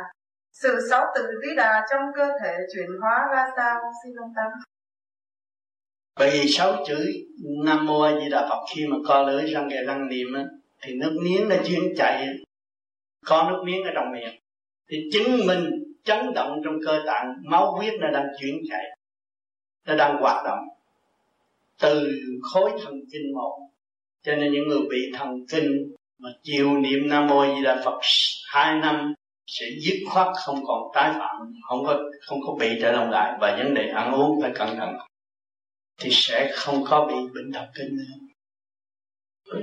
sự sáu tự di đà trong cơ thể chuyển hóa ra sao? Xin ông tâm bởi vì sáu chữ nam mô a di đà phật khi mà co lưỡi răng kề răng niệm á thì nước miếng nó chuyển chạy có nước miếng ở trong miệng thì chứng minh chấn động trong cơ tạng, máu huyết nó đang chuyển chạy, nó đang hoạt động từ khối thần kinh một. Cho nên những người bị thần kinh mà chịu niệm nam mô a di đà phật hai năm sẽ dứt khoát không còn tái phạm, không có không có bị trở lòng lại. Và vấn đề ăn uống phải cẩn thận. Thì sẽ không có bị bệnh thần kinh nữa.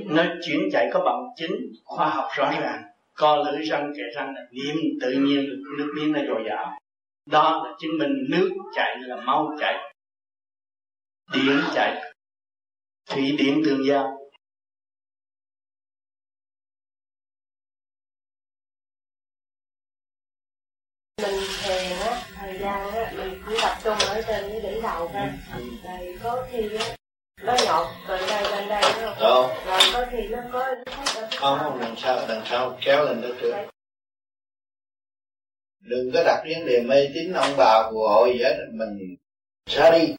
Nó chuyển chạy có bằng chứng khoa học rõ ràng co lưỡi răng kề răng là niệm tự nhiên nước miếng nó dồi dào. Đó là chứng minh nước chảy là máu chảy điện chảy thủy điện tương giao. Mình thiền á thời gian á mình chỉ tập trung ở trên cái đỉnh đầu thôi. Rồi có khi á nó nhọt từ đây lên đây đúng không? Rồi có khi nó có không không đằng sau đằng sau kéo lên đó trước. Đừng có đặt vấn đề mê tín ông bà phù hộ gì hết mình ra đi.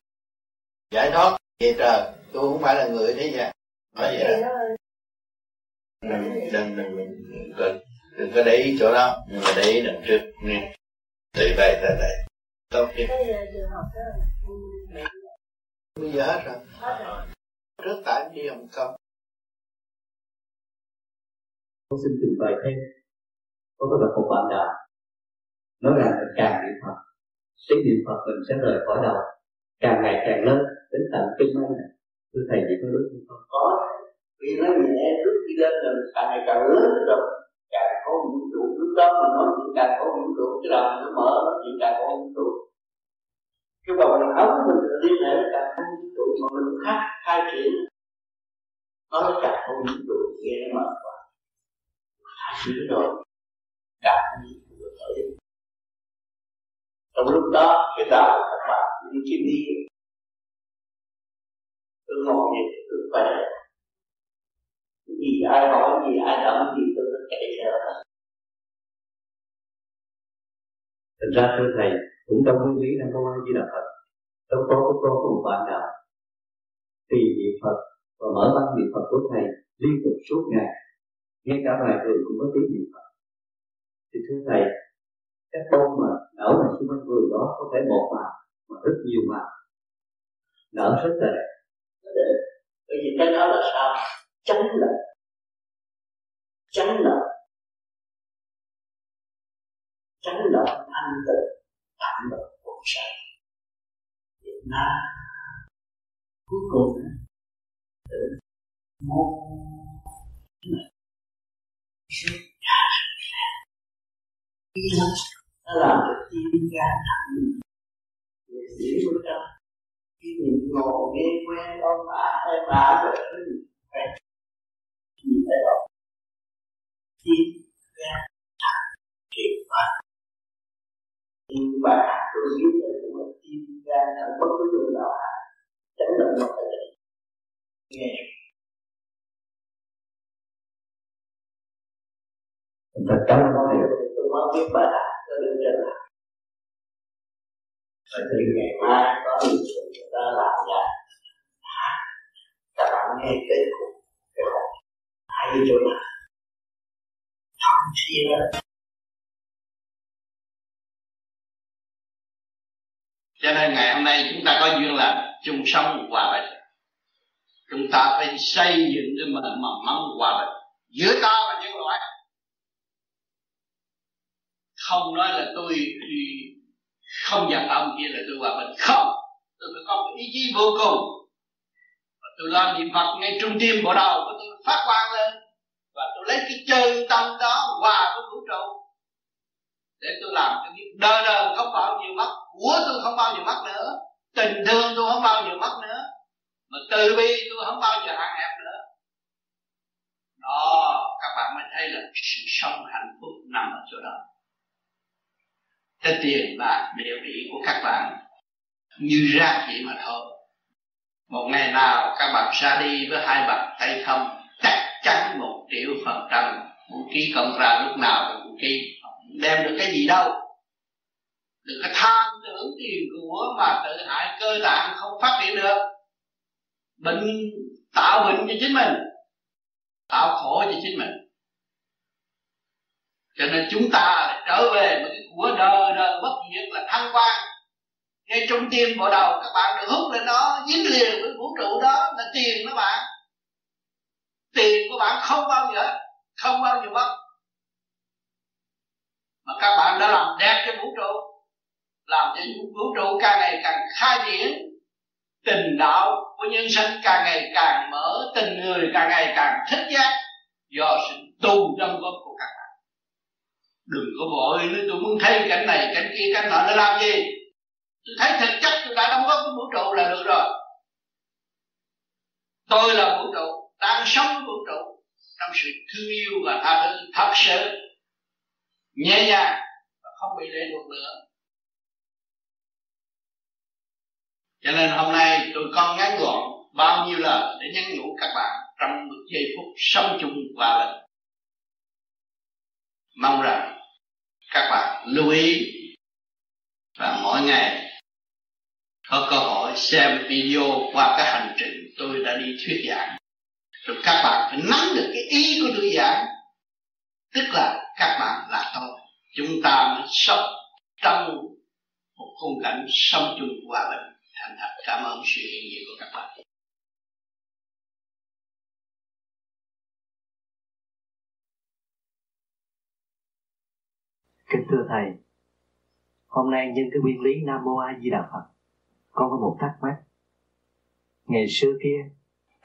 Giải thoát về trời. Tôi không phải là người thế gian nói vậy đó. Đừng đừng đừng đừng có đừng có để ý chỗ đó. Nhưng mà để ý đằng trước nha. Từ đây tới đây tốt chứ bây giờ hết rồi. Trước tại anh đi hồng kông Con xin trình bày thêm. Có cái đọc một bạn đạo. Nói rằng càng niệm Phật. Tiếng niệm Phật mình sẽ rời khỏi đầu. Càng ngày càng lớn Đến tận kinh mây này. Thưa Thầy chỉ có đúng không? có. Vì nó nhẹ trước khi lên là càng ngày càng lớn rồi. Càng có vũ trụ. Lúc đó mà nói chuyện càng có vũ trụ cái đầu nó mở nói chuyện càng có vũ trụ cái bầu mình ấm, mình liên hệ với cả có vũ trụ mà mình khác khai triển nó là cả không vũ trụ nghe nó mở quá. Khai triển rồi cả có vũ trụ ở đây trong lúc đó, cái đạo của các bạn như cái đi. Tôi ngồi vậy tôi khỏe. Cái gì ai hỏi, gì ai đấm, gì tôi cứ chạy theo. Đó Thành ra thưa Thầy cũng trong nguyên lý Nam Mô A Di Đà Phật, Trong có của con có một bạn đạo Tùy niệm Phật Và mở băng niệm Phật của Thầy Liên tục suốt ngày, Ngay cả bài người cũng có tiếng niệm Phật. Thì thưa Thầy, Các con mà nở ở xung quanh vườn đó Có thể một màu Mà rất nhiều màu Nở rất là đẹp bởi vì cái đó là sao? Tránh là tránh là tránh là thanh tịnh thẳng lợi cuộc sống Việt Nam. Cuối cùng, tự một sự nó làm được tim ra thẳng nghệ sĩ của ta. Khi mình ngồi nghe quen ông bà hay bà rồi quen nhìn thấy đó. Tim ra thẳng triệt phật nhưng bà tôi biết là cũng là tim gan thẳng bất cứ điều nào chấn động một cái gì nghe. Thật ơn Thầy tôi mới biết bà tôi lên trên là. Và từ ngày mai có nhiều chuyện người ta làm ra. Các bạn nghe cái cái hồn hay chỗ nào? Thậm chí là cho nên ngày hôm nay chúng ta có duyên là chung sống hòa bình. Chúng ta phải xây dựng cái mình mầm móng hòa bình giữa ta và nhân loại. Không nói là tôi không giận ông kia là tôi hòa bình. Không, tôi phải có một ý chí vô cùng. Và tôi làm niệm phật ngay trung tim bộ đầu của tôi, phát quang lên. Và tôi lấy cái chân tâm đó hòa với vũ trụ để tôi làm cho việc đời đời không bao nhiêu mất, của tôi không bao nhiêu mất nữa, tình thương tôi không bao nhiêu mất nữa, mà từ bi tôi không bao giờ hạn hẹp nữa. Đó, các bạn mới thấy là sự sống hạnh phúc nằm ở chỗ đó. Cái tiền bạc biểu vị của các bạn như rác vậy mà thôi. Một ngày nào các bạn ra đi với hai bàn tay không, chắc chắn một triệu phần trăm vũ khí cộng ra lúc nào cũng vũ khí đem được cái gì đâu? Đừng có tham tưởng tiền của mà tự hại cơ tạng không phát triển được. Bệnh tạo bệnh cho chính mình, tạo khổ cho chính mình. Cho nên chúng ta trở về một cái của đời đời bất diệt là thăng quan. Ngay trong tim bộ đầu các bạn được hút lên đó, dính liền với vũ trụ đó là tiền đó bạn. Tiền của bạn không bao giờ, không bao giờ mất mà các bạn đã làm đẹp cho vũ trụ. Làm cho vũ trụ càng ngày càng khai triển tình đạo của nhân sinh, càng ngày càng mở tình người, càng ngày càng thích giác do sự tu trong gốc của các bạn. Đừng có vội nữa tôi muốn thấy cảnh này, cảnh kia, cảnh nọ để làm gì? Tôi thấy thực chất tôi đã đóng góp cái vũ trụ là được rồi. Tôi là vũ trụ, đang sống vũ trụ trong sự thương yêu và tha thứ thật sự nhẹ nhàng và không bị lệ thuộc nữa. Cho nên hôm nay tôi con ngắn gọn bao nhiêu lời để nhắn nhủ các bạn trong một giây phút sống chung và bình. Mong rằng các bạn lưu ý và mỗi ngày có cơ hội xem video qua cái hành trình tôi đã đi thuyết giảng. Rồi các bạn phải nắm được cái ý của tôi giảng. Tức là các bạn là tôi chúng ta mới sống trong một khung cảnh sống chung hòa bình. Thành thật, cảm ơn sự hiện diện của các bạn. Kính thưa thầy, hôm nay nhân cái nguyên lý nam mô a di đà phật, con có một thắc mắc. Ngày xưa kia,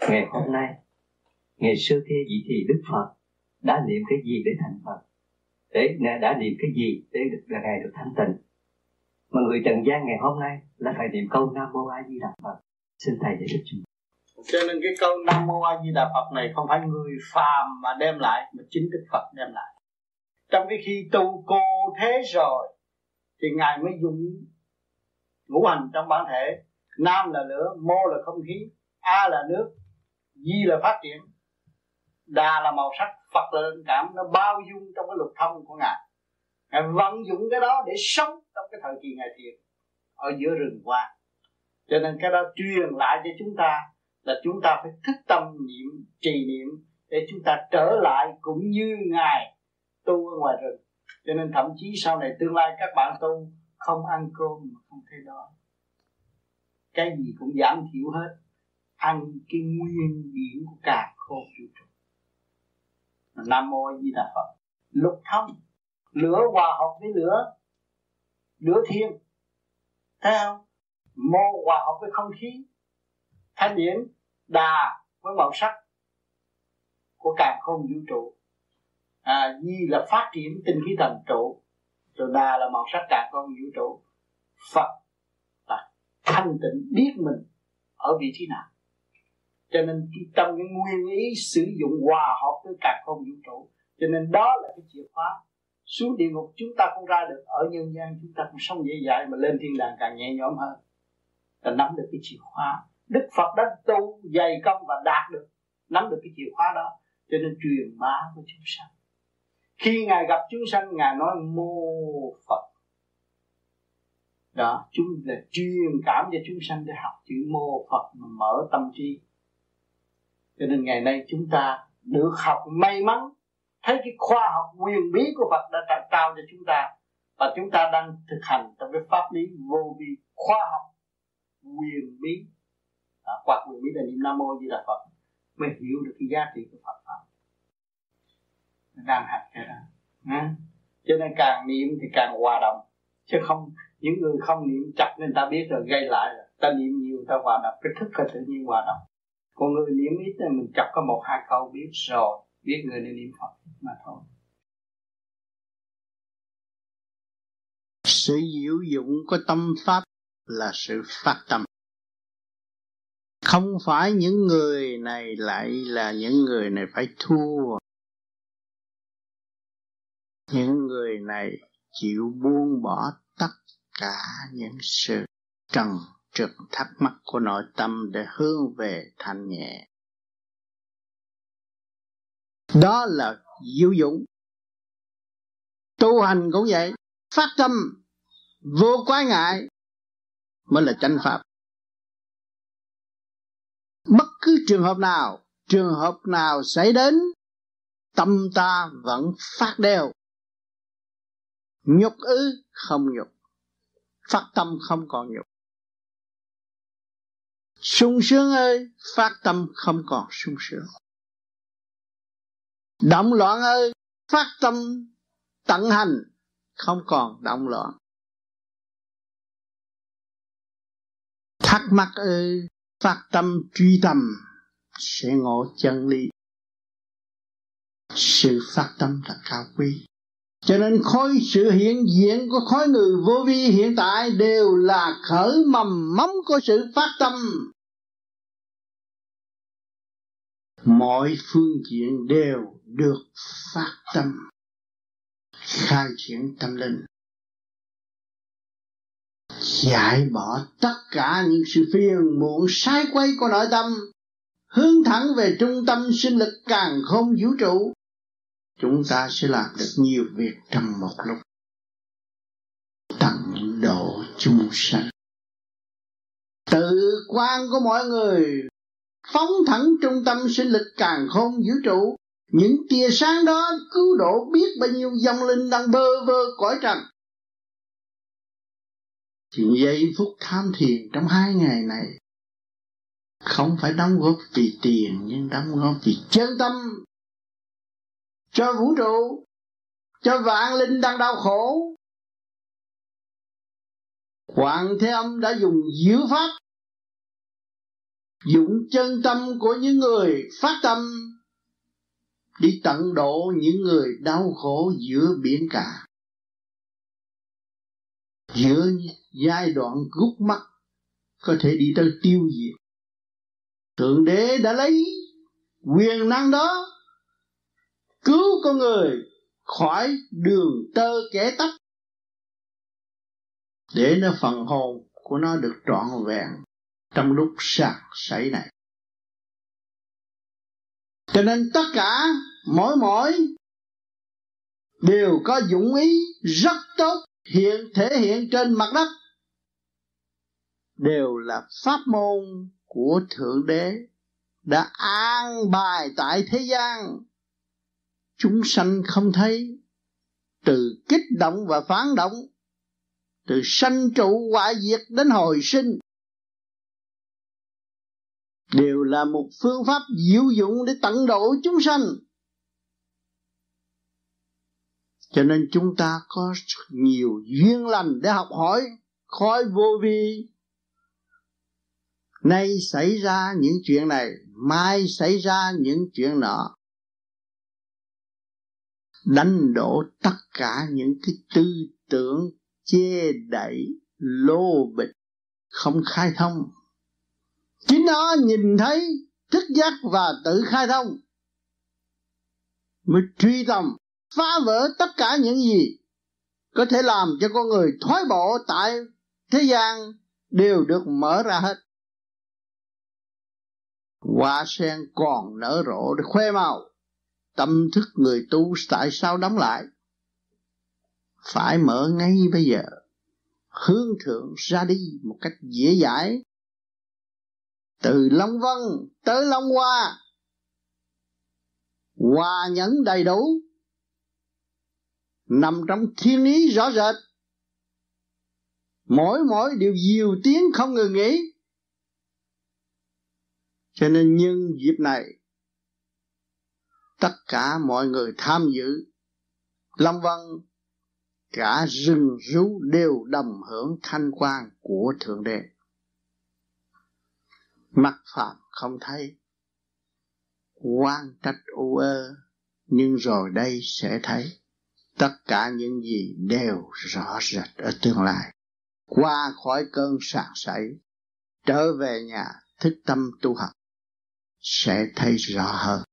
ngày hôm nay, ngày xưa kia vị thì đức phật đã niệm cái gì để thành phật? Để đã niệm cái gì? Để được là ngài được thanh tịnh. Mà người trần gian ngày hôm nay là phải niệm câu nam mô a di đà phật. Xin thầy giải thích chúng cho nên cái câu nam mô a di đà phật này không phải người phàm mà đem lại, mà chính đức phật đem lại. Trong cái khi tu cô thế rồi, thì ngài mới dùng ngũ hành trong bản thể. Nam là lửa, mô là không khí, a là nước, di là phát triển, đà là màu sắc phật là linh cảm nó bao dung trong cái lục thông của ngài. Ngài vận dụng cái đó để sống trong cái thời kỳ ngài thiền ở giữa rừng hoa. Cho nên cái đó truyền lại cho chúng ta là chúng ta phải thức tâm niệm, trì niệm để chúng ta trở lại cũng như ngài tu ở ngoài rừng. Cho nên thậm chí sau này tương lai các bạn tu không ăn cơm mà không thấy đói cái gì cũng giảm thiểu hết. Ăn cái nguyên điển của cả khôn vũ trụ nam mô di đà phật. Lục thông lửa hòa hợp với lửa lửa thiên thấy không? Mô hòa hợp với không khí. Thanh điển đà với màu sắc của càng không vũ trụ. À, di là phát triển tinh khí thần trụ. Rồi đà là màu sắc càng không vũ trụ. Phật là thanh tịnh biết mình ở vị trí nào cho nên trong cái nguyên ý sử dụng hòa hợp với cả không vũ trụ. Cho nên đó là cái chìa khóa. Xuống địa ngục chúng ta không ra được, ở nhân gian chúng ta cũng sống dễ dãi mà lên thiên đàng càng nhẹ nhõm hơn. Ta nắm được cái chìa khóa. Đức phật đã tu, dày công và đạt được, nắm được cái chìa khóa đó. Cho nên truyền bá với chúng sanh. Khi ngài gặp chúng sanh, ngài nói, mô phật. Đó, chúng là truyền cảm cho chúng sanh để học chữ mô phật mà mở tâm trí cho nên ngày nay chúng ta được học may mắn. Thấy cái khoa học quyền bí của Phật đã trao cho chúng ta và chúng ta đang thực hành trong cái pháp lý vô vi khoa học quyền bí. À, qua quyền bí là niệm nam mô di đà phật mới hiểu được cái giá trị của phật pháp. Đang học cái đó. À. cho nên càng niệm thì càng hòa đồng. Chứ không những người không niệm chặt nên ta biết rồi gây lại rồi. Ta niệm nhiều ta hòa đồng. Cái thức là tự nhiên hòa đồng còn người niệm ít là mình chọc có một, hai câu biết rồi, biết người nên niệm phật mà thôi. Sự diệu dụng của tâm pháp là sự phát tâm. Không phải những người này lại là những người này phải thua. Những người này chịu buông bỏ tất cả những sự trần trực thắc mắc của nội tâm để hướng về thanh nhẹ. Đó là diệu dụng tu hành cũng vậy, phát tâm, vô quái ngại mới là chánh pháp. Bất cứ trường hợp nào, trường hợp nào xảy đến, tâm ta vẫn phát đều. Nhục ư không nhục, phát tâm không còn nhục sung sướng ơi, phát tâm không còn sung sướng. Động loạn ơi, phát tâm tận hành, không còn động loạn. Thắc mắc ơi, phát tâm truy tâm sẽ ngộ chân lý. Sự phát tâm là cao quý. Cho nên khối sự hiện diện của khối người vô vi hiện tại đều là khởi mầm móng của sự phát tâm. Mọi phương diện đều được phát tâm, khai triển tâm linh. Giải bỏ tất cả những sự phiền muộn sai quay của nội tâm, hướng thẳng về trung tâm sinh lực càng không vũ trụ, chúng ta sẽ làm được nhiều việc trong một lúc. Tận độ chúng sanh. Tự quan của mọi người phóng thẳng trung tâm sinh lực càng khôn vũ trụ. Những tia sáng đó cứu độ biết bao nhiêu dòng linh đang bơ vơ cõi trần. Thì giây phút tham thiền trong hai ngày này không phải đóng góp vì tiền, nhưng đóng góp vì chân tâm cho vũ trụ, cho vạn linh đang đau khổ. Hoàng Thế Âm đã dùng diệu pháp Dụng chân tâm của những người phát tâm, Đi tận độ những người đau khổ giữa biển cả. Giữa giai đoạn gút mắt, Có thể đi tới tiêu diệt. Thượng Đế đã lấy quyền năng đó, cứu con người khỏi đường tơ kẻ tách để nó phần hồn của nó được trọn vẹn trong lúc sạc sảy này. Cho nên tất cả, mỗi mỗi, đều có dũng ý rất tốt hiện, thể hiện trên mặt đất, đều là pháp môn của thượng đế đã an bài tại thế gian. Chúng sanh không thấy, từ kích động và phán động, từ sanh trụ hoại diệt đến hồi sinh đều là một phương pháp diệu dụng để tận độ chúng sanh. Cho nên chúng ta có nhiều duyên lành để học hỏi khói vô vi. Nay xảy ra những chuyện này, mai xảy ra những chuyện nọ. Đánh đổ tất cả những cái tư tưởng che đậy, lô bịch, không khai thông chính nó nhìn thấy thức giác và tự khai thông, mới truy tầm, phá vỡ tất cả những gì có thể làm cho con người thoái bộ tại thế gian đều được mở ra hết. Hoa sen còn nở rộ để khoe màu, tâm thức người tu tại sao đóng lại? Phải mở ngay bây giờ, hướng thượng ra đi một cách dễ dãi từ long vân tới long hoa. Hòa nhẫn đầy đủ. Nằm trong thiên ý rõ rệt. Mỗi mỗi điều nhiều tiếng không ngừng nghỉ. Cho nên nhân dịp này, tất cả mọi người tham dự long vân, cả rừng rú đều đồng hưởng thanh quan của thượng đế mắt phạm không thấy. Quan trách u ơ, nhưng rồi đây sẽ thấy. Tất cả những gì đều rõ rệt ở tương lai. Qua khỏi cơn sạc sảy, trở về nhà, thức tâm tu học, sẽ thấy rõ hơn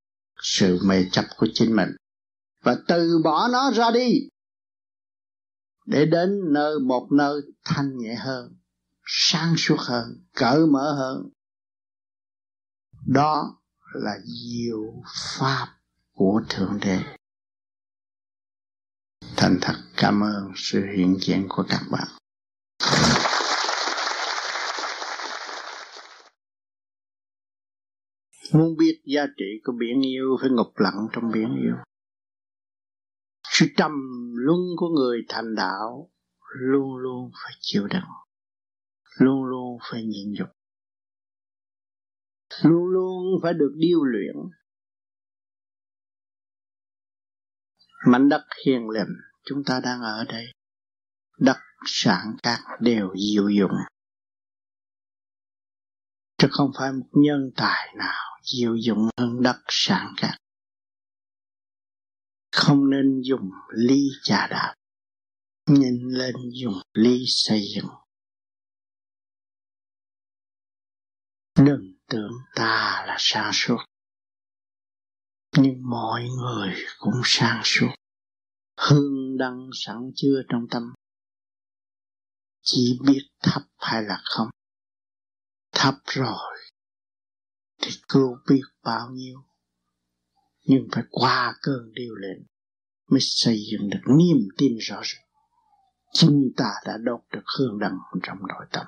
sự mê chấp của chính mình. Và từ bỏ nó ra đi, để đến nơi một nơi thanh nhẹ hơn, sáng suốt hơn, cởi mở hơn đó là diệu pháp của thượng đế. Thành thật cảm ơn sự hiện diện của các bạn. Muốn biết giá trị của biển yêu phải ngục lặng trong biển yêu. Sự trầm luân của người thành đạo luôn luôn phải chịu đựng, luôn luôn phải nhịn nhục, luôn luôn phải được điêu luyện. Mảnh đất hiền lành chúng ta đang ở đây, đất sản các đều diệu dụng chứ không phải một nhân tài nào diệu dụng hơn đất sản các. không nên dùng ly trà đạp nhìn lên dùng ly xây dựng đừng tưởng ta là sáng suốt. Nhưng mọi người cũng sáng suốt. Hương đăng sẵn chưa trong tâm? Chỉ biết thấp hay là không? Thấp rồi, thì cứu biết bao nhiêu. Nhưng phải qua cơn điều lệnh mới xây dựng được niềm tin rõ ràng. Chính ta đã đốt được hương đăng trong nội tâm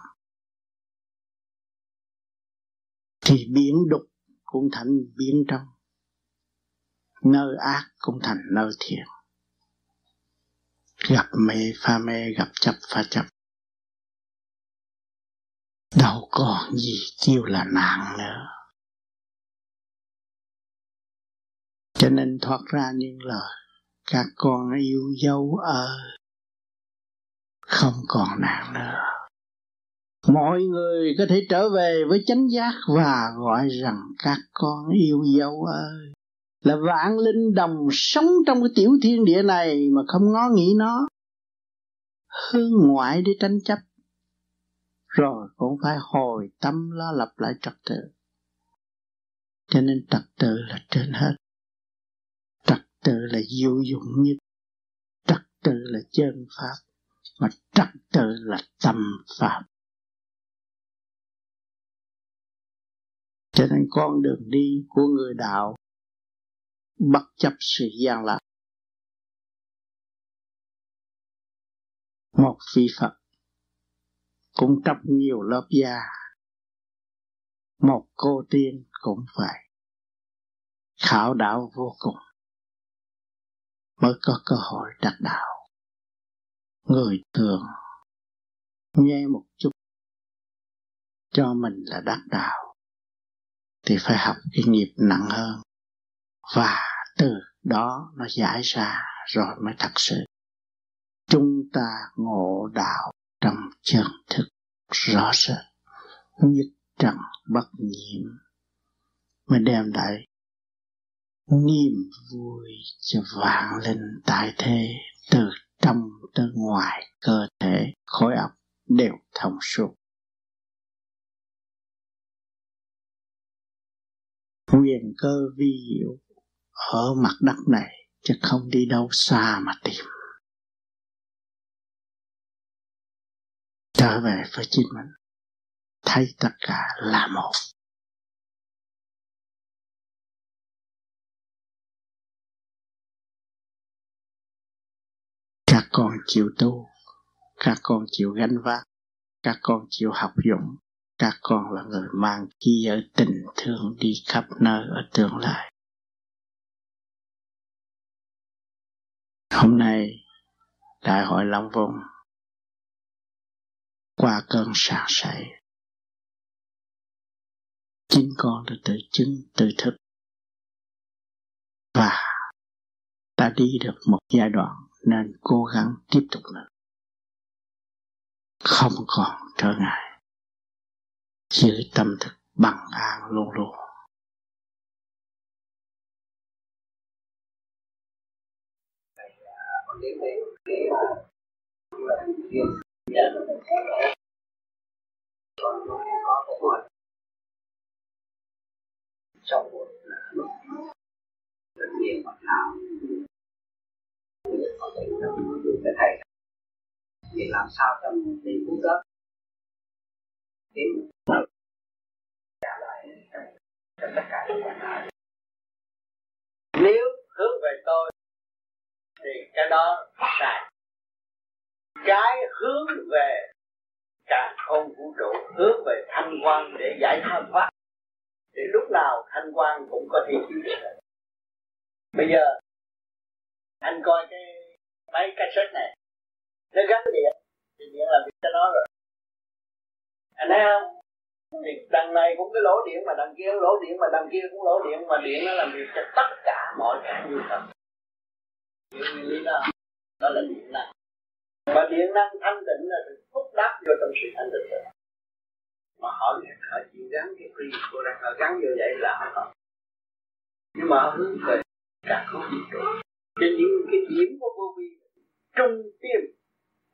thì biến đục cũng thành biến trong. Nơi ác cũng thành nơi thiện. Gặp mê pha mê, gặp chấp pha chấp. Đâu còn gì kêu là nạn nữa. Cho nên thoát ra những lời, các con yêu dấu ơi không còn nạn nữa mọi người có thể trở về với chánh giác và gọi rằng các con yêu dấu ơi. Là vạn linh đồng sống trong cái tiểu thiên địa này mà không ngó nghĩ nó. Hướng ngoại để tranh chấp. Rồi cũng phải hồi tâm lo lập lại trật tự. Cho nên trật tự là trên hết. Trật tự là diệu dụng nhất. Trật tự là chân pháp. Mà trật tự là tâm pháp. Cho nên con đường đi của người đạo bất chấp sự gian lạc một vị phật cũng trong nhiều lớp da, một cô tiên cũng phải khảo đạo vô cùng mới có cơ hội đạt đạo. Người thường nghe một chút cho mình là đắc đạo thì phải học cái nghiệp nặng hơn. Và từ đó nó giải ra rồi mới thật sự. Chúng ta ngộ đạo trong chân thức rõ rệt, nhất trần bất nhiễm, mới đem lại niềm vui cho vạn linh tại thế, từ trong tới ngoài cơ thể, khối óc đều thông suốt. Quyền cơ vi diệu ở mặt đất này, chứ không đi đâu xa mà tìm. Trở về với chính mình, thấy tất cả là một. Các con chịu tu, các con chịu gánh vác, các con chịu học dụng các con là người mang chi ở tình thương đi khắp nơi ở tương lai. Hôm nay, đại hội long vùng qua cơn sạc sảy chính con đã tự chứng, tự thức. Và đã đi được một giai đoạn nên cố gắng tiếp tục nữa. Không còn trở ngại giữ tâm thức bằng an luôn luôn. Trong một tất nhiên mặt nào có thể là được cái thầy để làm sao cho mình đi phút đó trả lại cho tất cả những nếu hướng về tôi, thì cái đó sai. Cái hướng về cả không vũ trụ, hướng về thanh quan để giải thoát pháp, thì lúc nào thanh quan cũng có thể chịu được. Bây giờ, anh coi cái máy cassette này. Nó gắn điện, thì điện là việc cho nó rồi. Anh thấy không? Thì đằng này cũng cái lỗ điện mà đằng kia lỗ điện mà đằng kia cũng lỗ điện. Mà điện nó làm việc cho tất cả mọi cái nhu cầu hiểu nguyên lý đó đó là điện năng. Mà điện năng thanh tịnh là sự phúc đáp vô trong sự thanh tịnh. Rồi mà họ họ chịu gắn cái free của rằng họ gắn vô vậy là họ nhưng mà họ hướng về cả không vũ trụ cái những cái điểm của vô vi trung tim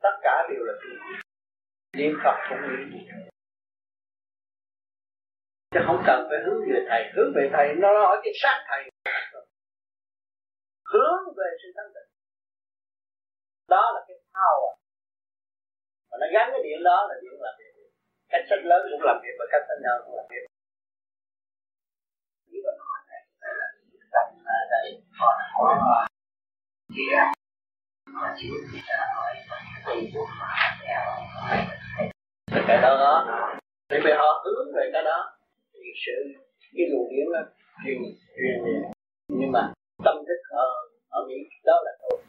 tất cả đều là trung niệm phật cũng niệm chứ không cần phải hướng về thầy. Hướng về thầy, nó hỏi cái sát thầy. Hướng về sự thanh tịnh. Đó là cái power và nó gắn cái điện đó là điện làm việc. Cách sách lớn cũng làm việc và cách sách nhỏ cũng làm việc. Chỉ có nói này là tâm ở đây còn có mà cái đó đó. Thì vì họ hướng về cái đó thì sự. Cái luồng điển nó truyền truyền nhưng mà tâm thức ở ở mỹ đó là thôi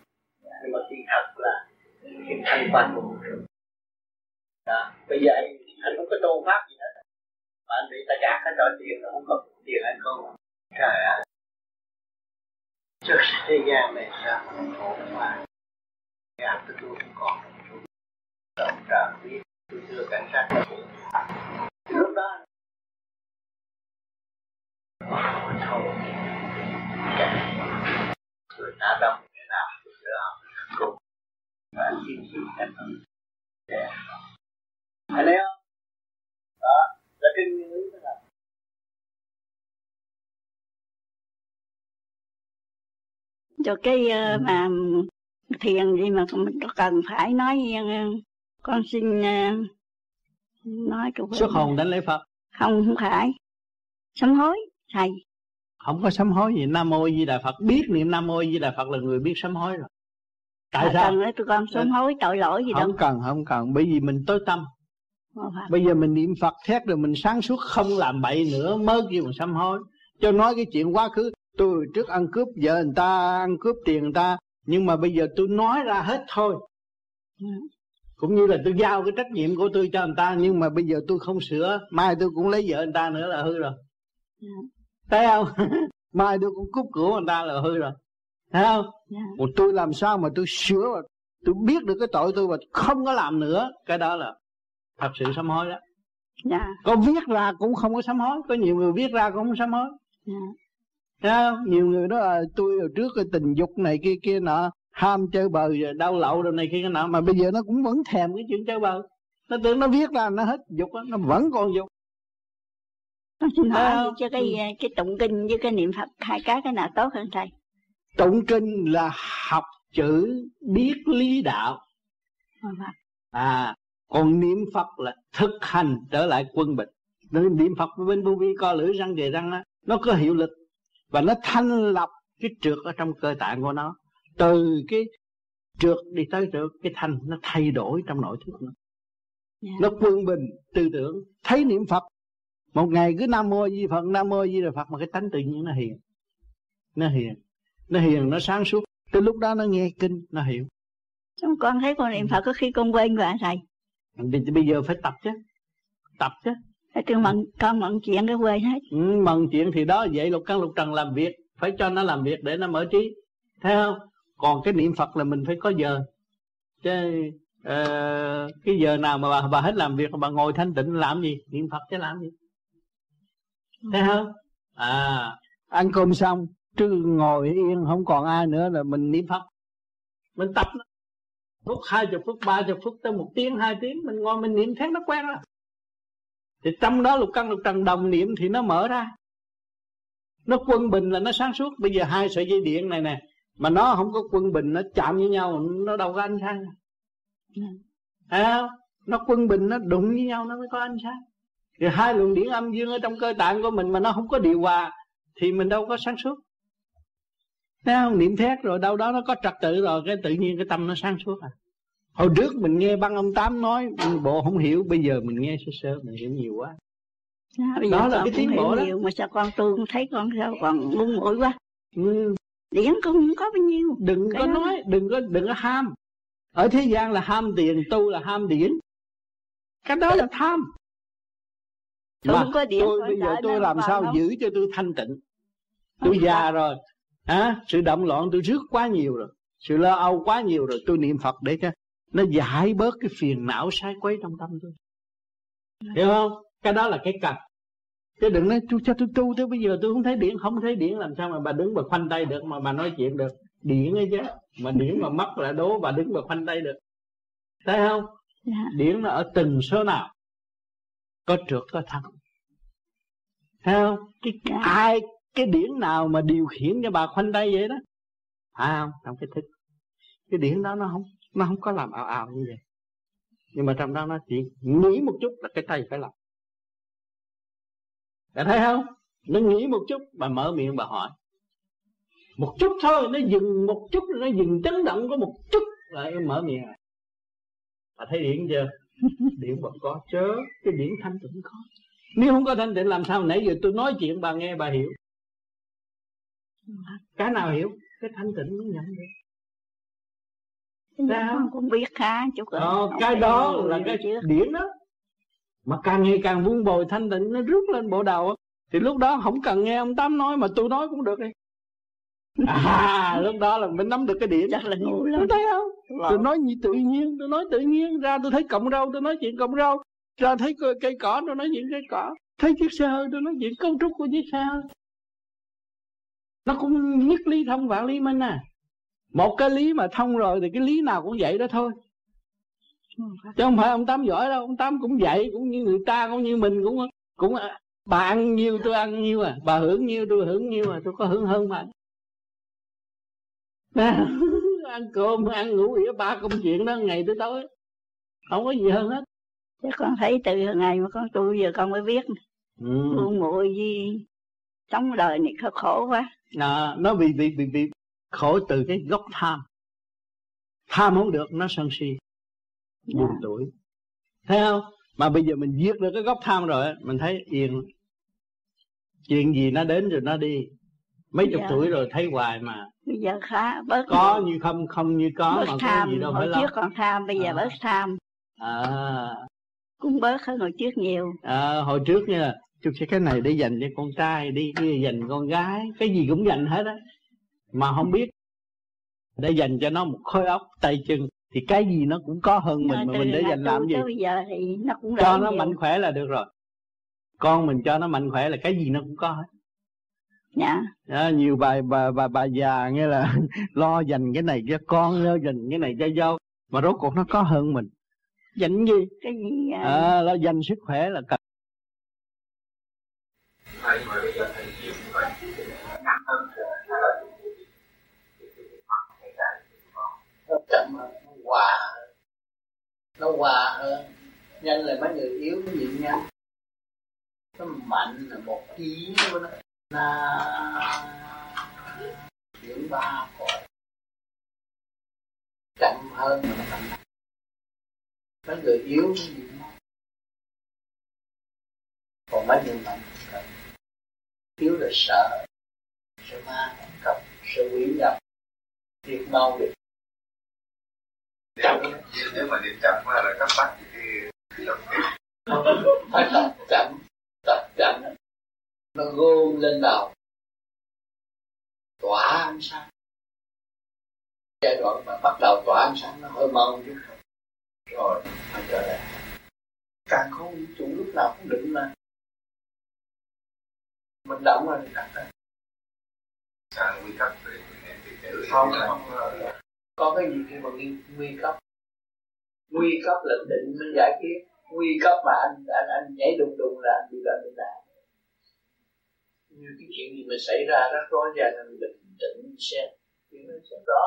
nhưng mà khi thật là khi thanh quan của vũ trụ bây giờ anh, anh không có tôn pháp gì hết. Mà anh bị ta gạt cái rồi tiền nó không có tiền anh không. Trời ơi trước thế gian này sao không khổ mà gạt tôi tôi không còn động trời biết tôi đưa cảnh sát cảm ơn anh thấy không? Đó là cái nguyên lý đó là cho cái uh, mà thiền gì mà mình có cần phải nói uh, con xin uh, nói câu xuất hồn đánh lễ phật. Không không phải. Sám hối thầy. Không có sám hối gì. Nam mô di đà phật biết niệm nam mô di đà phật là người biết sám hối rồi tại sao? cần tụi con sám hối tội lỗi gì không đâu cần không cần. Bởi vì mình tối tâm. Không bây giờ mình niệm phật thét rồi mình sáng suốt không làm bậy nữa mới kêu mình sám hối. Cho nói cái chuyện quá khứ tôi trước ăn cướp vợ người ta ăn cướp tiền người ta. Nhưng mà bây giờ tôi nói ra hết thôi. Ừ. cũng như là tôi giao cái trách nhiệm của tôi cho người ta nhưng mà bây giờ tôi không sửa. Mai tôi cũng lấy vợ người ta nữa là hư rồi. Ừ. thấy không? (laughs) Mai tôi cũng cúp cửa người ta là hư rồi. Thấy không Dạ. Còn tôi làm sao mà tôi sửa và tôi biết được cái tội tôi và không có làm nữa cái đó là thật sự sám hối đó Dạ. có viết ra cũng không có sám hối có nhiều người viết ra cũng không sám hối Dạ. Thấy không? nhiều người đó là tôi hồi trước cái tình dục này kia kia nọ ham chơi bời rồi đau lậu đồ này kia nọ mà bây giờ nó cũng vẫn thèm cái chuyện chơi bời nó tưởng nó viết ra nó hết dục á, nó vẫn còn dục con xin hỏi cho cái cái tụng kinh với cái niệm phật hai cái cái nào tốt hơn thầy tụng kinh là học chữ biết lý đạo. Phải. à còn niệm phật là thực hành trở lại quân bình. Nên niệm phật bên vô vi co lưỡi răng về răng á nó có hiệu lực và nó thanh lọc cái trượt ở trong cơ tạng của nó. Từ cái trượt đi tới trượt cái thanh nó thay đổi trong nội thức nó Dạ. nó quân bình tư tưởng. Thấy niệm phật một ngày cứ nam mô di phật nam mô di đà phật mà cái tánh tự nhiên nó hiền nó hiền nó hiền nó sáng suốt. Tới lúc đó nó nghe kinh nó hiểu. Xong con thấy con niệm phật có khi con quên rồi thầy. Bây, bây giờ phải tập chứ. Tập chứ. Phải tôi mận, con mận chuyện cái quên hết. Ừ, mần chuyện thì đó vậy lục căn lục trần làm việc. Phải cho nó làm việc để nó mở trí. Thấy không? Còn cái niệm phật là mình phải có giờ. Chứ ờ, cái giờ nào mà bà, bà hết làm việc bà ngồi thanh tịnh làm gì? Niệm phật chứ làm gì? Thấy không? À ăn cơm xong trừ ngồi yên không còn ai nữa là mình niệm phật. Mình tập nó. phút hai chục phút ba chục phút tới một tiếng hai tiếng mình ngồi mình niệm thấy nó quen rồi. Thì trong đó lục căn lục trần đồng niệm thì nó mở ra. Nó quân bình là nó sáng suốt. Bây giờ hai sợi dây điện này nè mà nó không có quân bình nó chạm với nhau nó đâu có ánh sáng. À, nó quân bình nó đụng với nhau nó mới có ánh sáng. Thì hai luồng điển âm dương ở trong cơ tạng của mình mà nó không có điều hòa thì mình đâu có sáng suốt thấy không? Niệm thét rồi đâu đó nó có trật tự rồi cái tự nhiên cái tâm nó sáng suốt à. Hồi trước mình nghe băng ông tám nói bộ không hiểu bây giờ mình nghe sơ sơ mình hiểu nhiều quá. Dạ, giờ đó là cái cũng tiến bộ đó. nhiều, mà sao con tu con thấy con sao còn ngu muội quá. Ừ. điển con không có bao nhiêu. Đừng Cái có đó- nói đừng có đừng có ham. Ở thế gian là ham tiền tu là ham điển. Cái đó là tham. Tôi mà không có điển, tôi bây giờ tôi làm sao đâu. giữ cho tôi thanh tịnh? Tôi già rồi hả? Sự động loạn tôi rước quá nhiều rồi. Sự lo âu quá nhiều rồi tôi niệm phật để cho nó giải bớt cái phiền não sai quấy trong tâm tôi. Hiểu không? Cái đó là cái cần. Chứ đừng nói tôi cho tôi tu tới bây giờ tôi không thấy điện không thấy điện làm sao mà bà đứng bà khoanh tay được mà bà nói chuyện được? Điển ấy chứ mà điển mà mất là đố bà đứng mà khoanh tay được. Thấy không? Dạ. điển nó ở từng số nào có trượt có thăng thấy không? Cái, dạ. ai cái điển nào mà điều khiển cho bà khoanh tay vậy đó? Phải không trong cái thức cái điển đó nó không nó không có làm ảo ảo như vậy. Nhưng mà trong đó nó chỉ nghĩ một chút là cái tay phải làm. Bạn thấy không? Nó nghĩ một chút bà mở miệng bà hỏi. Một chút thôi nó dừng một chút nó dừng chấn động có một chút là em mở miệng bà thấy điện chưa? (laughs) Điện bật có chớ cái điện thanh tịnh có. Nếu không có thanh tịnh làm sao nãy giờ tôi nói chuyện bà nghe bà hiểu cái nào hiểu cái thanh tịnh mới nhận được. Con cũng biết khá chút rồi. Ờ, cái đó là cái điển đó. Mà càng ngày càng vun bồi thanh tịnh nó rút lên bộ đầu thì lúc đó không cần nghe ông tám nói mà tôi nói cũng được đi. À (laughs) lúc đó là mình nắm được cái điểm chắc là ngu lắm. Thấy không? Tôi nói như tự nhiên tôi nói tự nhiên ra tôi thấy cọng rau tôi nói chuyện cọng rau ra thấy cây, cây cỏ tôi nói chuyện cây cỏ. Thấy chiếc xe hơi tôi nói chuyện cấu trúc của chiếc xe hơi nó cũng nhất lý thông vạn lý minh à một cái lý mà thông rồi thì cái lý nào cũng vậy đó thôi. Chứ không phải ông tám giỏi đâu ông tám cũng vậy cũng như người ta cũng như mình cũng cũng bà ăn nhiêu tôi ăn nhiêu à bà hưởng nhiêu tôi hưởng nhiêu à tôi có hưởng hơn mà (laughs) ăn cơm ăn ngủ ỉa ba công chuyện đó ngày tới tối không có gì hơn hết. Chứ con thấy từ ngày mà con tu giờ con mới biết. Ừ. muội gì sống đời này khổ, khổ quá. À, nó bị bị bị bị khổ từ cái gốc tham. Tham không được nó sân si. Buồn dạ. tuổi. Thấy không? Mà bây giờ mình giết được cái gốc tham rồi mình thấy yên. Chuyện gì nó đến rồi nó đi. Mấy chục dạ. tuổi rồi thấy hoài mà. Bây giờ khá bớt có như không không như có bớt mà tham có gì đâu phải trước còn tham bây giờ à. bớt tham. À. Cũng bớt hơn hồi trước nhiều. À, hồi trước nha tôi sẽ cái này để dành cho con trai đi cái dành con gái cái gì cũng dành hết á. Mà không biết để dành cho nó một khối óc tay chân thì cái gì nó cũng có hơn mình mà mình để dành làm gì? bây giờ thì nó cũng cho nó mạnh khỏe là được rồi. Con mình cho nó mạnh khỏe là cái gì nó cũng có hết. Dạ. À, nhiều bà bà bà bà già nghe là (laughs) lo dành cái này cho con lo dành cái này cho dâu mà rốt cuộc nó có hơn mình. Dành gì? Cái gì à? à, lo dành sức khỏe là cần thầy mà bây giờ thầy chịu như vậy nặng hơn nó chậm hơn nó hòa nó hòa hơn. Nhân là mấy người yếu nó nhịn nhanh. Nó mạnh là một ý của nó. Là chuyển ba cõi. Chậm hơn mà nó mạnh. Mấy người yếu nó nhịn còn mấy người mạnh yếu là sợ sợ ma cầm sợ quỷ nhập thiệt mau được chậm. Nếu mà điểm chậm quá là các bác thì (laughs) phải tập chậm tập chậm. Nó gom lên đầu. Tỏa ánh sáng. Giai đoạn mà bắt đầu tỏa ánh sáng nó hơi mau chút rồi phải trở lại. Càng không vũ trụ lúc nào cũng định mà mình động rồi thì đặt càng nguy cấp thì không có cái gì khi mà nguy, nguy cấp? Nguy cấp là định mới giải quyết. Nguy cấp mà anh anh anh nhảy đùng đùng là anh bị bệnh nạn như cái chuyện gì mà xảy ra rất rối ren anh bình tĩnh xem. Chuyện nó sẽ rõ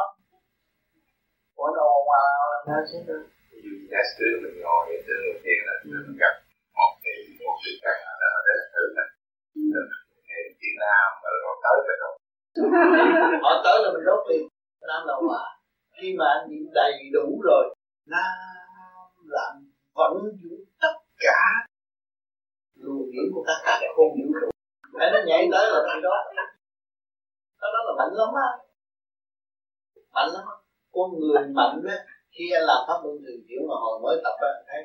có đâu mà nó sẽ được dù giả sử mình ngồi để tưởng đầu tiên là mình gặp một cái một cái căn là là thử này Việt Nam mà họ tới rồi đâu (laughs) họ tới là mình đốt tiền Nam là quả. Khi mà anh niệm đầy đủ rồi Nam làm vẫn giữ tất cả luồng điển của tất cả các khôn vũ trụ để nó nhảy tới là từ đó. Đó, đó là mạnh lắm á. Mạnh lắm á. Con người mạnh á khi anh làm pháp luân thường chuyển mà hồi mới tập á thấy.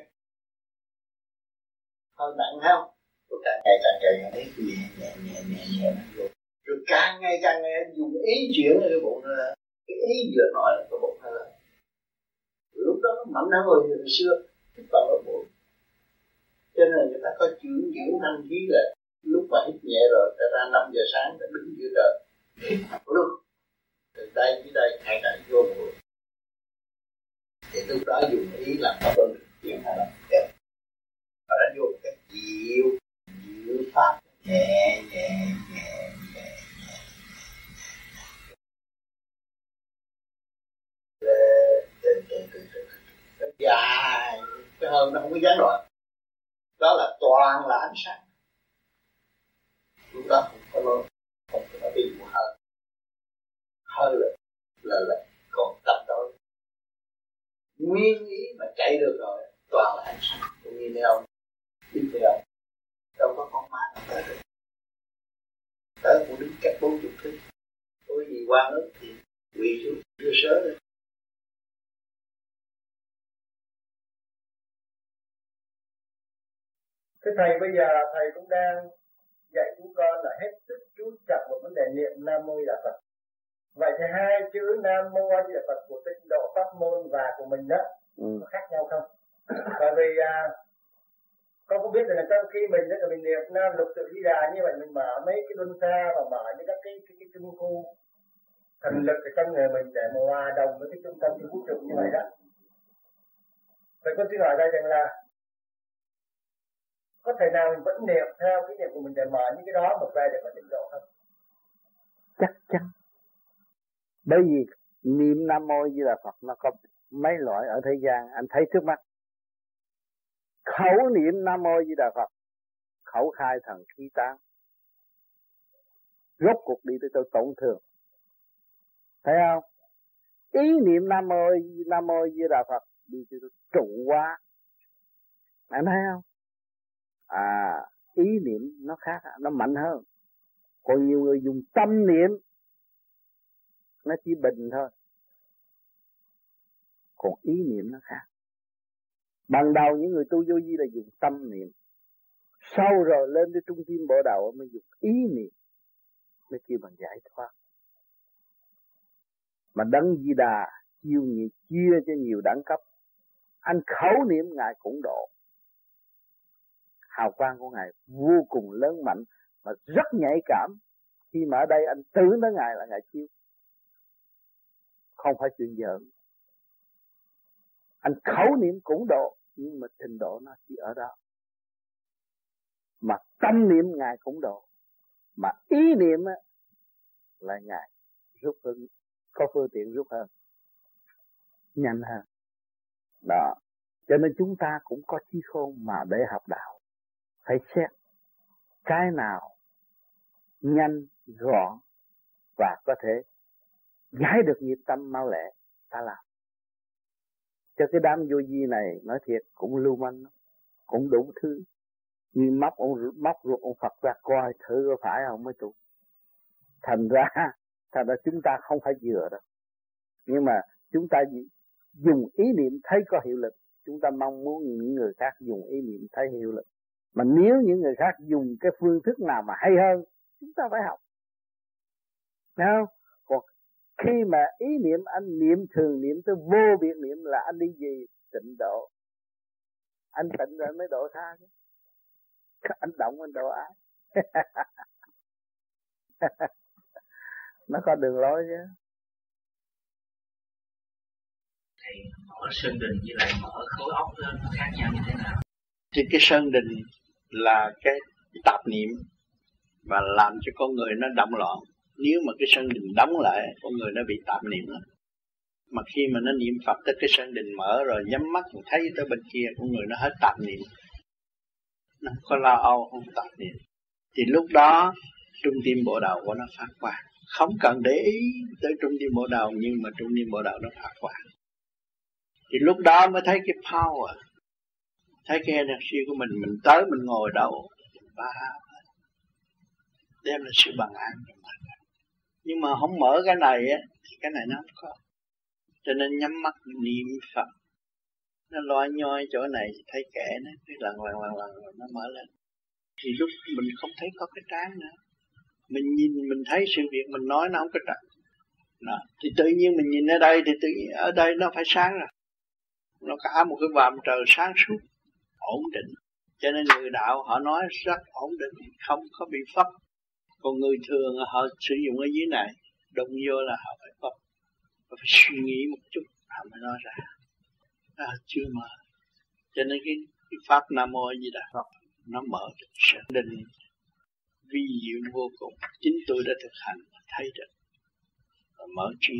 Hơi nặng không? Rồi càng ngày càng ngày thấy nhẹ nhẹ nhẹ nhẹ nhẹ rồi rồi càng ngày càng ngày dùng ý chuyển cái bụng là cái ý vừa nói là cái bụng hơi lúc đó nó mạnh hơn hồi, hồi xưa cái toàn ở bụng. Cho nên người ta có chuyển chuyển năng khí là lúc mà hít nhẹ rồi ta ra 5 giờ sáng ta đứng giữa trời hít luôn từ đây tới dưới đây hai đại vô bụng. Thì lúc đó dùng ý làm pháp luân chuyện hay là và đã vô một cách dịu dịu pháp nhẹ nhẹ nhẹ nhẹ nhẹ từ từ từ từ từ dài cái hơn nó không có gián đoạn đó là toàn là ánh sáng lúc đó không có lỗi không có nó đi một hơi hơi là là là còn tập đó nguyên ý mà chạy được rồi, toàn là ánh sáng. Cũng như theo đi theo thế không tới được tới cũng đứng cách bốn chục thước có gì qua nước thì quỳ xuống đưa sớ lên Thưa Thầy, bây giờ Thầy cũng đang dạy chúng con là hết sức chú trọng vào vấn đề niệm Nam Mô Đà Phật. Vậy thì hai chữ Nam Mô A Di Đà Phật của tịnh độ pháp môn và của mình đó ừ. có khác nhau không? Bởi vì à, con cũng biết là trong khi mình đó là mình niệm Nam Lục Tự Di Đà như vậy mình mở mấy cái luân xa và mở những các cái cái, cái trung khu thần lực ở trong người mình để mà hòa đồng với cái trung tâm vũ trụ như vậy đó. Vậy con xin hỏi đây rằng là có thể nào mình vẫn niệm theo cái niệm của mình để mở những cái đó một về để mà tỉnh độ không chắc chắn bởi vì niệm nam mô di đà phật nó có mấy loại ở thế gian anh thấy trước mắt khẩu niệm nam mô di đà phật. Khẩu khai thần khí tán. Rốt cuộc đi tới tôi tổn thương. Thấy không? Ý niệm nam mô nam mô di đà phật đi tới tôi trụ quá. Anh thấy không? À ý niệm nó khác, nó mạnh hơn. Còn nhiều người dùng tâm niệm, nó chỉ bình thôi. Còn ý niệm nó khác ban đầu những người tu vô vi là dùng tâm niệm. Sau rồi lên tới trung tâm bộ đầu mới dùng ý niệm, mới kêu bằng giải thoát. Mà đấng di đà chiêu nhiều chia cho nhiều đẳng cấp. Anh khẩu niệm ngài cũng độ. Hào quang của ngài vô cùng lớn mạnh mà rất nhạy cảm. Khi mà ở đây anh tưởng tới ngài là ngài chiêu. Không phải chuyện giỡn anh khẩu niệm cũng độ nhưng mà trình độ nó chỉ ở đó. Mà tâm niệm ngài cũng độ mà ý niệm á, là ngài rút hơn có phương tiện rút hơn nhanh hơn. Đó cho nên chúng ta cũng có trí khôn mà để học đạo. Phải xét cái nào nhanh gọn và có thể giải được nghiệp tâm mau lẹ ta làm cho cái đám vô vi này, nói thiệt, cũng lưu manh cũng đủ thứ. Như móc ông móc ruột ông Phật ra coi thử có phải không mới tụ thành ra (laughs) thành ra chúng ta không phải vừa đâu. Nhưng mà chúng ta dùng ý niệm thấy có hiệu lực, chúng ta mong muốn những người khác dùng ý niệm thấy hiệu lực. Mà nếu những người khác dùng cái phương thức nào mà hay hơn, chúng ta phải học. Thấy không? Khi mà ý niệm anh niệm thường niệm tới vô biệt niệm là anh đi gì tịnh độ. Anh tịnh rồi mới độ tha chứ. (laughs) Anh động anh độ ai (laughs) nó có đường lối chứ. Thì mở sơn đình với lại mở khối óc lên nó khác nhau như thế nào? Thì cái sơn đình là cái tạp niệm và làm cho con người nó động loạn nếu mà cái sân đình đóng lại, con người nó bị tạm niệm lắm mà khi mà nó niệm Phật tới cái sân đình mở rồi, nhắm mắt thấy tới bên kia, con người nó hết tạm niệm. Nó không có lo âu, không tạm niệm. Thì lúc đó, trung tim bộ đầu của nó phát quang. Không cần để ý tới trung tim bộ đầu, nhưng mà trung tim bộ đầu nó phát quang. Thì lúc đó mới thấy cái power. Thấy cái energy của mình mình tới, mình ngồi đâu ba, đem là sự bằng an cho mình nhưng mà không mở cái này á, thì cái này nó không có. Cho nên nhắm mắt niệm phật. Nó loa nhoi chỗ này, thấy kẻ nó cái lần lần lần lần nó mở lên. Thì lúc mình không thấy có cái trán nữa. Mình nhìn, mình thấy sự việc, mình nói nó không có trật. Đó. thì tự nhiên mình nhìn ở đây, thì tự nhiên ở đây nó phải sáng rồi. Nó cả một cái vòm trời sáng suốt, ổn định. Cho nên người đạo họ nói rất ổn định, không có bị phất còn người thường họ sử dụng ở dưới này đụng vô là họ phải phấp phải suy nghĩ một chút họ mới nói ra. À, chưa mở cho nên cái, cái pháp nam mô di đà phật nó mở được sự định vi diệu vô cùng. Chính tôi đã thực hành và thấy được và mở trí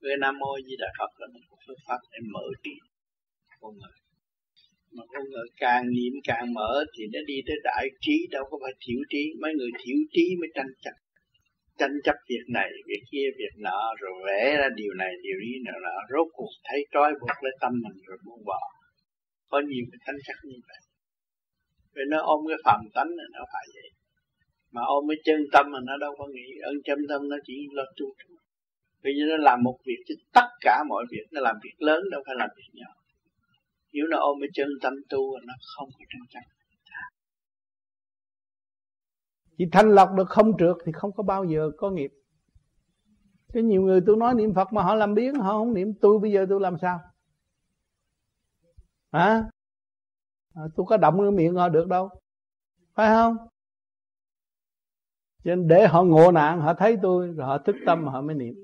được nam mô di đà phật là một phương pháp để mở trí con người mà con người càng niệm càng mở thì nó đi tới đại trí, đâu có phải thiểu trí. Mấy người thiểu trí mới tranh chấp. Tranh chấp việc này, việc kia, việc nọ, rồi vẽ ra điều này, điều ý nọ nọ. Rốt cuộc thấy trói buộc lấy tâm mình rồi buông bỏ. Có nhiều cái tranh chấp như vậy. Vì nó ôm cái phạm tánh này nó phải vậy. Mà ôm cái chân tâm mà nó đâu có nghĩ. Ơn chân tâm nó chỉ lo tu bây giờ nó làm một việc chứ tất cả mọi việc. Nó làm việc lớn, đâu phải làm việc nhỏ nếu nó ôm cái chân tâm tu nó không có tranh chấp chỉ thanh lọc được không trượt thì không có bao giờ có nghiệp. Cái nhiều người tôi nói niệm Phật mà họ làm biến họ không niệm. Tôi bây giờ tôi làm sao? Hả? À, tôi có động cái miệng họ được đâu. Phải không? Cho nên để họ ngộ nạn họ thấy tôi rồi họ thức tâm họ mới niệm.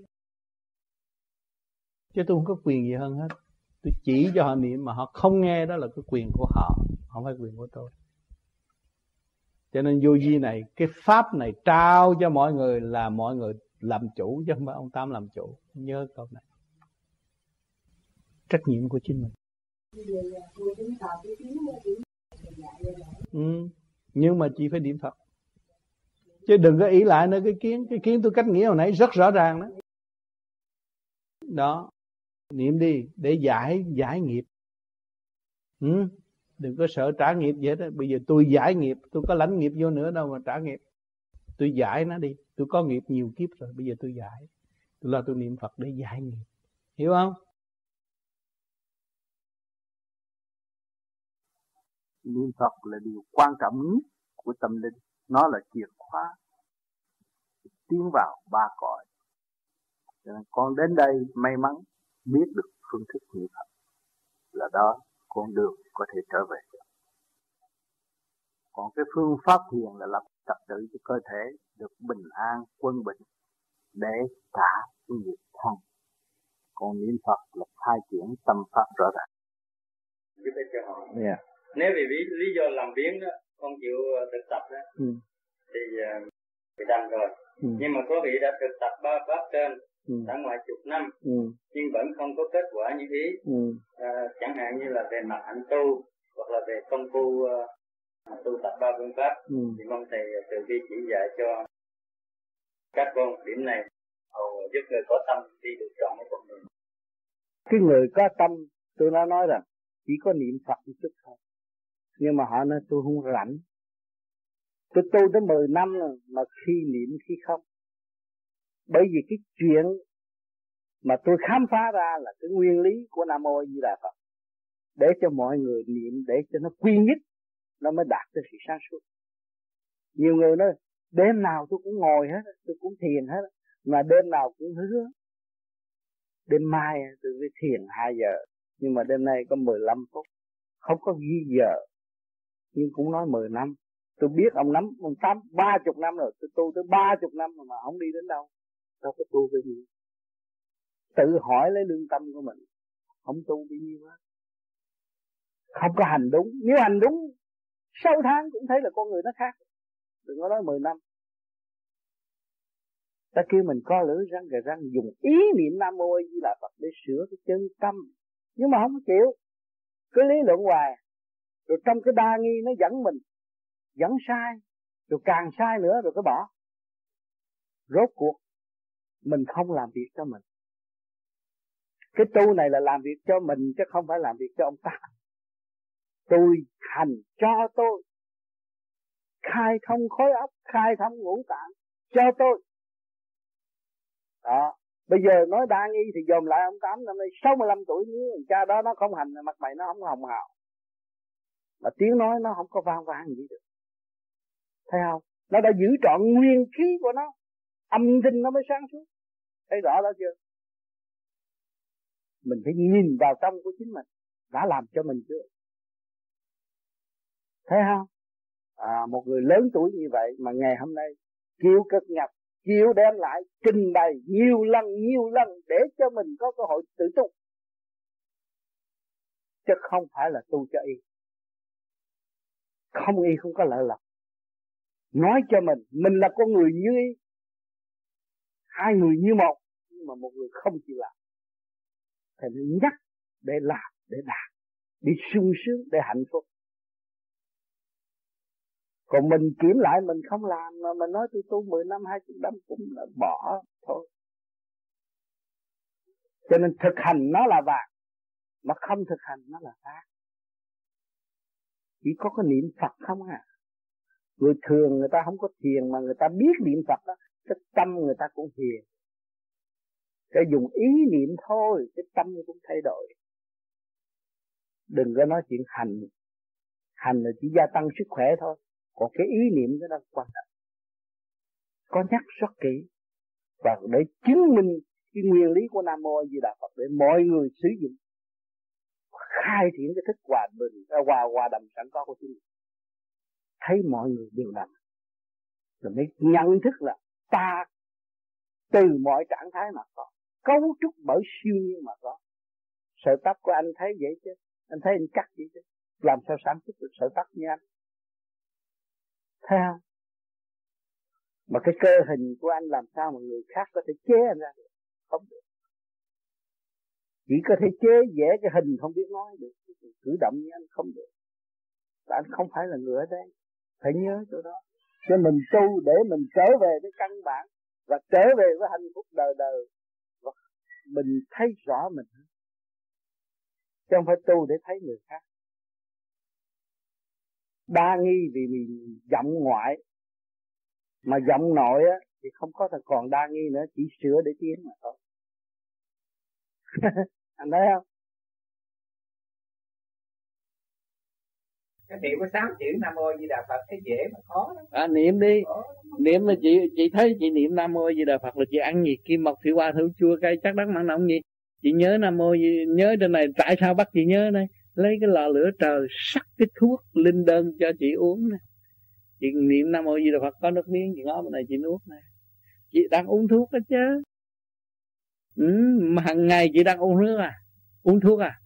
Chứ tôi không có quyền gì hơn hết tôi chỉ cho họ niệm mà họ không nghe đó là cái quyền của họ, không phải quyền của tôi. Cho nên vô vi này, cái pháp này trao cho mọi người là mọi người làm chủ chứ không phải ông tam làm chủ. Nhớ câu này. Trách nhiệm của chính mình. Ừ. nhưng mà chỉ phải niệm phật. Chứ đừng có ý lại nơi cái kiến. Cái kiến tôi cách nghĩa hồi nãy rất rõ ràng đó. Đó niệm đi để giải giải nghiệp. Ừ? đừng có sợ trả nghiệp vậy đó bây giờ tôi giải nghiệp, tôi có lãnh nghiệp vô nữa, đâu mà trả nghiệp. Tôi giải nó đi, tôi có nghiệp nhiều kiếp rồi, bây giờ tôi giải. Tôi là tôi niệm phật để giải nghiệp. Hiểu không? Niệm phật là điều quan trọng nhất của tâm linh. Nó là chìa khóa tiến vào ba cõi. Cho nên con đến đây may mắn biết được phương thức niệm Phật là đó con đường có thể trở về được. Còn cái phương pháp thiền là lập trật tự cho cơ thể được bình an, quân bình để trả cái nghiệp thân. Còn niệm Phật là khai triển tâm pháp rõ ràng. Yeah. Nếu vì lý, lý do làm biến đó, con chịu ờ, thực tập đó, ừ. thì uh, thì đành rồi. Ừ. Nhưng mà có vị đã thực tập ba pháp trên ừ. đã ngoài chục năm ừ. nhưng vẫn không có kết quả như ý ừ. à, chẳng hạn như là về mặt hạnh tu hoặc là về công phu uh, tu tập ba phương pháp ừ. thì mong thầy từ bi chỉ dạy cho các con điểm này hầu giúp người có tâm đi được trọn cái con đường cái người có tâm tôi đã nói rằng chỉ có niệm phật một chút thôi nhưng mà họ nói tôi không rảnh tôi tu tới 10 năm rồi mà khi niệm khi không bởi vì cái chuyện mà tôi khám phá ra là cái nguyên lý của nam mô di đà phật. Để cho mọi người niệm, để cho nó quy nhất, nó mới đạt tới sự sáng suốt. Nhiều người nói, đêm nào tôi cũng ngồi hết, tôi cũng thiền hết, mà đêm nào cũng hứa. Đêm mai tôi mới thiền 2 giờ, nhưng mà đêm nay có 15 phút. Không có ghi giờ, nhưng cũng nói 10 năm. Tôi biết ông nắm, ông tám, ba chục năm rồi, tôi tu tới ba chục năm mà không đi đến đâu đâu có tu cái gì? Tự hỏi lấy lương tâm của mình. Không tu bao nhiêu hết không có hành đúng. Nếu hành đúng sau tháng cũng thấy là con người nó khác. Đừng có nói mười năm. Ta kêu mình co lưỡi răng gà răng, dùng ý niệm nam mô di là phật để sửa cái chân tâm. Nhưng mà không chịu. Cứ lý luận hoài. Rồi trong cái đa nghi nó dẫn mình. Dẫn sai. Rồi càng sai nữa rồi cứ bỏ. Rốt cuộc mình không làm việc cho mình. Cái tu này là làm việc cho mình chứ không phải làm việc cho ông ta. Tôi hành cho tôi. Khai thông khối óc, khai thông ngũ tạng, cho tôi. Đó. Bây giờ nói đa nghi thì dồn lại ông tám, năm nay 65 tuổi, nếu cha đó nó không hành mặt mày nó không hồng hào. Mà tiếng nói nó không có vang vang gì được. Thấy không? Nó đã giữ trọn nguyên khí của nó. Âm thanh nó mới sáng suốt thấy rõ đó chưa? Mình phải nhìn vào trong của chính mình đã làm cho mình chưa? Thấy không? À, một người lớn tuổi như vậy mà ngày hôm nay chịu cực nhập chịu đem lại trình bày nhiều lần nhiều lần để cho mình có cơ hội tự tu. Chứ không phải là tu cho y. Không y không có lợi lộc. Nói cho mình mình là con người như y hai người như một mà một người không chịu làm. Thì nó nhắc để làm, để đạt, đi sung sướng để hạnh phúc. Còn mình kiểm lại mình không làm mà mình nói, tôi tu 10 năm 20 năm cũng là bỏ thôi. Cho nên thực hành nó là vàng, mà không thực hành nó là khác chỉ có cái niệm Phật không à. Người thường người ta không có thiền mà người ta biết niệm Phật đó, cái tâm người ta cũng hiền cái dùng ý niệm thôi cái tâm cũng thay đổi. Đừng có nói chuyện hành. Hành là chỉ gia tăng sức khỏe thôi. Còn cái ý niệm đó đang quan trọng. Có nhắc rất kỹ. Và để chứng minh cái nguyên lý của Nam Mô Di Đà Phật để mọi người sử dụng. Khai triển cái thức hòa bình à, hòa hòa đầm sẵn có của chính mình. Thấy mọi người đều làm, rồi mới nhận thức là ta từ mọi trạng thái mà có cấu trúc bởi siêu nhiên mà có. Sợi tóc của anh thấy vậy chứ. Anh thấy anh cắt vậy chứ. Làm sao sản xuất được sợi tóc như anh? Thấy không? Mà cái cơ hình của anh làm sao mà người khác có thể chế anh ra được? Không được. Chỉ có thể chế vẽ cái hình không biết nói được. Cử động như anh không được. Và anh không phải là người ở đây. Phải nhớ chỗ đó. Cho mình tu để mình trở về với căn bản và trở về với hạnh phúc đời đời mình thấy rõ mình chứ không phải tu để thấy người khác. Đa nghi vì mình giọng ngoại, mà giọng nội á, thì không có thể còn đa nghi nữa, chỉ sửa để tiến mà thôi. (laughs) Anh thấy không? Cái niệm có sáu chữ nam mô di đà phật cái dễ mà khó lắm. À, niệm đi. Niệm mà chị chị thấy chị niệm nam mô di đà phật là chị ăn gì? Kim mộc thủy hoa thử chua cay chắc đắng mặn nồng gì? Chị nhớ nam mô nhớ trên này tại sao bắt chị nhớ đây? Lấy cái lò lửa trời sắc cái thuốc linh đơn cho chị uống nè. Chị niệm nam mô di đà phật có nước miếng chị ngó bên này chị nuốt nè. Chị đang uống thuốc đó chứ. Ừ, mà hàng ngày chị đang uống nước à? Uống thuốc à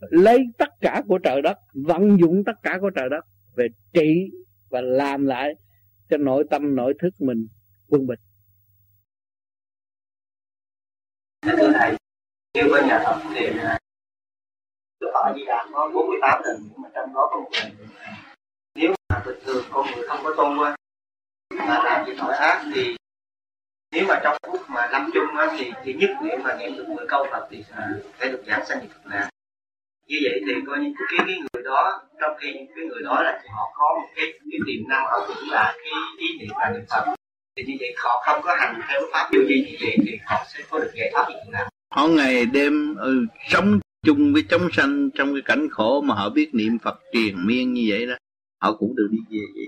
lấy tất cả của trời đất, vận dụng tất cả của trời đất về trị và làm lại cho nội tâm, nội thức mình quân bình. Thưa thầy như bên nhà Phật thì Đức Phật Di Đà, có 48 lần nhưng mà trong đó có một lần. Nếu mà bình thường con người không có tu á, mà làm gì tội ác thì nếu mà trong phút mà lâm chung á thì thì nhất niệm mà niệm được 10 câu Phật thì sẽ được giảng sanh Phật nào như vậy thì coi như cái cái người đó trong khi cái người đó là họ có một cái cái tiềm năng họ cũng là cái ý niệm là niệm Phật. Thì như vậy họ không có hành theo pháp vô vi như vậy thì họ sẽ có được giải thoát như thế nào? Họ ngày đêm ừ, sống chung với chúng sanh trong cái cảnh khổ mà họ biết niệm Phật truyền miên như vậy đó họ cũng được đi về vậy.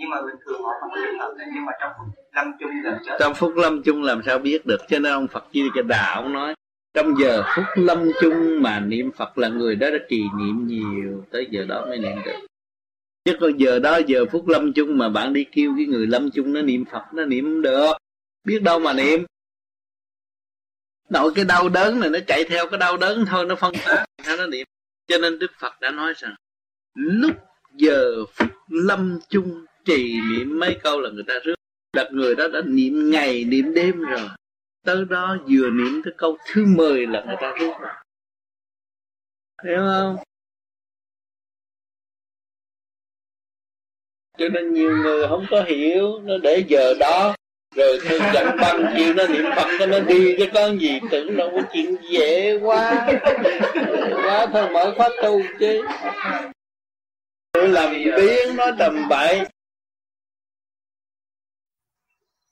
Nhưng mà bình thường họ không có niệm Phật nhưng mà trong phút lâm chung gần chết. Trong phút lâm chung làm sao biết được cho nên ông Phật Di Đà đạo ông nói trong giờ phút lâm chung mà niệm Phật là người đó đã trì niệm nhiều, tới giờ đó mới niệm được. Chứ còn giờ đó, giờ phút lâm chung mà bạn đi kêu cái người lâm chung nó niệm Phật, nó niệm được. Biết đâu mà niệm. Nội cái đau đớn này nó chạy theo cái đau đớn thôi, nó phân tán theo nó niệm. Cho nên đức phật đã nói rằng, lúc giờ phút lâm chung trì niệm mấy câu là người ta rước. Đặt người đó đã niệm ngày, niệm đêm rồi tới đó vừa niệm tới câu thứ mười là người ta rút rồi hiểu không? Cho nên nhiều người không có hiểu, nó để giờ đó. Rồi tôi chẳng băng chuyện nó niệm phật cho nó đi cái con gì, tưởng đâu có chuyện dễ quá. Quá, thôi mở khóa tu chứ. Tôi làm biến nó tầm bậy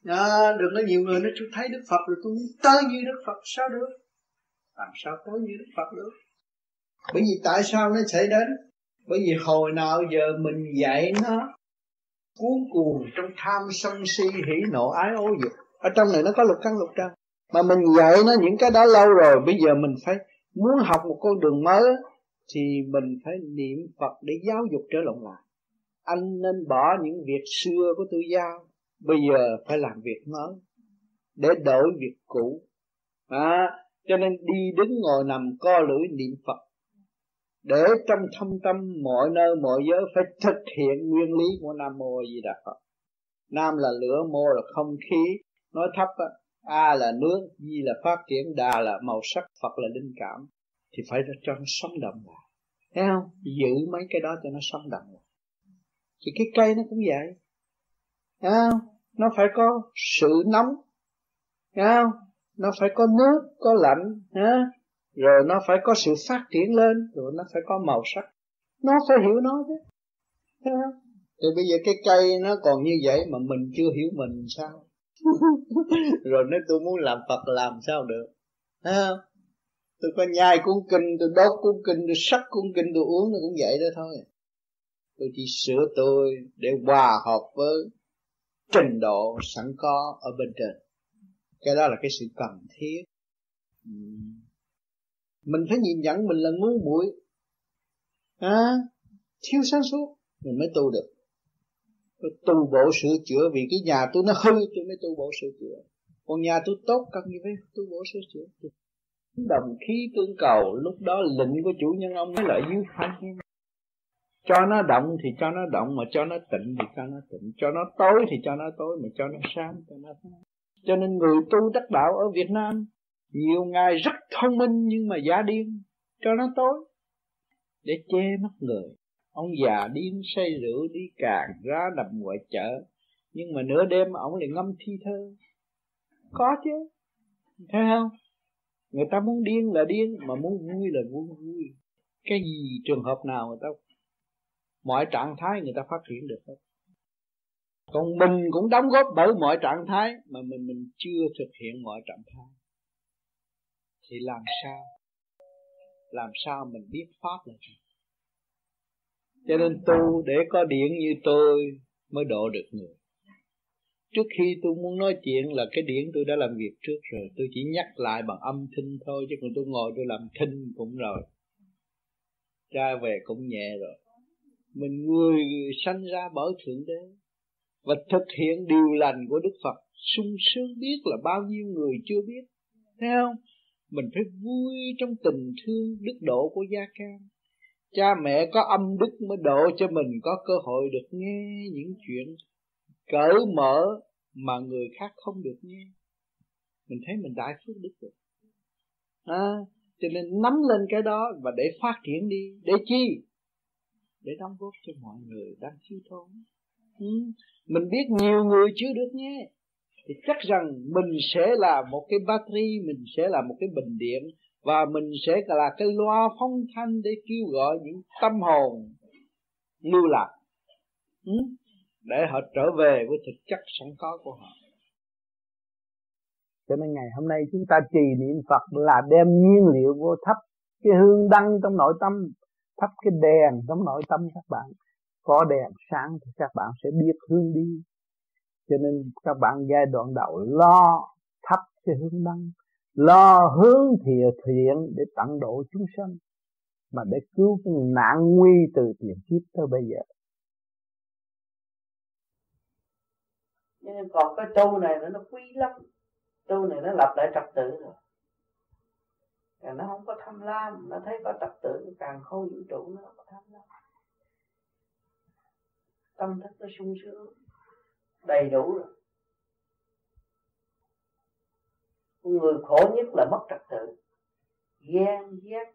à, đừng có nhiều người nói tôi thấy đức phật rồi tôi muốn tới như đức phật sao được? Làm sao tới như đức phật được? Bởi vì tại sao nó xảy đến? Bởi vì hồi nào giờ mình dạy nó cuốn cuồng trong tham sân si hỉ nộ ái ố dục. Ở trong này nó có lục căn lục trần. Mà mình dạy nó những cái đó lâu rồi bây giờ mình phải muốn học một con đường mới thì mình phải niệm Phật để giáo dục trở lộn lại. Anh nên bỏ những việc xưa của tôi giao bây giờ phải làm việc mới để đổi việc cũ. À, cho nên đi đứng ngồi nằm co lưỡi niệm phật để trong thâm tâm mọi nơi mọi giới phải thực hiện nguyên lý của nam mô di đà phật. Nam là lửa mô là không khí. Nói thấp á a là nước di là phát triển đà là màu sắc phật là linh cảm. Thì phải cho nó sống động lại thấy không? Giữ mấy cái đó cho nó sống động lại thì cái cây nó cũng vậy thấy không? Nó phải có sự nóng. Thấy không? Nó phải có nước có lạnh. Ha rồi nó phải có sự phát triển lên rồi nó phải có màu sắc. Nó phải hiểu nó chứ. Thấy không? Bây giờ cái cây nó còn như vậy mà mình chưa hiểu mình sao? (laughs) Rồi nếu tôi muốn làm phật làm sao được? Thấy không? Tôi có nhai cuốn kinh tôi đốt cuốn kinh tôi sắc cuốn kinh tôi uống nó cũng vậy đó thôi. Tôi chỉ sửa tôi để hòa hợp với trình độ sẵn có ở bên trên. Cái đó là cái sự cần thiết. Mình phải nhìn nhận mình là ngu muội. À, thiếu sáng suốt mình mới tu được. Tôi tu bộ sửa chữa vì cái nhà tôi nó hư tôi mới tu bộ sửa chữa. Còn nhà tôi tốt cần gì phải tu bộ sửa chữa? Đồng khí tương cầu lúc đó lệnh của chủ nhân ông mới lại dưới phanh cho nó động thì cho nó động, mà cho nó tịnh thì cho nó tịnh cho nó tối thì cho nó tối, mà cho nó sáng cho nó sáng. Cho nên người tu đắc đạo ở Việt Nam, nhiều ngài rất thông minh nhưng mà giả điên, cho nó tối, để che mắt người. Ông già điên say rượu, đi càng ra nằm ngoài chợ, nhưng mà nửa đêm ông lại ngâm thi thơ. Có chứ, thấy không? Người ta muốn điên là điên, mà muốn vui là vui vui. Cái gì trường hợp nào người ta mọi trạng thái người ta phát triển được hết. Còn mình cũng đóng góp bởi mọi trạng thái mà mình mình chưa thực hiện mọi trạng thái. Thì làm sao? Làm sao mình biết pháp là gì? Cho nên tu để có điển như tôi mới độ được người. Trước khi tôi muốn nói chuyện là cái điển tôi đã làm việc trước rồi. Tôi chỉ nhắc lại bằng âm thanh thôi, chứ còn tôi ngồi tôi làm thinh cũng rồi. Ra về cũng nhẹ rồi mình người sanh ra bởi thượng đế và thực hiện điều lành của đức phật. Sung sướng biết là bao nhiêu người chưa biết. Thấy không? Mình phải vui trong tình thương đức độ của gia can cha mẹ có âm đức mới độ cho mình có cơ hội được nghe những chuyện cởi mở mà người khác không được nghe. Mình thấy mình đại phước đức rồi. À, cho nên nắm lên cái đó và để phát triển đi. Để chi? Để đóng góp cho mọi người đang thiếu thốn. Ừ. mình biết nhiều người chưa được nghe thì chắc rằng mình sẽ là một cái battery mình sẽ là một cái bình điện và mình sẽ là cái loa phong thanh để kêu gọi những tâm hồn lưu lạc. Ừ? để họ trở về với thực chất sẵn có của họ. Cho nên ngày hôm nay chúng ta trì niệm Phật là đem nhiên liệu vô thắp cái hương đăng trong nội tâm thắp cái đèn trong nội tâm các bạn. Có đèn sáng thì các bạn sẽ biết hướng đi. Cho nên các bạn giai đoạn đầu lo thắp cái hương đăng lo hướng thiện thiện để tận độ chúng sanh, mà để cứu cái nạn nguy từ tiền kiếp tới bây giờ. Nhưng còn cái tu này nó quý lắm. Tu này nó lập lại trật tự rồi. Càng nó không có tham lam, Nó thấy có trật tự, càng không vũ trụ nó không có tham lam. Tâm thức nó sung sướng, Đầy đủ rồi. Người khổ nhất là mất trật tự. Ghen, ghét,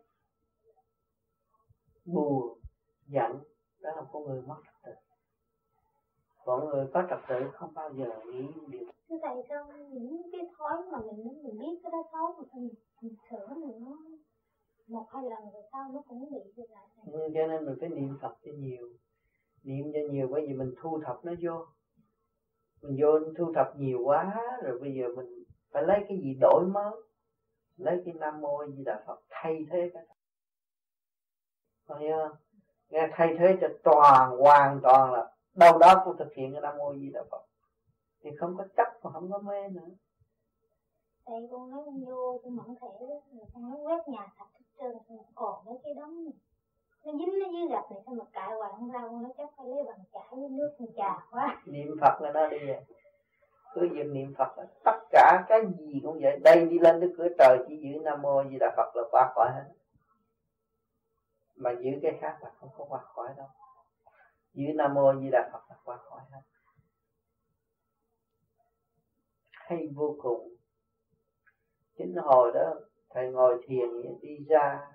Buồn, Giận, Đó là con người mất trật tự. Còn người có trật tự không bao giờ nghĩ điều Thưa Thầy sao những cái thói mà mình mình biết cái đó xấu mà mình, mình sửa mình nó một hai lần rồi sau nó cũng bị như lại ừ, cho nên mình phải niệm Phật cho nhiều. Niệm cho nhiều bởi vì mình thu thập nó vô. Mình vô thu thập nhiều quá rồi bây giờ mình phải lấy cái gì đổi mới? Lấy cái nam mô di đà phật thay thế cái đó. Nghe thay thế cho toàn hoàn toàn là đâu đó cũng thực hiện cái nam mô di đà phật thì không có chấp và không có mê nữa. Tại con nói con vô tôi mẫn thẻ đó. Rồi con nói quét nhà sạch hết trơn còn mấy cái đống này. Nó dính nó dưới gạch này sao mà cãi hoài không ra? Con nói chắc phải lấy bằng chải với nước con trà quá. Niệm phật là nó đi vậy cứ việc niệm phật tất cả cái gì cũng vậy. Đây đi lên tới cửa trời chỉ giữ nam mô di đà phật là qua khỏi hết. Mà giữ cái khác là không có qua khỏi đâu dưới nam mô di đà phật là qua khỏi hết. Hay vô cùng. Chính hồi đó, thầy ngồi thiền đi ra,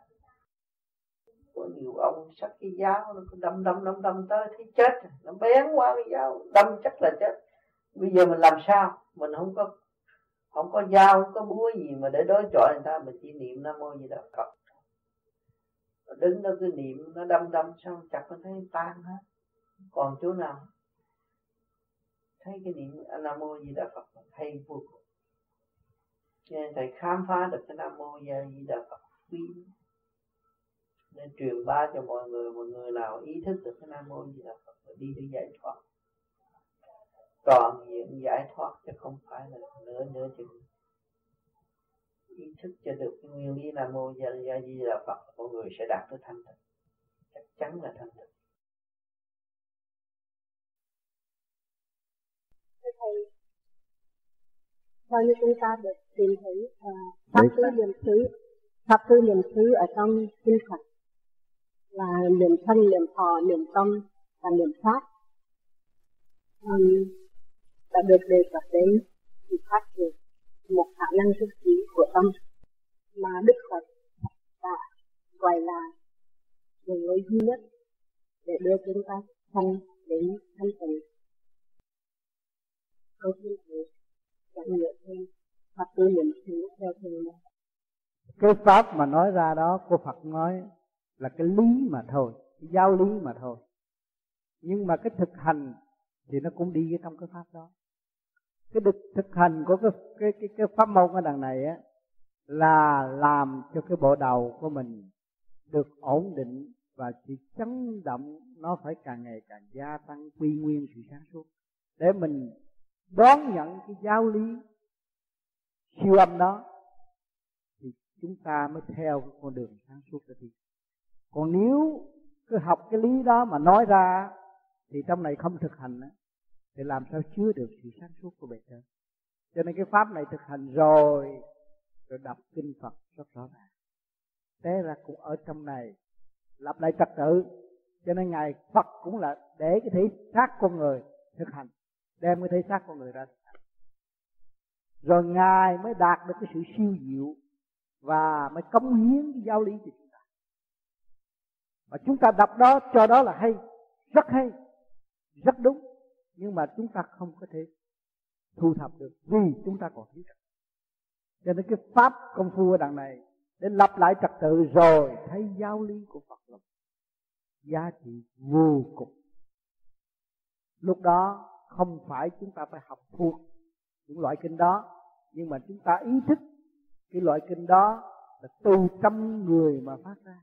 có nhiều ông sắc cái giáo, nó cứ đâm đâm đâm đâm tới, thấy chết nó bén qua cái giáo, đâm chắc là chết. Bây giờ mình làm sao? Mình không có không có dao, không có búa gì mà để đối chọi người ta, mình chỉ niệm nam mô gì đó phật. Đứng nó cứ niệm, nó đâm đâm, xong chặt nó thấy tan hết còn chỗ nào? Thấy cái niệm nam mô di đà phật hay vô cùng. Nên thầy khám phá được cái nam mô di đà phật quý. Nên truyền bá cho mọi người mọi người nào ý thức được cái nam mô di đà phật và đi để giải thoát. Toàn diện giải thoát chứ không phải là nửa nửa chừng. Ý thức cho được cái nguyên lý nam mô di đà phật, mọi người sẽ đạt tới thanh tịnh. Chắc chắn là thanh tịnh. Thầy. Theo như chúng ta được tìm thấy uh, pháp thứ niệm xứ pháp thứ niệm xứ ở trong kinh Phật là niệm thân niệm thọ niệm tâm và niệm pháp. Um, đã được đề cập đến thì phát triển một khả năng thức trí của tâm mà Đức Phật đã gọi là đường lối duy nhất để đưa chúng ta thân đến thanh tịnh câu thiên thầy chẳng nhiều thêm hoặc tôi niệm xứ theo thường cái pháp mà nói ra đó cô Phật nói là cái lý mà thôi cái giáo lý mà thôi. Nhưng mà cái thực hành thì nó cũng đi trong cái pháp đó. Cái thực, thực hành của cái cái cái, cái pháp môn ở đằng này á là làm cho cái bộ đầu của mình được ổn định và sự chấn động nó phải càng ngày càng gia tăng quy nguyên sự sáng suốt. Để mình đón nhận cái giáo lý siêu âm đó, thì chúng ta mới theo cái con đường sáng suốt đó thì còn nếu cứ học cái lý đó mà nói ra, thì trong này không thực hành thì làm sao chứa được sự sáng suốt của bề trên cho nên cái pháp này thực hành rồi rồi đọc kinh phật rất rõ ràng. Thế ra cũng ở trong này, lập lại trật tự. Cho nên ngài phật cũng là để cái thể xác con người thực hành đem cái thể xác con người ra. Rồi ngài mới đạt được cái sự siêu diệu và mới cống hiến cái giáo lý cho chúng ta. Và chúng ta đọc đó, cho đó là hay, rất hay, rất đúng, nhưng mà chúng ta không có thể thu thập được vì chúng ta còn thiếu cho nên cái pháp công phu ở đằng này, để lập lại trật tự rồi thấy giáo lý của Phật là giá trị vô cùng. Lúc đó không phải chúng ta phải học thuộc những loại kinh đó, nhưng mà chúng ta ý thức cái loại kinh đó là từ trăm người mà phát ra.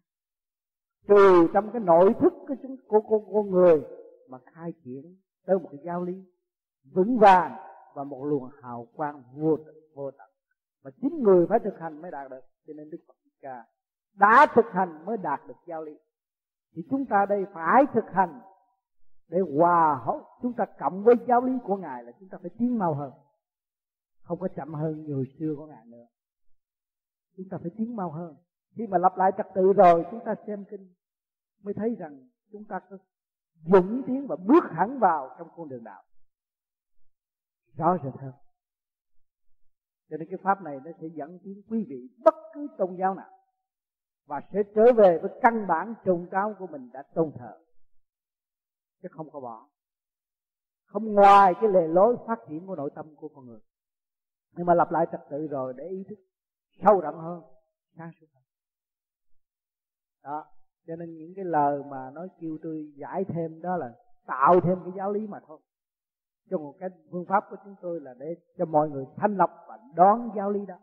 Từ trong cái nội thức của chúng, của con con người mà khai triển tới một cái giáo lý vững vàng và một luồng hào quang vô tận vô tận. Mà chính người phải thực hành mới đạt được, cho nên đức phật ca đã thực hành mới đạt được giáo lý. Thì chúng ta đây phải thực hành để hòa hỗ chúng ta cộng với giáo lý của ngài là chúng ta phải tiến mau hơn. Không có chậm hơn như hồi xưa của ngài nữa. Chúng ta phải tiến mau hơn. Khi mà lặp lại trật tự rồi, chúng ta xem kinh, mới thấy rằng chúng ta có dũng tiến và bước hẳn vào trong con đường đạo. Rõ rệt hơn. Cho nên cái pháp này nó sẽ dẫn tiến quý vị bất cứ tôn giáo nào và sẽ trở về với căn bản trùng cao của mình đã tôn thờ chứ không có bỏ. Không ngoài cái lề lối phát triển của nội tâm của con người. Nhưng mà lặp lại trật tự rồi để ý thức sâu rộng hơn, sáng suốt hơn. Đó, cho nên những cái lời mà nói kêu tôi giải thêm đó là tạo thêm cái giáo lý mà thôi. Cho một cái phương pháp của chúng tôi là để cho mọi người thanh lọc và đón giáo lý đó.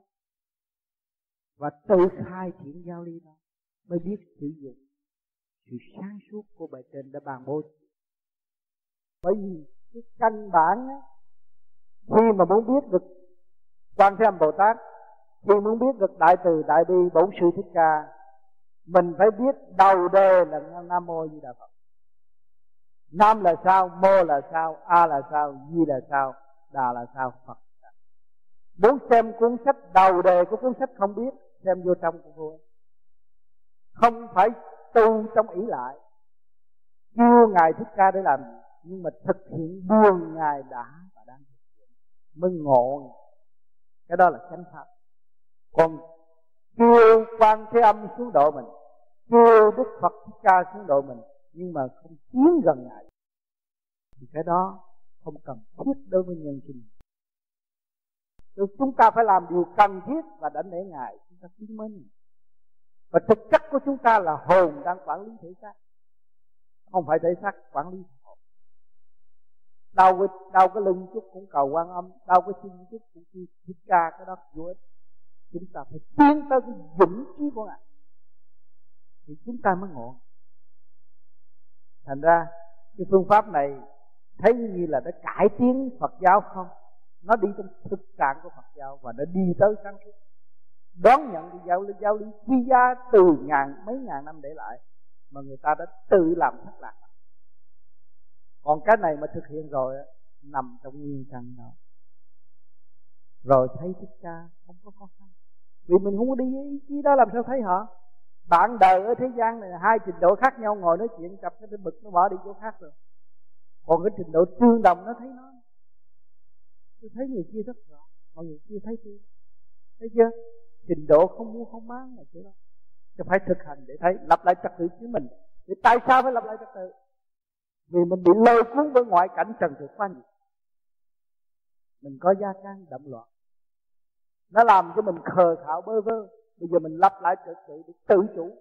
Và tự khai triển giáo lý đó. Mới biết sử dụng sự sáng suốt của bài trên đã bàn bố bởi vì cái căn bản á, khi mà muốn biết được quan thế âm bồ tát khi muốn biết được đại từ đại bi bổn sư thích ca mình phải biết đầu đề là nam mô di đà phật. Nam là sao mô là sao a là sao di là sao đà là sao phật muốn xem cuốn sách đầu đề của cuốn sách không biết xem vô trong của vua không phải tu trong ý lại. Kêu ngài thích ca để làm nhưng mà thực hiện buông ngài đã và đang thực hiện, mới ngộ cái đó là chánh pháp. Còn kêu quan thế âm xuống độ mình kêu đức phật thích ca xuống độ mình, nhưng mà không tiến gần ngài. Thì cái đó không cần thiết đối với nhân sinh. Rồi chúng ta phải làm điều cần thiết và đánh để ngài, chúng ta chứng minh. Và thực chất của chúng ta là hồn đang quản lý thể xác. Không phải thể xác, quản lý đau cái đau cái lưng chút cũng cầu quan âm, đau cái chân chút cũng đi thích ca cái đó vô ích. Chúng ta phải tiến tới cái vững trí của ngài. Thì chúng ta mới ngộ. Thành ra, cái phương pháp này thấy như là đã cải tiến Phật giáo không? Nó đi trong thực trạng của Phật giáo và nó đi tới sáng suốt. Đón nhận cái giáo lý giáo lý quy giá từ ngàn, mấy ngàn năm để lại, mà người ta đã tự làm thất lạc còn cái này mà thực hiện rồi nằm trong nguyên căn đó. Rồi thấy thích ca không có khó khăn. Vì mình không có đi ý chí đó làm sao thấy họ? Bạn đời ở thế gian này hai trình độ khác nhau, ngồi nói chuyện, cặp cái bực, nó bỏ đi chỗ khác rồi. Còn cái trình độ tương đồng nó thấy nó. Tôi thấy người kia rất rõ mà người kia thấy tôi. Thấy chưa? Trình độ không mua không bán là chỗ đó. Chứ phải thực hành để thấy lập lại trật tự chính mình. Thì tại sao phải lập lại trật tự? Vì mình bị lôi cuốn với ngoại cảnh trần thực quá nhiều. Mình có gia can đậm loạn. Nó làm cho mình khờ khạo, bơ vơ. Bây giờ mình lập lại trật tự để tự chủ.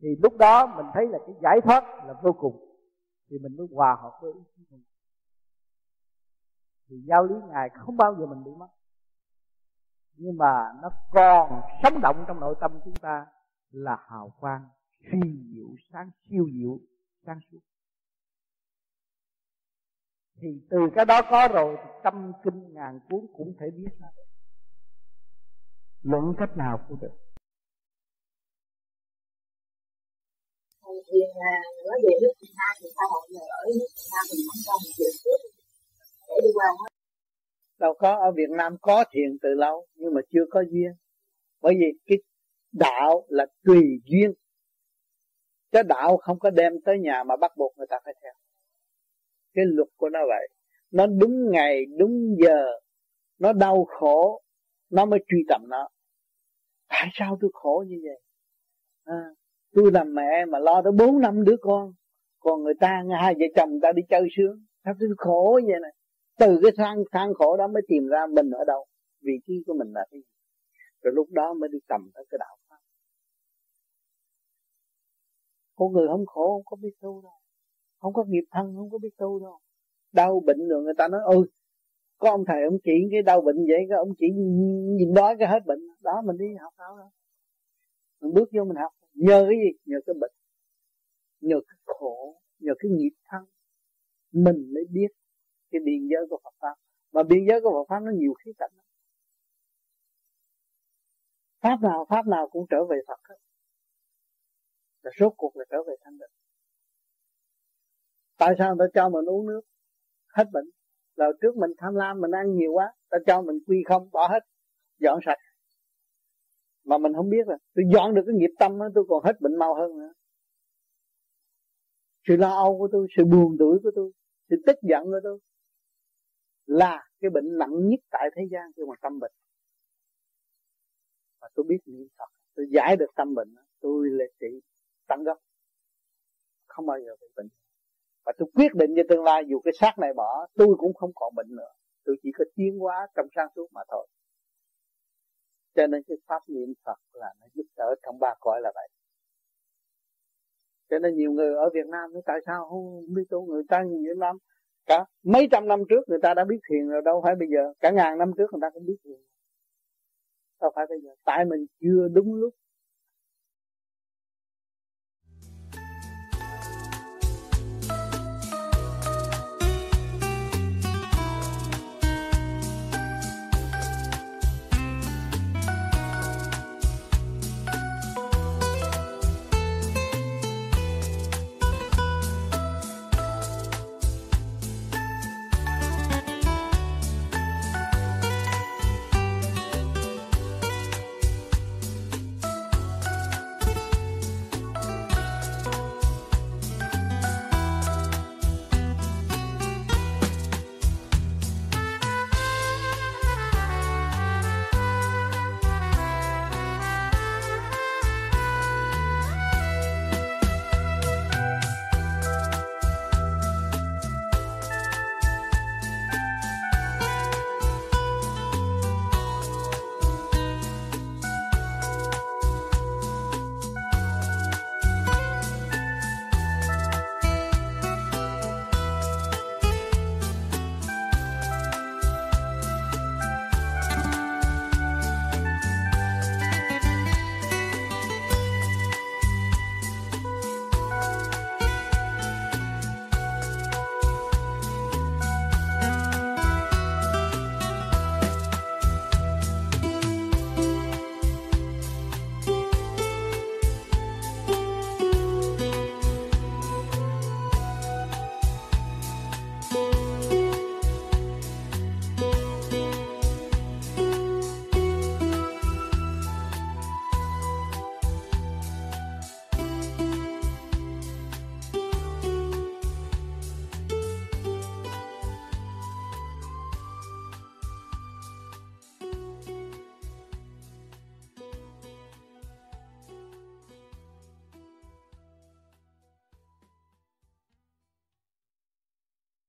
Thì lúc đó mình thấy là cái giải thoát là vô cùng. Thì mình mới hòa hợp với ý chí mình. Thì giáo lý ngài không bao giờ mình bị mất. Nhưng mà nó còn sống động trong nội tâm chúng ta là hào quang phi diệu sáng siêu diệu sáng suốt thì từ cái đó có rồi thì tâm kinh ngàn cuốn cũng thể biết ra luận cách nào cũng được. Thiền là nói về nước Việt Nam thì sao họ nhờ ở nước Việt Nam mình không cho mình chuyện trước. Để đi qua hết. Đâu có ở Việt Nam có thiền từ lâu nhưng mà chưa có duyên. Bởi vì cái đạo là tùy duyên cái đạo không có đem tới nhà mà bắt buộc người ta phải theo. Cái luật của nó vậy. Nó đúng ngày đúng giờ. Nó đau khổ. Nó mới truy tầm nó. Tại sao tôi khổ như vậy? À, tôi làm mẹ mà lo tới bốn năm đứa con. Còn người ta hai vợ chồng người ta đi chơi sướng. Sao tôi khổ vậy này? Từ cái than than khổ đó mới tìm ra mình ở đâu. Vị trí của mình là cái gì? Rồi lúc đó mới đi cầm tới cái đạo. Con người không khổ, không có biết tu đâu. Không có nghiệp thân, không có biết tu đâu. Đau bệnh rồi người ta nói ôi có ông thầy ông chỉ cái đau bệnh vậy, cái ông chỉ nhìn đói cái hết bệnh. Đó, mình đi học đâu đâu mình bước vô mình học, nhờ cái gì? Nhờ cái bệnh. Nhờ cái khổ, nhờ cái nghiệp thân. Mình mới biết cái biên giới của Phật pháp. Mà biên giới của Phật pháp nó nhiều khía cạnh pháp nào pháp nào cũng trở về Phật hết và rốt cuộc là trở về thanh định tại sao người ta cho mình uống nước? Hết bệnh. Là trước mình tham lam mình ăn nhiều quá ta cho mình quy không bỏ hết dọn sạch. Mà mình không biết là tôi dọn được cái nghiệp tâm đó, tôi còn hết bệnh mau hơn nữa. Sự lo âu của tôi sự buồn tuổi của tôi sự tức giận của tôi là cái bệnh nặng nhất tại thế gian khi mà tâm bệnh. Và tôi biết niệm Phật tôi giải được tâm bệnh tôi là trị tăng gốc không bao giờ bị bệnh. Và tôi quyết định cho tương lai, dù cái xác này bỏ, tôi cũng không còn bệnh nữa. Tôi chỉ có tiến hóa trong sáng suốt mà thôi. Cho nên cái pháp niệm Phật là nó giúp đỡ trong ba cõi là vậy. Cho nên nhiều người ở Việt Nam nói, tại sao không biết tu người ta nhiều lắm? Cả mấy trăm năm trước người ta đã biết thiền rồi, đâu phải bây giờ. Cả ngàn năm trước người ta cũng biết thiền. Đâu phải bây giờ. Tại mình chưa đúng lúc.